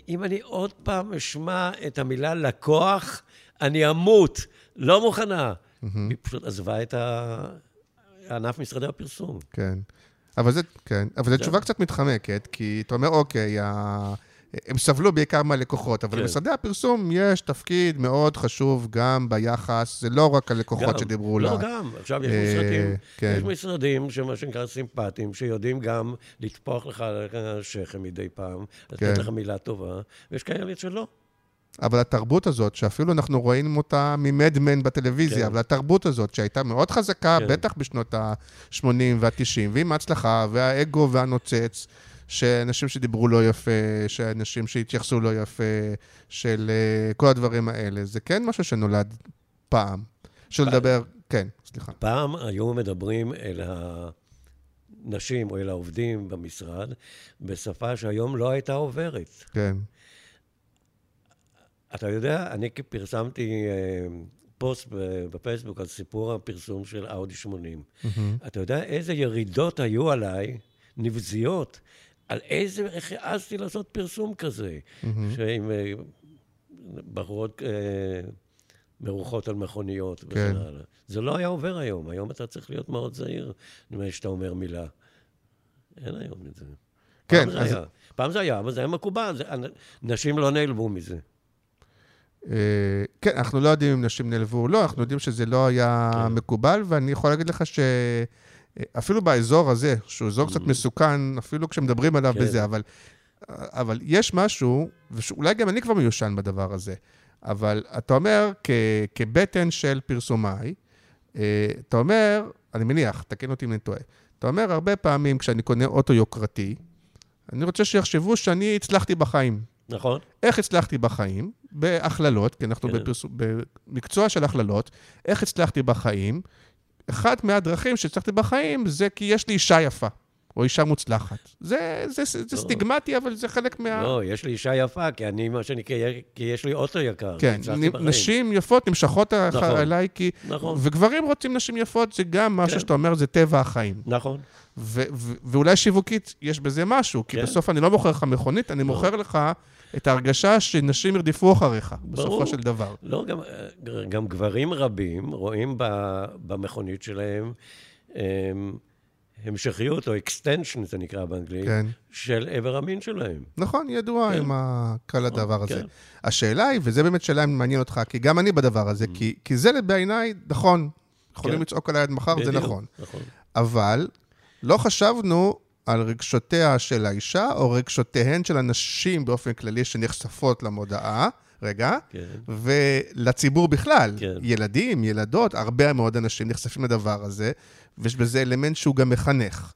אם אני עוד פעם אשמע את המילה לקוח, אני אמות, לא מוכנה. היא פשוט עזבה את ענף משרדי הפרסום. כן. אבל זה, כן, אבל זו תשובה קצת מתחמקת, כי אתה אומר, אוקיי, הם סבלו בעיקר מהלקוחות, אבל כן. למשרדי הפרסום יש תפקיד מאוד חשוב גם ביחס, זה לא רק הלקוחות גם. שדיברו לא, לה. גם. עכשיו יש אה, משרדים, כן. יש משרדים שמה שנקרא סימפטיים, שיודעים גם לטפוח לך על השכם מדי פעם, כן. לתת לך מילה טובה, ויש כאלה שלא. אבל התרבות הזאת, שאפילו אנחנו רואים אותה ממדמן בטלוויזיה, כן. אבל התרבות הזאת, שהייתה מאוד חזקה, כן. בטח בשנות ה-80 וה-90, ועם ההצלחה, והאגו והנוצץ, שאנשים שדיברו לא יפה, שאנשים שהתייחסו לא יפה, של אה, כל הדברים האלה, זה כן משהו שנולד פעם. של לדבר, כן, סליחה. פעם היו מדברים אל הנשים או אל העובדים במשרד בשפה שהיום לא הייתה עוברת. כן, אתה יודע, אני פרסמתי אה, פוסט בפייסבוק על סיפור הפרסום של אאודי 80. אתה יודע איזה ירידות היו עליי, נבזיות, על איזה, איך העזתי לעשות פרסום כזה, שעם אה, בחורות אה, מרוחות על מכוניות וכן כן. הלאה. זה לא היה עובר היום, היום אתה צריך להיות מאוד זהיר לפני שאתה אומר מילה. אין היום את זה. כן, פעם זה אז- היה. פעם זה היה, אבל זה היה מקובל, זה, נשים לא נעלבו מזה. אה, כן, אנחנו לא יודעים אם נשים נעלבו או לא, אנחנו יודעים שזה לא היה כן. מקובל, ואני יכול להגיד לך שאפילו באזור הזה, שהוא אזור קצת מסוכן, אפילו כשמדברים עליו Mm. כן. בזה, אבל, אבל יש משהו, ואולי גם אני כבר מיושן בדבר הזה, אבל אתה אומר, כ, כבטן של פרסומאי, אה, אתה אומר, אני מניח, תקן אותי אם אני טועה, אתה אומר, הרבה פעמים כשאני קונה אוטו יוקרתי, אני רוצה שיחשבו שאני הצלחתי בחיים. נכון? איך הצלחתי בחיים? בהכללות, כי אנחנו כן. בפרסום, במקצוע של הכללות, איך הצלחתי בחיים? אחת מהדרכים שהצלחתי בחיים זה כי יש לי אישה יפה, או אישה מוצלחת. זה, זה, זה, זה לא. סטיגמטי, אבל זה חלק מה... לא, יש לי אישה יפה, כי אני, מה שנקרא, כי יש לי אוטו יקר. כן. נשים יפות נמשכות נכון. אליי, כי... נכון. וגברים רוצים נשים יפות, זה גם משהו כן. שאתה אומר, זה טבע החיים. נכון. ו- ו- ואולי שיווקית יש בזה משהו, כי כן. בסוף אני לא מוכר לך מכונית, אני מוכר לך את ההרגשה שנשים ירדפו אחריך, בסופו ברור. של דבר. לא, גם, גם גברים רבים רואים ב, במכונית שלהם אמ, המשכיות, או extension, זה נקרא באנגלית, כן. של איבר המין שלהם. נכון, ידוע כן. עם כל הדבר הזה. כן. השאלה היא, וזה באמת שאלה מעניין אותך, כי גם אני בדבר הזה, כי- כי זה בעיניי, נכון, יכולים Mm. כן. לצעוק עליי עד מחר, זה בדיוק, נכון. נכון. אבל לא חשבנו על רגשותיה של האישה, או רגשותיהן של הנשים באופן כללי שנחשפות למודעה, רגע, כן. ולציבור בכלל. כן. ילדים, ילדות, הרבה מאוד אנשים נחשפים לדבר הזה, ויש בזה אלמנט שהוא גם מחנך.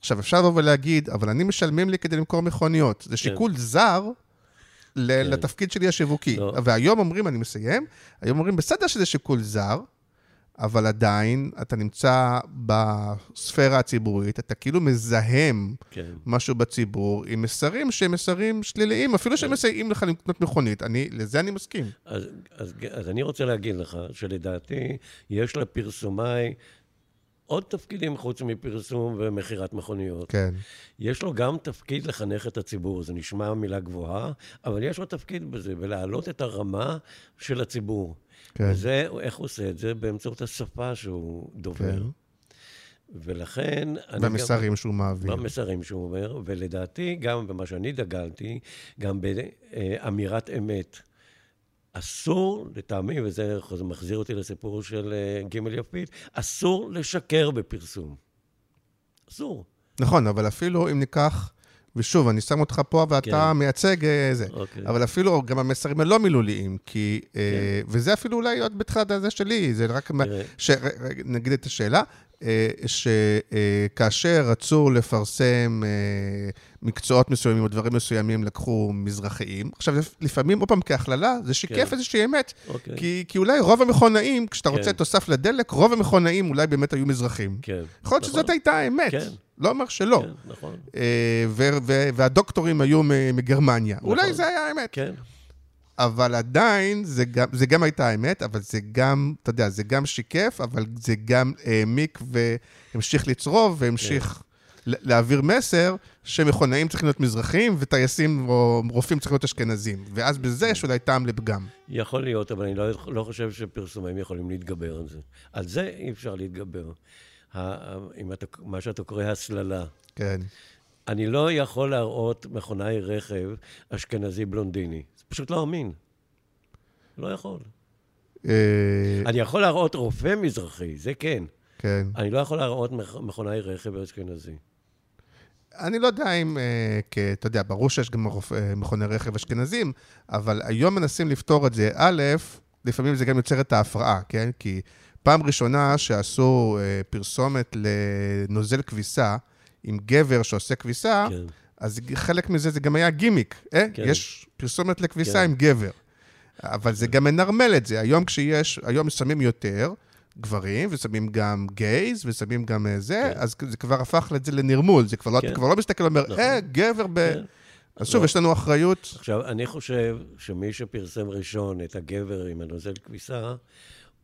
עכשיו, אפשר לבוא ולהגיד, אבל אני משלמים לי כדי למכור מכוניות. זה שיקול זר ל- כן. לתפקיד שלי השיווקי. לא. והיום אומרים, אני מסיים, היום אומרים, בסדר שזה שיקול זר, אבל עדיין אתה נמצא בספירה הציבורית, אתה כאילו מזהם כן. משהו בציבור עם מסרים שהם מסרים שליליים, אפילו שהם מסייעים לך לקנות מכונית. אני, לזה אני מסכים. אז, אז, אז אני רוצה להגיד לך שלדעתי יש לפרסומאי עוד תפקידים חוץ מפרסום ומכירת מכוניות. כן. יש לו גם תפקיד לחנך את הציבור, זה נשמע מילה גבוהה, אבל יש לו תפקיד בזה, ולהעלות את הרמה של הציבור. כן. וזה, איך הוא עושה את זה? באמצעות השפה שהוא דובר. כן. ולכן... במסרים שהוא מעביר. גם, במסרים שהוא אומר, ולדעתי, גם במה שאני דגלתי, גם באמירת אמת. אסור, לטעמי, וזה זה מחזיר אותי לסיפור של אה, ג' יפית, אסור לשקר בפרסום. אסור. נכון, אבל אפילו אם ניקח, ושוב, אני שם אותך פה ואתה כן. מייצג אה, זה, אוקיי. אבל אפילו גם המסרים הלא מילוליים, כי, אה, וזה אפילו אולי עוד בתחילת הזה שלי, זה רק, תראה. ש- נגיד את השאלה, שכאשר רצו לפרסם אה, מקצועות מסוימים או דברים מסוימים, לקחו מזרחיים. עכשיו, לפעמים, עוד פעם, כהכללה, זה שיקף כן. איזושהי אמת. אוקיי. כי, כי אולי רוב המכונאים, כשאתה כן. רוצה תוסף לדלק, רוב המכונאים אולי באמת היו מזרחים. כן. יכול להיות שזאת הייתה האמת. כן. לא אומר שלא. כן, נכון. אה, והדוקטורים היו מגרמניה. אולי זה היה האמת. כן. אבל עדיין, זה גם, זה גם הייתה האמת, אבל זה גם, אתה יודע, זה גם שיקף, אבל זה גם העמיק והמשיך לצרוב והמשיך ל- להעביר מסר שמכונאים צריכים להיות מזרחים וטייסים או רופאים צריכים להיות אשכנזים. ואז בזה יש אולי טעם לפגם. יכול להיות, אבל אני לא, לא חושב שפרסומים יכולים להתגבר על זה. על זה אי אפשר להתגבר. אם אתה, מה שאתה קורא הסללה. כן. אני לא יכול להראות מכונאי רכב אשכנזי בלונדיני. פשוט לא אמין. לא יכול. אה, אני יכול להראות רופא מזרחי, זה כן. כן. אני לא יכול להראות מכ- מכונאי רכב אשכנזי. אני לא יודע אם, אה, אתה יודע, ברור שיש גם אה, מכוני רכב אשכנזים, אבל היום מנסים לפתור את זה. א', לפעמים זה גם יוצר את ההפרעה, כן? כי פעם ראשונה שעשו פרסומת לנוזל כביסה עם גבר שעושה כביסה, כן. אז חלק מזה זה גם היה גימיק. אה? כן. יש פרסומת לכביסה כן. עם גבר. אבל זה גם מנרמל את זה. היום כשיש, היום שמים יותר גברים, ושמים גם גייז, ושמים גם אה, זה, כן. אז זה כבר הפך את זה לנרמול. זה כבר לא, כן. אתה כבר לא מסתכל ואומר, נכון. אה, גבר ב... כן. אז שוב, לא. יש לנו אחריות. עכשיו, אני חושב שמי שפרסם ראשון את הגבר עם הנוזל כביסה,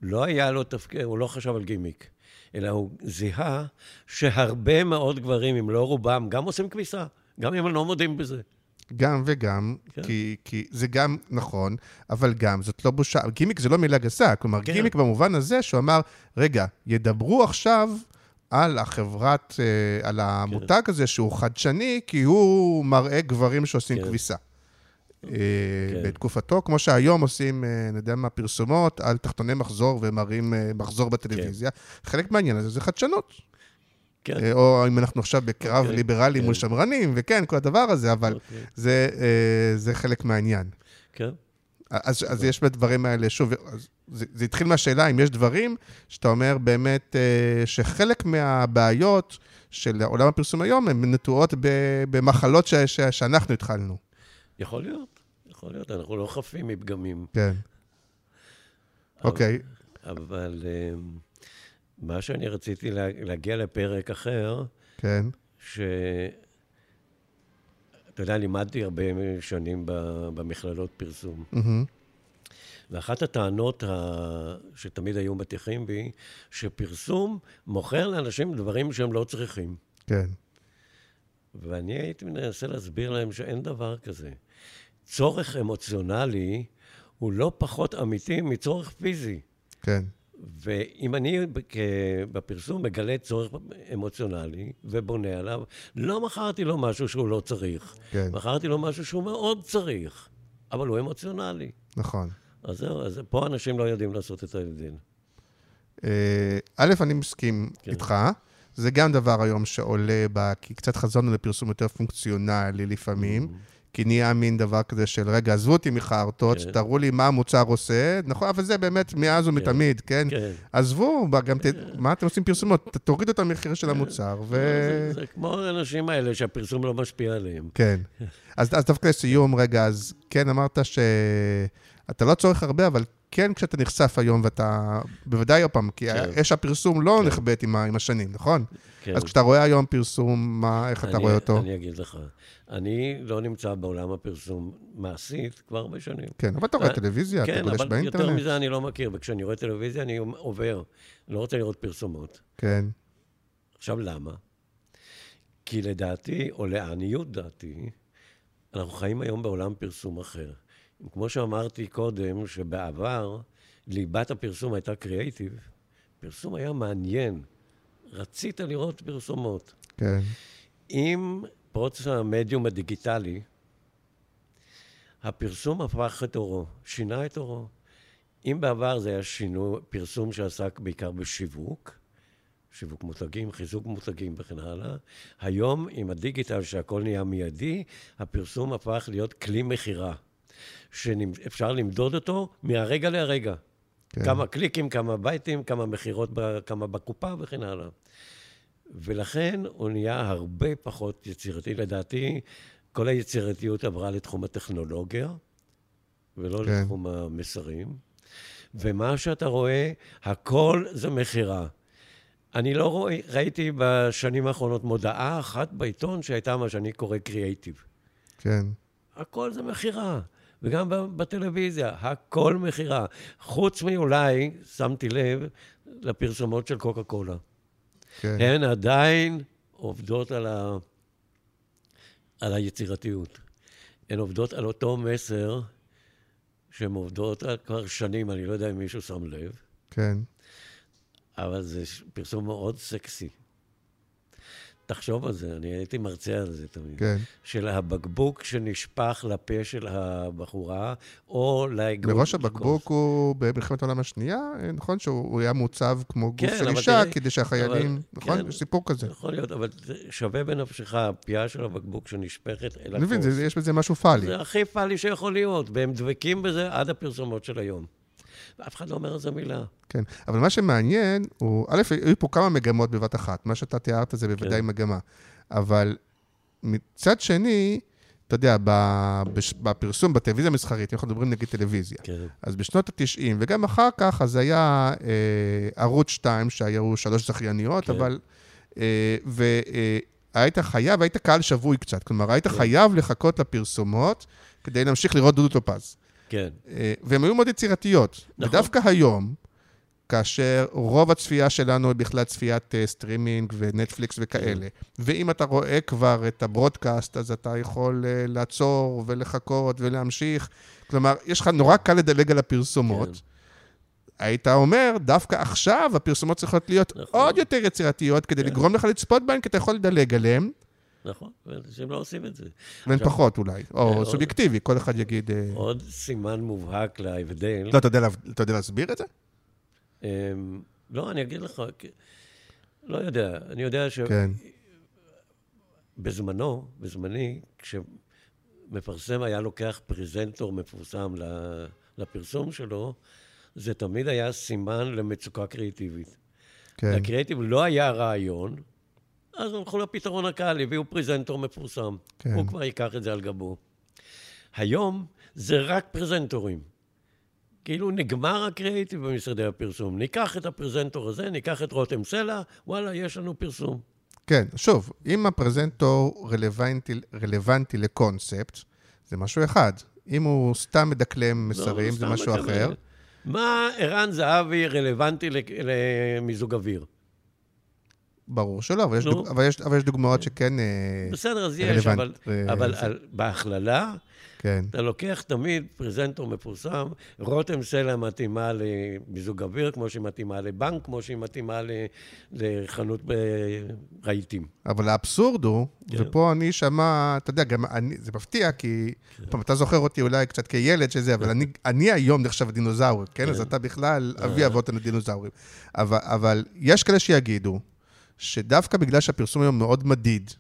לא היה לו תפקיד, הוא לא חשב על גימיק, אלא הוא זיהה שהרבה מאוד גברים, אם לא רובם, גם עושים כביסה, גם אם הם לא מודים בזה. גם וגם, כן. כי, כי זה גם נכון, אבל גם זאת לא בושה. גימיק זה לא מילה גסה, כלומר, כן. גימיק במובן הזה שהוא אמר, רגע, ידברו עכשיו על החברת, אה, על המותג הזה שהוא חדשני, כי הוא מראה גברים שעושים כן. כביסה. אה, כן. בתקופתו, כמו שהיום עושים, אה, אני יודע מה, פרסומות על תחתוני מחזור ומראים מחזור בטלוויזיה. חלק מהעניין הזה זה חדשנות. כן. אה, או אם אנחנו עכשיו בקרב אוקיי, ליברלי כן. מול שמרנים, וכן, כל הדבר הזה, אבל אוקיי. זה, אה, זה חלק מהעניין. כן, אז, אז יש בדברים האלה, שוב, זה, זה התחיל מהשאלה אם יש דברים שאתה אומר באמת אה, שחלק מהבעיות של עולם הפרסום היום הן נטועות במחלות ש, ש, שאנחנו התחלנו. יכול להיות, יכול להיות, אנחנו לא חפים מפגמים. כן. אוקיי, אבל אמ, מה שאני רציתי לה- להגיע לפרק אחר, כן, ש... אתה יודע, לימדתי הרבה שנים במכללות פרסום. מהמם, ואחת הטענות ה... שתמיד היו מטיחים בי, שפרסום מוכר לאנשים דברים שהם לא צריכים. כן, ואני הייתי מנסה להסביר להם שאין דבר כזה. צורך אמוציונלי הוא לא פחות אמיתי מצורך פיזי. כן, ואם אני בפרסום מגלה צורך אמוציונלי ובונה עליו, לא מכרתי לו משהו שהוא לא צריך. כן. מכרתי לו משהו שהוא מאוד צריך, אבל הוא אמוציונלי. נכון. אז זהו, אז פה אנשים לא יודעים לעשות את ההבדל. אה, א', אני מסכים כן. איתך. זה גם דבר היום שעולה, ב... כי קצת חזרנו לפרסום יותר פונקציונלי לפעמים, כי נהיה מין דבר כזה של, רגע, עזבו אותי מחרטות, כן. תראו לי מה המוצר עושה, נכון, אבל זה באמת מאז ומתמיד, כן? כן. עזבו, ב- גם ת... מה אתם עושים פרסומות? תורידו את המחיר של המוצר, ו... זה, זה כמו האנשים האלה שהפרסום לא משפיע עליהם. כן. (laughs) אז, אז דווקא לסיום, רגע, אז כן, אמרת שאתה לא צורך הרבה, אבל כן כשאתה נחשף היום, ואתה, בוודאי עוד פעם, כי כן. אש הפרסום לא כן. נכבדת עם, ה- עם השנים, נכון? כן. אז כשאתה רואה היום פרסום, מה, איך אתה אני- רואה אותו? אני אגיד לך. אני לא נמצא בעולם הפרסום מעשית כבר הרבה שנים. כן, אבל אתה רואה אה, טלוויזיה, אתה כן, גולש אבל יותר באינטרנט. מזה אני לא מכיר, וכשאני רואה טלוויזיה אני עובר. לא רוצה לראות פרסומות. כן, עכשיו, למה? כי לדעתי, או לעניות דעתי, אנחנו חיים היום בעולם פרסום אחר. כמו שאמרתי קודם, שבעבר ליבת הפרסום הייתה קריאייטיב, פרסום היה מעניין. רצית לראות פרסומות. כן, עם פרוץ המדיום הדיגיטלי, הפרסום הפך את אורו, שינה את אורו. אם בעבר זה היה שינו, פרסום שעסק בעיקר בשיווק, שיווק מותגים, חיזוק מותגים וכן הלאה, היום עם הדיגיטל שהכל נהיה מיידי, הפרסום הפך להיות כלי מכירה, שאפשר למדוד אותו מהרגע להרגע. כן. כמה קליקים, כמה בייטים, כמה מכירות, כמה בקופה וכן הלאה. ולכן הוא נהיה הרבה פחות יצירתי. לדעתי, כל היצירתיות עברה לתחום הטכנולוגיה, ולא כן. לתחום המסרים. ומה שאתה רואה, הכל זה מכירה. אני לא רואה, ראיתי בשנים האחרונות מודעה אחת בעיתון שהייתה מה שאני קורא קריאייטיב. כן, הכל זה מכירה. וגם בטלוויזיה, הכל מכירה. חוץ מאולי, שמתי לב, לפרסומות של קוקה קולה. כן, הן עדיין עובדות על, ה... על היצירתיות. הן עובדות על אותו מסר שהן עובדות כבר שנים, אני לא יודע אם מישהו שם לב, כן, אבל זה פרסום מאוד סקסי. תחשוב על זה, אני הייתי מרצה על זה תמיד. כן. של הבקבוק שנשפך לפה של הבחורה, או לאגוז. מראש הבקבוק הוא במלחמת העולם השנייה, אה, נכון שהוא היה מוצב כמו גוף כן, של אישה, תראה, כדי שהחיילים, אבל- נכון? כן. יש סיפור כזה. יכול להיות, אבל שווה בנפשך, הפייה של הבקבוק שנשפכת אל אני מבין, הכוס. יש בזה משהו פאלי. זה הכי פאלי שיכול להיות, והם דבקים בזה עד הפרסומות של היום. ואף אחד לא אומר על זה מילה. כן, אבל מה שמעניין הוא, א', היו פה כמה מגמות בבת אחת. מה שאתה תיארת זה בוודאי כן. מגמה. אבל מצד שני, אתה יודע, בפרסום, בטלוויזיה המסחרית, אנחנו מדברים נגיד טלוויזיה, כן. אז בשנות ה-90, וגם אחר כך, אז היה אה, ערוץ 2, שהיו שלוש זכייניות, כן. אבל... אה, והיית חייב, היית קהל שבוי קצת. כלומר, היית כן. חייב לחכות לפרסומות כדי להמשיך לראות דודו טופז. כן, אה, והן היו מאוד יצירתיות. נכון. ודווקא היום, כאשר רוב הצפייה שלנו היא בכלל צפיית אה, סטרימינג ונטפליקס וכאלה, ואם אתה רואה כבר את ה broadcast, אז אתה יכול אה, לעצור ולחכות ולהמשיך. כלומר, יש לך נורא קל לדלג על הפרסומות. כן. היית אומר, דווקא עכשיו הפרסומות צריכות להיות נכון. עוד יותר יצירתיות כדי כן. לגרום לך לצפות בהן, כי אתה יכול לדלג עליהן, נכון, ואנשים לא עושים את זה. עכשיו- פחות אולי. או עוד- סובייקטיבי, כל אחד יגיד... אה, עוד סימן מובהק להבדל. לא, אתה יודע להסביר את זה? אמ, לא, אני אגיד לך, לא יודע, אני יודע כן. שבזמנו, בזמני, כשמפרסם היה לוקח פרזנטור מפורסם לפרסום שלו, זה תמיד היה סימן למצוקה קריאיטיבית. כן. לקריאיטיב לא היה רעיון, אז הלכו לפתרון הקל, הביאו פרזנטור מפורסם. כן. הוא כבר ייקח את זה על גבו. היום זה רק פרזנטורים. כאילו נגמר הקריאיטיב במשרדי הפרסום. ניקח את הפרזנטור הזה, ניקח את רותם סלע, וואלה, יש לנו פרסום. כן, שוב, אם הפרזנטור רלוונטי, רלוונטי לקונספט, זה משהו אחד. אם הוא סתם מדקלם מסרים, לא, זה משהו מקבל. אחר. מה ערן זהבי רלוונטי למיזוג אוויר? ברור שלא, אבל יש, נו. דוג... אבל יש, אבל יש דוגמאות שכן... אה, בסדר, אז יש, אבל, אה, אבל זה- על, בהכללה, כן, אתה לוקח תמיד פרזנטור מפורסם, רותם סלע מתאימה למיזוג אוויר, כמו שהיא מתאימה לבנק, כמו שהיא מתאימה ל- לחנות ברהיטים. אבל האבסורד הוא, כן. ופה אני שמע, אתה יודע, גם אני, זה מפתיע, כי, פעם, אתה זוכר אותי אולי קצת כילד שזה, אבל אני, (laughs) אני היום נחשב דינוזאור, כן? אז אתה בכלל אבי אבות הדינוזאורים. אבל, אבל יש כאלה שיגידו, שדווקא בגלל שהפרסום היום מאוד מדיד,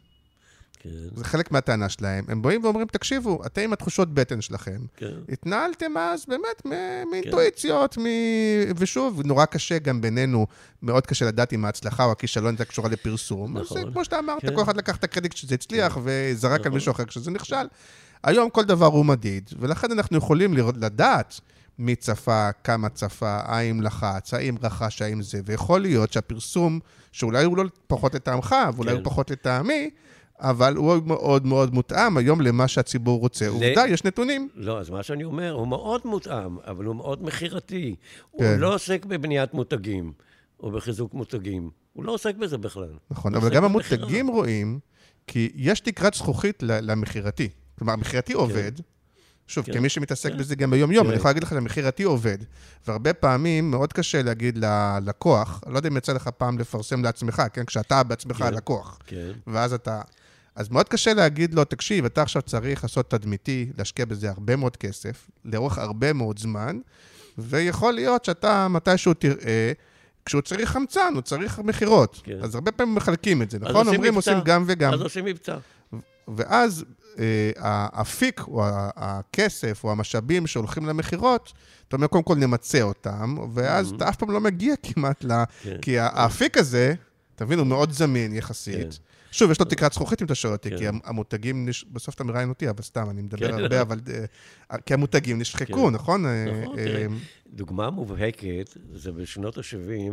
כן, זה חלק מהטענה שלהם, הם באים ואומרים, תקשיבו, אתם עם התחושות בטן שלכם, כן. התנהלתם אז באמת מ- מאינטואיציות, מ... ושוב, נורא קשה גם בינינו, מאוד קשה לדעת אם ההצלחה או הכישלון הייתה קשורה לפרסום. אז נכון. זה כמו שאתה אמרת, כן. כל אחד לקח את הקרדיט כשזה הצליח וזרק על נכון. מישהו אחר כשזה נכשל. היום כל דבר הוא מדיד, ולכן אנחנו יכולים לראות, לדעת מי צפה, כמה צפה, האם לחץ, האם רכש, האם זה, ויכול להיות שהפרסום, שאולי הוא לא פחות לטעמך, ואולי כן. הוא פחות לטעמי, אבל הוא מאוד מאוד מותאם היום למה שהציבור רוצה. עובדה, יש נתונים. לא, אז מה שאני אומר, הוא מאוד מותאם, אבל הוא מאוד מכירתי. הוא כן. לא עוסק בבניית מותגים, או בחיזוק מותגים. הוא לא עוסק בזה בכלל. נכון, הוא אבל גם. המותגים רואים, כי יש תקרת זכוכית ל- למכירתי. כלומר, המכירתי עובד, שוב, כן. כמי שמתעסק כן. בזה גם ביום-יום, כן. אני יכול להגיד לך שהמכירתי עובד. והרבה פעמים מאוד קשה להגיד ללקוח, לא יודע אם יצא לך פעם לפרסם לעצמך, כן? כשאתה בעצמך כן. הלקוח, כן, ואז אתה... אז מאוד קשה להגיד לו, תקשיב, אתה עכשיו צריך לעשות תדמיתי, להשקיע בזה הרבה מאוד כסף, לאורך הרבה מאוד זמן, ויכול להיות שאתה מתישהו תראה, כשהוא צריך חמצן, הוא צריך מכירות. כן. אז הרבה פעמים מחלקים את זה, נכון? עושים אומרים, מבצע. עושים גם וגם. אז עושים מבצע. ואז אה, האפיק, או הכסף, או המשאבים שהולכים למכירות, אתה אומר, קודם כל נמצה אותם, ואז אתה אף פעם לא מגיע כמעט ל... כן. כי האפיק הזה, אתה מבין, הוא מאוד זמין יחסית. כן. שוב, יש לו תקרת זכוכית, אם אתה שואל אותי, כן. כי המותגים, בסוף אתה מראיין אותי, אבל סתם, אני מדבר כן. הרבה, אבל... אה, כי המותגים נשחקו, כן. נכון? אה, נכון, אה, תראה, דוגמה מובהקת, זה בשנות ה-70,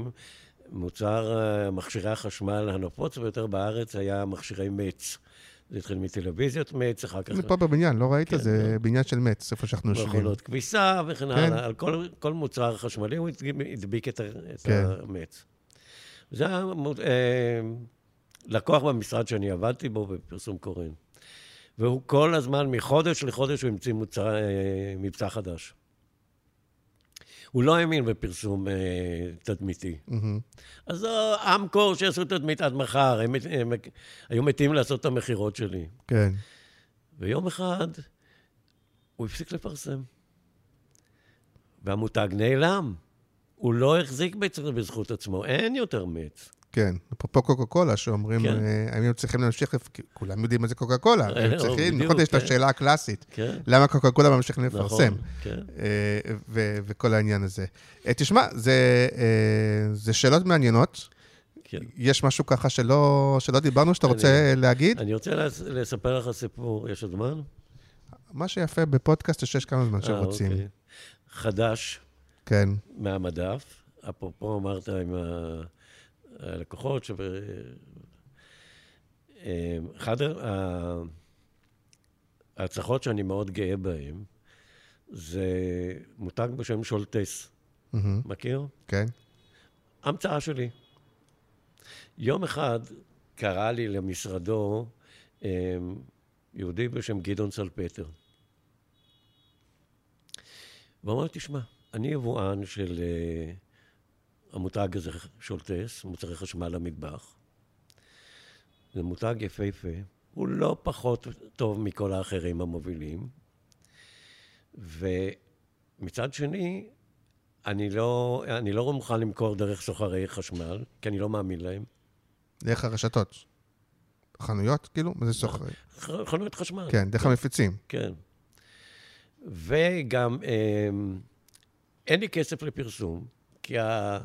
מוצר מכשירי החשמל הנפוץ ביותר בארץ היה מכשירי מצ. זה התחיל מטלוויזיות מצ, אחר כך אני פה בבניין, לא ראית? כן, זה בניין של מצ, איפה שאנחנו יושבים. מכונות כביסה וכן כן. הלאה. על כל, כל מוצר חשמלי הוא הדביק- את, את כן. המץ. זה היה לקוח במשרד שאני עבדתי בו בפרסום קורן. והוא כל הזמן, מחודש לחודש, הוא המציא מוצר, אה, מבצע חדש. הוא לא האמין בפרסום אה, תדמיתי. אז אה, אמקור שיעשו תדמית עד מחר, הם, הם, הם היו מתים לעשות את המכירות שלי. כן. ויום אחד הוא הפסיק לפרסם. והמותג נעלם. הוא לא החזיק בזכות עצמו, אין יותר מיץ. כן, אפרופו קוקה קולה, שאומרים, כן. אה, האם הם צריכים להמשיך, כולם יודעים מה זה קוקה קולה, אה, הם צריכים, בדיוק, נכון, יש את כן. השאלה הקלאסית, כן. למה קוקה קולה ממשיכים לפרסם, נכון, כן. אה, וכל העניין הזה. אה, תשמע, זה אה, שאלות מעניינות, כן. יש משהו ככה שלא שלא דיברנו, שאתה אני- רוצה להגיד? אני רוצה לס- לספר לך סיפור, יש עוד זמן? מה שיפה בפודקאסט זה שיש כמה זמן אה, שרוצים. אוקיי. חדש כן, מהמדף, אפרופו אמרת עם ה- הלקוחות, שב... אה, אחד ההצלחות שאני מאוד גאה בהן, זה מותג בשם שולטס. מהמם, מכיר? כן, המצאה שלי. יום אחד קרא לי למשרדו אה, יהודי בשם גדעון סלפטר. והוא אמר לי, תשמע, אני יבואן של אה, המותג הזה, שולטס, מוצרי חשמל למטבח. זה מותג יפהפה, הוא לא פחות טוב מכל האחרים המובילים. ומצד שני, אני לא, אני לא מוכן למכור דרך סוחרי חשמל, כי אני לא מאמין להם. דרך הרשתות. חנויות, כאילו? מה זה סוחר? ח- חנויות חשמל. כן, דרך המפיצים. כן. וגם אמ, אין לי כסף לפרסום, כי ה,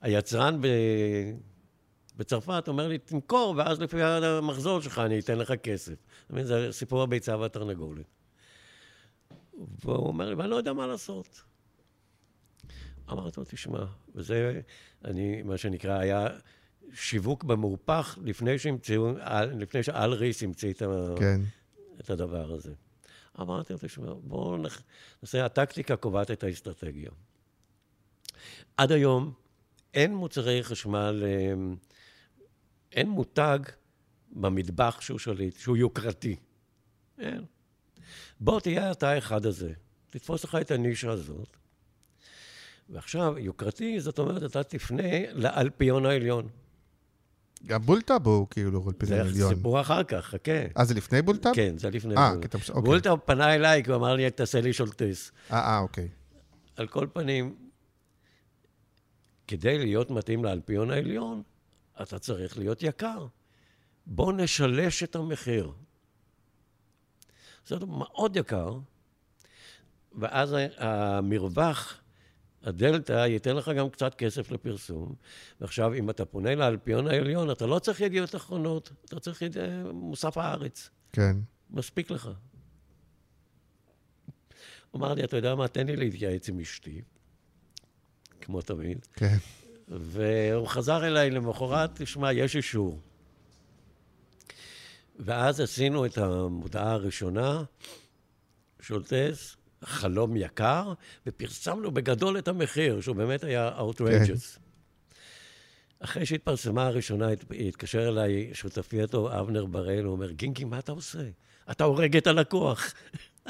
היצרן ב, בצרפת אומר לי, תמכור, ואז לפי המחזור שלך אני אתן לך כסף. זאת אומרת, זה סיפור הביצה והתרנגולת. והוא אומר לי, ואני לא יודע מה לעשות. אמרתי לו, תשמע, וזה, אני, מה שנקרא, היה שיווק במהופך לפני שהמציאו, לפני שאל ריס המציא את. כן. את הדבר הזה. אמרתי לו, תשמע, בואו נעשה, הטקטיקה קובעת את האסטרטגיה. עד היום אין מוצרי חשמל, אה, אין מותג במטבח שהוא שליט, שהוא יוקרתי. אין. בוא תהיה אתה האחד הזה, תתפוס לך את הנישה הזאת. ועכשיו, יוקרתי, זאת אומרת, אתה תפנה לאלפיון העליון. גם בולטאב הוא כאילו רולפין זה עליון. סיפור אחר כך, חכה. אה, זה לפני בולטאב? כן, זה לפני אה, מש- אוקיי. בולטה פנה אליי, כי הוא אמר לי, תעשה לי שולטס. אה, אה, אוקיי. על כל פנים, כדי להיות מתאים לאלפיון העליון, אתה צריך להיות יקר. בוא נשלש את המחיר. זה מאוד יקר, ואז המרווח, הדלתא, ייתן לך גם קצת כסף לפרסום. ועכשיו, אם אתה פונה לאלפיון העליון, אתה לא צריך ידיעות אחרונות, אתה צריך יד... מוסף הארץ. כן. מספיק לך. אמר לי, אתה יודע מה, תן לי להתייעץ עם אשתי, כמו תמיד. כן. והוא חזר אליי למחרת, תשמע, יש אישור. ואז עשינו את המודעה הראשונה, שולטס, חלום יקר, ופרסמנו בגדול את המחיר, שהוא באמת היה outrageous. אחרי שהתפרסמה הראשונה, הת- התקשר אליי שותפי הטוב, אבנר בראל, הוא אומר, גינקי, מה אתה עושה? אתה הורג את הלקוח.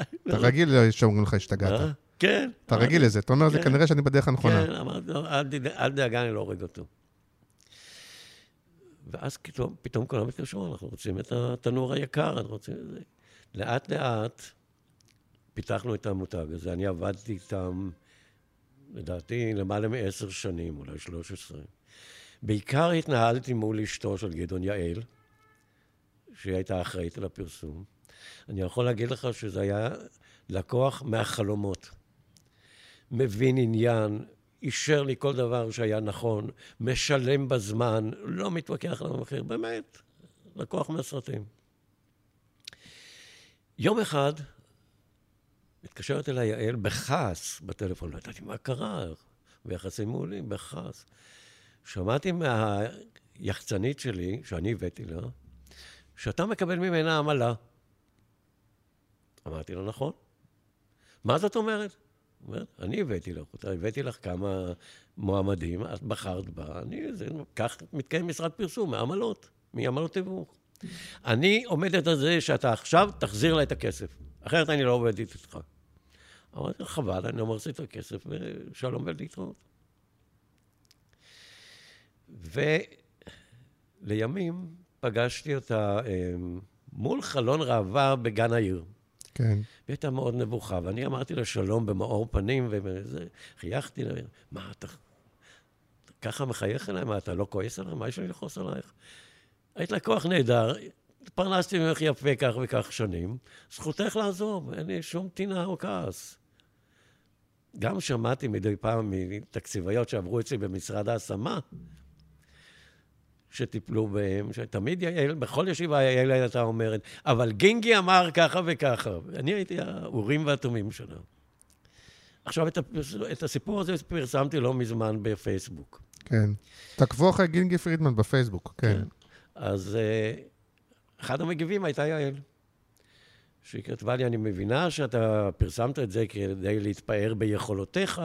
אתה רגיל שאומרים לך השתגעת. כן. אתה רגיל לזה. אתה אומר, זה כן. כנראה שאני בדרך הנכונה. כן, אמרתי לו, "אל דאגה, אני לא הורג אותו. ואז פתאום, כולם התקשרו, אנחנו רוצים את התנור היקר, אנחנו רוצים את זה. לאט לאט פיתחנו את המותג הזה. אני עבדתי איתם, לדעתי, למעלה מעשר שנים, אולי 13. בעיקר התנהלתי מול אשתו של גדעון יעל, שהיא הייתה אחראית על הפרסום. אני יכול להגיד לך שזה היה לקוח מהחלומות. מבין עניין, אישר לי כל דבר שהיה נכון, משלם בזמן, לא מתווכח על המחיר, באמת, לקוח מהסרטים. יום אחד מתקשרת אליי יעל בכעס בטלפון, לא ידעתי מה קרה, ביחסים מעולים, בכעס. שמעתי מהיחצנית שלי, שאני הבאתי לה, שאתה מקבל ממנה עמלה. אמרתי לו, נכון. מה זאת אומרת? אומרת, אני הבאתי לך אותה, הבאתי לך כמה מועמדים, את בחרת בה, אני, זה, כך מתקיים משרד פרסום, מעמלות, מעמלות תיווך. אני עומדת על זה שאתה עכשיו תחזיר לה את הכסף, אחרת אני לא עובדת איתך. אמרתי, חבל, אני לא מחזיר את הכסף, ושלום ולהתראות. ולימים פגשתי אותה אה, מול חלון ראווה בגן העיר. כן. והיא הייתה מאוד נבוכה, ואני אמרתי לה שלום במאור פנים, וחייכתי לה, מה, אתה ככה מחייך אליי? מה, אתה לא כועס עליי? מה יש לי לכעוס עלייך? היית לקוח נהדר, התפרנסתי ממך יפה כך וכך שנים, זכותך לעזוב, אין לי שום טינה או כעס. גם שמעתי מדי פעם מתקציביות שעברו אצלי במשרד ההשמה, שטיפלו בהם, שתמיד יעל, בכל ישיבה יעל הייתה אומרת, אבל גינגי אמר ככה וככה. אני הייתי האורים והתומים שלה. עכשיו, את, את הסיפור הזה פרסמתי לא מזמן בפייסבוק. כן. תעקבו אחרי גינגי פרידמן בפייסבוק, כן. כן. אז uh, אחד המגיבים הייתה יעל, שהיא כתבה לי, אני מבינה שאתה פרסמת את זה כדי להתפאר ביכולותיך,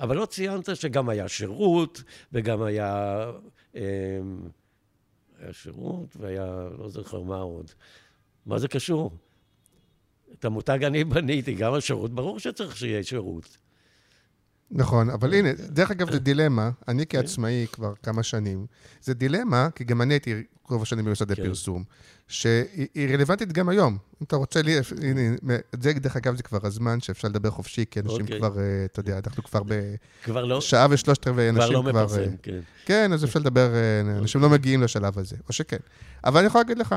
אבל לא ציינת שגם היה שירות, וגם היה... Um, היה שירות והיה, לא זוכר מה עוד. מה זה קשור? את המותג אני בניתי, גם השירות, ברור שצריך שיהיה שירות. נכון, אבל הנה, דרך אגב, זו דילמה, אני כן. כעצמאי כבר כמה שנים, זה דילמה, כי גם אני הייתי רוב השנים במשרדי כן. פרסום, שהיא רלוונטית גם היום. אם אתה רוצה לי, הנה, זה דרך אגב, זה כבר הזמן שאפשר לדבר חופשי, כי אנשים אוקיי. כבר, אה, אתה יודע, אנחנו כבר בשעה לא, ושלושת רבעי אנשים כבר... כבר לא מפרסם, אה, כן. כן, אז אפשר לדבר, אה, (laughs) אנשים לא מגיעים לשלב הזה, או שכן. אבל אני יכול להגיד לך,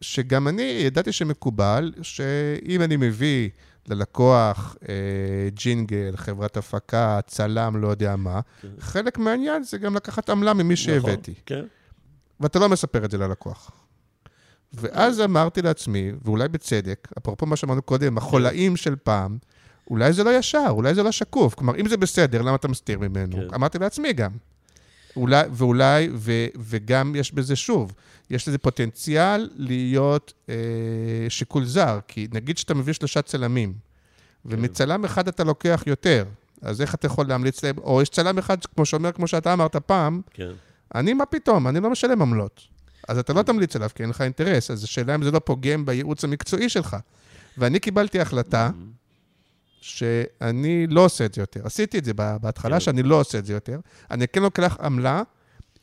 שגם אני ידעתי שמקובל, שאם אני מביא... ללקוח, אה, ג'ינגל, חברת הפקה, צלם, לא יודע מה. כן. חלק מהעניין זה גם לקחת עמלה ממי נכון, שהבאתי. כן. ואתה לא מספר את זה ללקוח. ואז אמרתי לעצמי, ואולי בצדק, אפרופו מה שאמרנו קודם, החולאים של פעם, אולי זה לא ישר, אולי זה לא שקוף. כלומר, אם זה בסדר, למה אתה מסתיר ממנו? כן. אמרתי לעצמי גם. אולי, ואולי, ו, וגם יש בזה שוב, יש לזה פוטנציאל להיות אה, שיקול זר, כי נגיד שאתה מביא שלושה צלמים, כן. ומצלם אחד אתה לוקח יותר, אז איך אתה יכול להמליץ להם, או יש צלם אחד, כמו שאומר, כמו שאתה אמרת פעם, כן. אני, מה פתאום, אני לא משלם עמלות. אז אתה לא כן. תמליץ עליו, כי אין לך אינטרס, אז השאלה אם זה לא פוגם בייעוץ המקצועי שלך. ואני קיבלתי החלטה, mm-hmm. שאני לא עושה את זה יותר. עשיתי את זה בהתחלה, כן. שאני לא עושה את זה יותר. אני כן לוקח עמלה,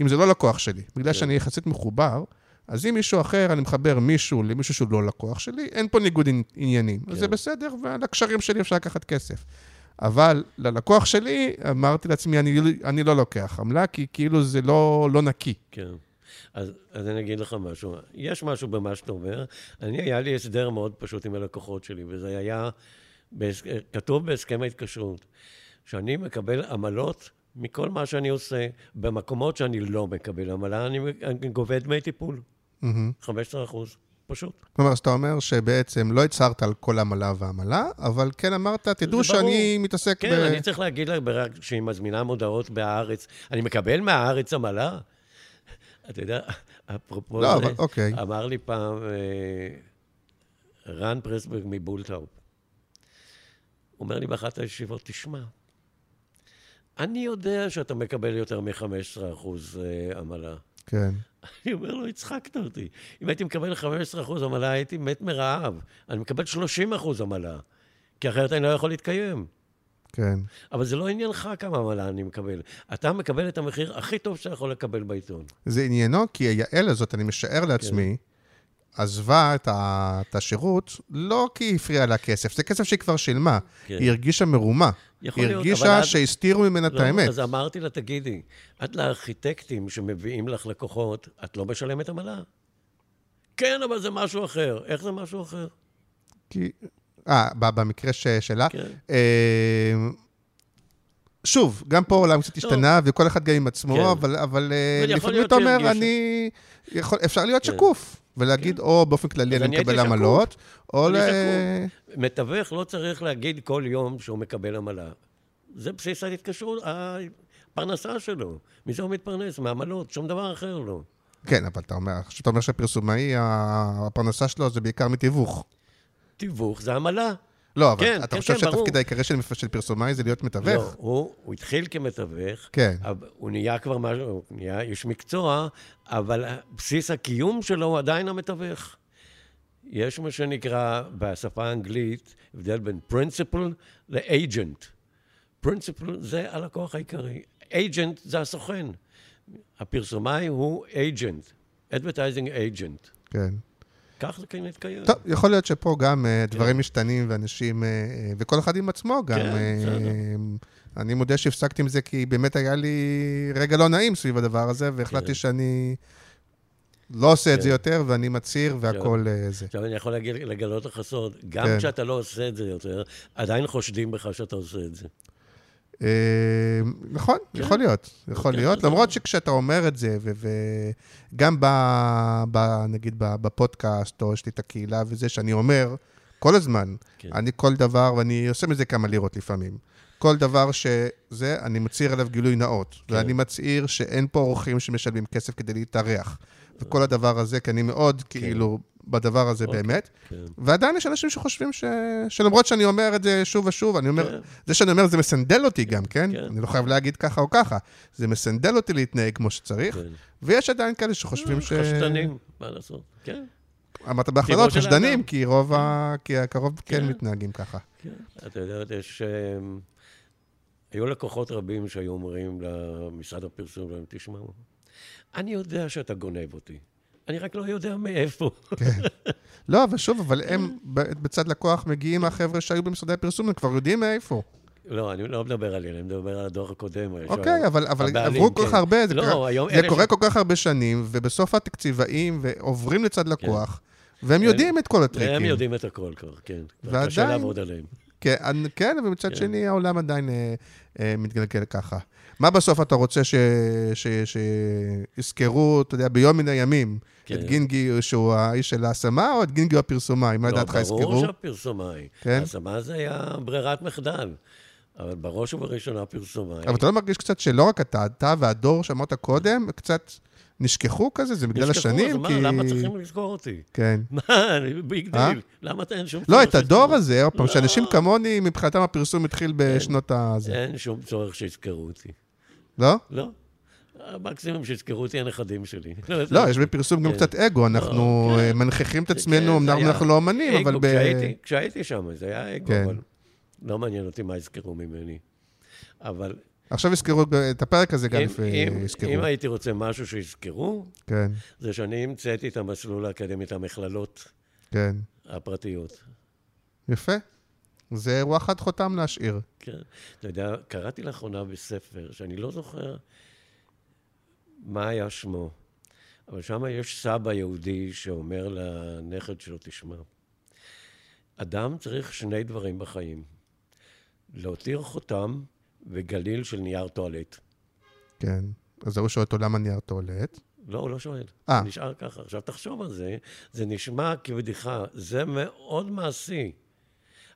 אם זה לא לקוח שלי. בגלל כן. שאני יחסית מחובר, אז אם מישהו אחר, אני מחבר מישהו למישהו שהוא לא לקוח שלי, אין פה ניגוד עניינים. כן. אז זה בסדר, ועל הקשרים שלי אפשר לקחת כסף. אבל ללקוח שלי, אמרתי לעצמי, אני, אני לא לוקח עמלה, כי כאילו זה לא, לא נקי. כן. אז, אז אני אגיד לך משהו. יש משהו במה שאתה אומר. אני, היה לי הסדר מאוד פשוט עם הלקוחות שלי, וזה היה כתוב בהסכם ההתקשרות, שאני מקבל עמלות מכל מה שאני עושה. במקומות שאני לא מקבל עמלה, אני, אני גובה דמי טיפול. Mm-hmm. 15 אחוז. פשוט. כלומר, שאתה אומר שבעצם לא הצהרת על כל עמלה ועמלה, אבל כן אמרת, תדעו שאני מתעסק כן, ב... כן, אני צריך להגיד לה שהיא מזמינה מודעות בהארץ. אני מקבל מהארץ עמלה? אתה יודע, אפרופו לא, זה, אבל, אוקיי. אמר לי פעם אה, רן פרסברג מבולטאופ, אומר לי באחת הישיבות, תשמע, אני יודע שאתה מקבל יותר מ-15% אה, עמלה. כן. אני אומר לו, הצחקת אותי. אם הייתי מקבל 15% עמלה, הייתי מת מרעב. אני מקבל 30% עמלה, כי אחרת אני לא יכול להתקיים. כן. אבל זה לא עניינך כמה עמלה אני מקבל. אתה מקבל את המחיר הכי טוב שאתה יכול לקבל בעיתון. זה עניינו, כי היעל הזאת, אני משער לעצמי, כן. עזבה את, ה, את השירות, לא כי היא הפריעה לה כסף, זה כסף שהיא כבר שילמה. כן. היא הרגישה מרומה. היא להיות, הרגישה שהסתירו ממנה לא, את האמת. אז אמרתי לה, תגידי, את לארכיטקטים שמביאים לך לקוחות, את לא משלמת עמלה? כן, אבל זה משהו אחר. איך זה משהו אחר? כי... אה, במקרה ש, שלה? כן. אה, שוב, גם פה העולם קצת השתנה, וכל אחד גם עם עצמו, כן. אבל, אבל אה, לפעמים אתה אומר, אני... יכול, אפשר להיות כן. שקוף. ולהגיד, כן. או באופן כללי אני מקבל עמלות, או ל... מתווך לא צריך להגיד כל יום שהוא מקבל עמלה. זה בסיס ההתקשרות, הפרנסה שלו. מזה הוא מתפרנס? מעמלות, שום דבר אחר לא. כן, אבל אתה אומר, אתה אומר שהפרסומאי, הפרנסה שלו זה בעיקר מתיווך. תיווך זה עמלה. לא, אבל כן, אתה כן, חושב כן, שהתפקיד העיקרי של, של פרסומאי זה להיות מתווך? לא, הוא, הוא התחיל כמתווך, כן. הוא נהיה כבר משהו, הוא נהיה איש מקצוע, אבל בסיס הקיום שלו הוא עדיין המתווך. יש מה שנקרא בשפה האנגלית הבדל בין principal ל agent. principal זה הלקוח העיקרי, agent זה הסוכן. הפרסומאי הוא agent, advertising agent. כן. כך זה כן מתקיים. טוב, יכול להיות שפה גם אה, דברים משתנים ואנשים, אה, אה, וכל אחד עם עצמו גם. כן, בסדר. אני מודה שהפסקתי עם זה כי באמת היה לי רגע לא נעים סביב הדבר הזה, והחלטתי כן. שאני לא עושה את זה כן. יותר, ואני מצהיר והכל אה, זה. עכשיו אני יכול לגלות לך סוד, גם כן. כשאתה לא עושה את זה יותר, עדיין חושדים בך שאתה עושה את זה. אה, נכון, יכול להיות, יכול כן, להיות. למרות שכשאתה אומר את זה, וגם ב- ב- נגיד בפודקאסט, או יש לי את הקהילה וזה, שאני אומר כל הזמן, כן. אני כל דבר, ואני עושה מזה כמה לירות לפעמים. כל דבר שזה, אני מצהיר עליו גילוי נאות. כן. ואני מצהיר שאין פה אורחים שמשלמים כסף כדי להתארח. וכל הדבר הזה, כי אני מאוד כאילו בדבר הזה אוקיי. באמת. כן. ועדיין יש אנשים שחושבים ש... שלמרות שאני אומר את זה שוב ושוב, אני אומר, כן. זה שאני אומר זה מסנדל אותי גם, כן? כן. אני לא חייב להגיד ככה או ככה. זה מסנדל אותי להתנהג כמו שצריך, כן. ויש עדיין כאלה שחושבים ש... חשדנים, מה לעשות? כן, אמרת בהכללות, של חשדנים. כי רוב ה... כי הקרוב כן. מתנהגים ככה. כן. אתה יודע, יש... אמ, היו לקוחות רבים שהיו אומרים למשרד הפרסום, להם, תשמעו, אני יודע שאתה גונב אותי, אני רק לא יודע מאיפה. לא, אבל שוב, אבל הם בצד לקוח מגיעים מהחבר'ה שהיו במשרדי הפרסום, הם כבר יודעים מאיפה. לא, אני לא מדבר עליהם, אני מדבר על הדור הקודם. אוקיי, אבל, אבל הבעלים, עברו כל כך כן. הרבה, זה, לא, קרה, זה אלה קורה ש- כל כך הרבה שנים, ובסוף התקציבאים ועוברים לצד לקוח, והם הם- יודעים את כל הטריקים. הם יודעים את הכל כבר, כן. ועדיין- קשה לעבוד עליהם. כן, כן, ומצד כן. שני העולם עדיין אה, אה, מתגלגל ככה. מה בסוף אתה רוצה ש- ש- שיזכרו, אתה יודע, ביום מן הימים, כן. את גינגי שהוא האיש של ההשמה, או את גינגי הפרסומאי? מה לדעתך לא, יזכרו? ברור שהפרסומאי. כן. ההשמה זה היה ברירת מחדל. אבל בראש ובראשונה פרסומאי. אבל אתה לא מרגיש קצת שלא רק אתה, אתה והדור שאמרת קודם, קצת נשכחו כזה? זה בגלל נשכחו, השנים? אז מה, למה צריכים לזכור אותי? כן. (laughs) מה, big אה? דיל. למה אתה אין שום לא, את הדור? הזה, עוד פעם, לא. שאנשים כמוני, מבחינתם הפרסום התחיל בשנות ה... אין שום צורך שיזכרו אותי. לא? לא. המקסימום שיזכרו אותי הנכדים שלי. (laughs) לא, יש בפרסום גם כן. קצת אגו, אנחנו כן. אה, מנכיחים את כן, עצמנו, אמנם אנחנו לא אומנים, אבל. כשהייתי- שם, זה היה אגו, כן. אבל לא מעניין אותי מה יזכרו ממני. אבל עכשיו יזכרו, את הפרק הזה גם יזכרו. אם הייתי רוצה משהו שיזכרו, כן, זה שאני המצאתי את המסלול האקדמי, את המכללות כן. הפרטיות. יפה. זה אירוע חד חותם להשאיר. כן. אתה יודע, קראתי לאחרונה בספר, שאני לא זוכר מה היה שמו, אבל שם יש סבא יהודי שאומר לנכד שלו, תשמע, אדם צריך שני דברים בחיים, להותיר חותם וגליל של נייר טואלט. כן. אז ההוא שואל אותו למה נייר טואלט. לא, הוא לא שואל. אה. נשאר ככה. עכשיו, תחשוב על זה, זה נשמע כבדיחה, זה מאוד מעשי.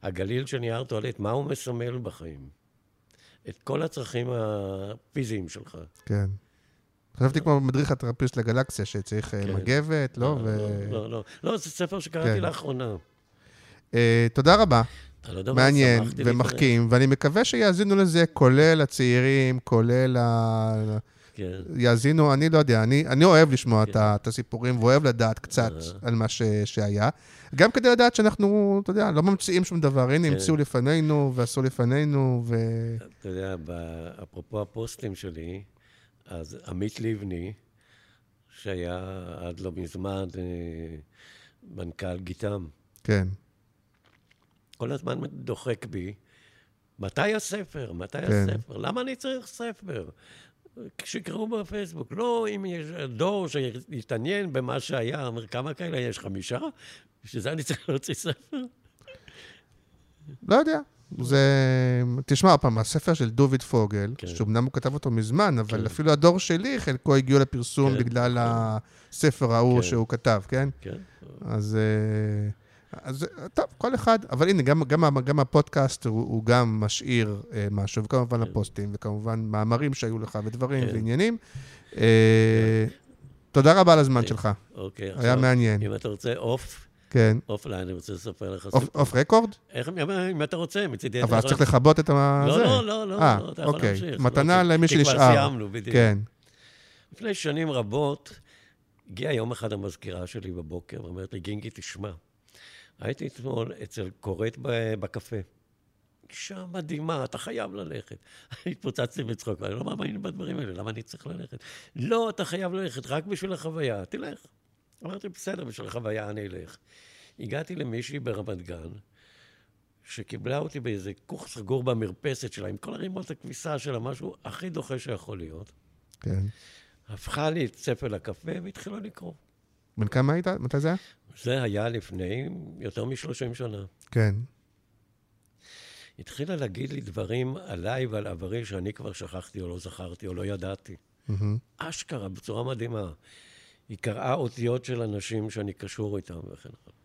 הגליל של נייר טואלט, מה הוא מסמל בחיים? את כל הצרכים הפיזיים שלך. כן. חשבתי כמו מדריך הטרמפיסט לגלקסיה, שצריך אה, כן. מגבת, לא? ו... לא, לא, לא, זה ספר שקראתי כן. לאחרונה. אה, תודה רבה. לא מעניין. ומחכים, ואני מקווה שיאזינו לזה, כולל הצעירים, כולל ה... כן, יאזינו, אני לא יודע, אני, אני אוהב לשמוע כן. את את הסיפורים, ואוהב לדעת קצת אה. על מה ש, שהיה. גם כדי לדעת שאנחנו, אתה יודע, לא ממציאים שום דבר. הנה, כן. המציאו לפנינו, ועשו לפנינו, ו... אתה יודע, אפרופו הפוסטים שלי, אז עמית לבני, שהיה עד לא מזמן אה, מנכ"ל גיתם, כן. כל הזמן דוחק בי, מתי הספר? מתי כן. הספר? למה אני צריך ספר? שיקראו בפייסבוק. לא אם יש דור שיתעניין במה שהיה, אומר, כמה כאלה יש? חמישה? בשביל זה אני צריך להוציא ספר? לא יודע. זה... תשמע, עוד פעם, הספר של דוביד פוגל, כן. שאומנם הוא כתב אותו מזמן, אבל כן. אפילו הדור שלי, חלקו הגיעו לפרסום כן, בגלל כן. הספר ההוא כן. שהוא כתב, כן? כן. אז, אה, אז טוב, כל אחד, אבל הנה, גם, גם, גם הפודקאסט הוא, הוא גם משאיר אה, משהו, וכמובן כן. הפוסטים, וכמובן מאמרים שהיו לך, ודברים כן. ועניינים. אה, תודה רבה על הזמן כן. שלך, אוקיי, היה עכשיו, מעניין. אם אתה רוצה אוף, כן. offline, אני רוצה לספר לך off- סיפור. off record? איך, אם אתה רוצה, מצידי אבל אז יכול... צריך לכבות את ה... לא, זה. לא, לא, לא, אה, לא, אתה יכול אוקיי. להמשיך. מתנה לא, למי כי כבר שנשאר. סיימנו, בדיוק. כן, לפני שנים רבות, הגיעה יום אחד המזכירה שלי בבוקר ואומרת לי, גינגי, תשמע, הייתי אתמול אצל קוראת בקפה. אישה מדהימה, אתה חייב ללכת. (laughs) התפוצצתי בצחוק, אני לא מאמין בדברים האלה, למה אני צריך ללכת? לא, אתה חייב ללכת, רק בשביל החוויה, תלך. אמרתי, בסדר, בשביל החוויה אני אלך. הגעתי למישהי ברמת גן, שקיבלה אותי באיזה כוך סגור במרפסת שלה, עם כל הרימות הכביסה שלה, משהו הכי דוחה שיכול להיות. כן. הפכה לי את ספל הקפה והתחילה לקרוא. בן כמה היית? מתי זה היה? זה היה לפני יותר מ-30 שנה. כן. התחילה להגיד לי דברים עליי ועל עברי שאני כבר שכחתי או לא זכרתי או לא ידעתי. Mm-hmm. אשכרה, בצורה מדהימה. היא קראה אותיות של אנשים שאני קשור איתם וכן הלאה.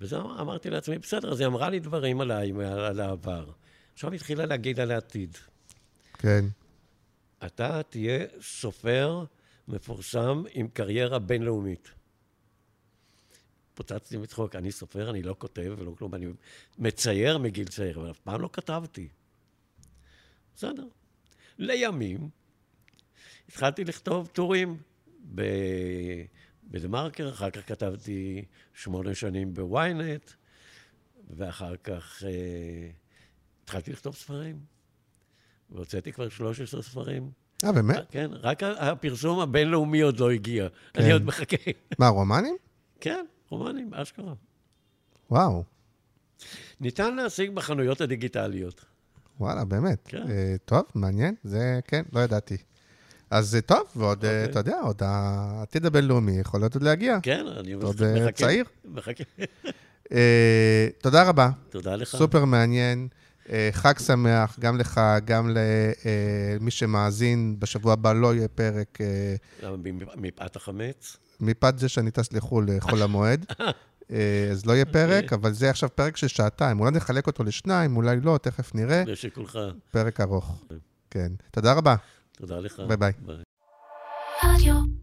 וזה אמרתי לעצמי, בסדר, אז היא אמרה לי דברים עליי, על העבר. עכשיו התחילה להגיד על העתיד. כן. אתה תהיה סופר מפורסם עם קריירה בינלאומית. פוצצתי מצחוק, אני סופר, אני לא כותב ולא כלום, אני מצייר מגיל צעיר, אבל אף פעם לא כתבתי. בסדר. לימים התחלתי לכתוב טורים ב... בדה-מרקר, אחר כך כתבתי שמונה שנים בוויינט, ואחר כך אה, התחלתי לכתוב ספרים. והוצאתי כבר 13 ספרים. אה, באמת? כן, רק הפרסום הבינלאומי עוד לא הגיע. כן. אני עוד מחכה. מה, רומנים? כן, רומנים, אשכרה. וואו. ניתן להשיג בחנויות הדיגיטליות. וואלה, באמת. כן. אה, טוב, מעניין. זה, כן, לא ידעתי. אז זה טוב, ועוד, okay. אה, אוקיי. אתה יודע, עוד העתיד הבינלאומי יכול להיות עוד להגיע. כן, אני עוד אה, מחכה. צעיר. מחכה. uh, תודה רבה. תודה לך. סופר מעניין. Uh, חג שמח, גם לך, גם למי שמאזין. בשבוע הבא לא יהיה פרק... למה, מפאת החמץ? מפאת זה שאני טס לחו"ל לחול המועד. (laughs) אז לא יהיה פרק, אוקיי. אבל זה עכשיו פרק של שעתיים. אולי נחלק אותו לשניים, אולי לא, תכף נראה. לשיקולך. פרק ארוך. כן. תודה רבה. תודה לך. ביי ביי. ביי.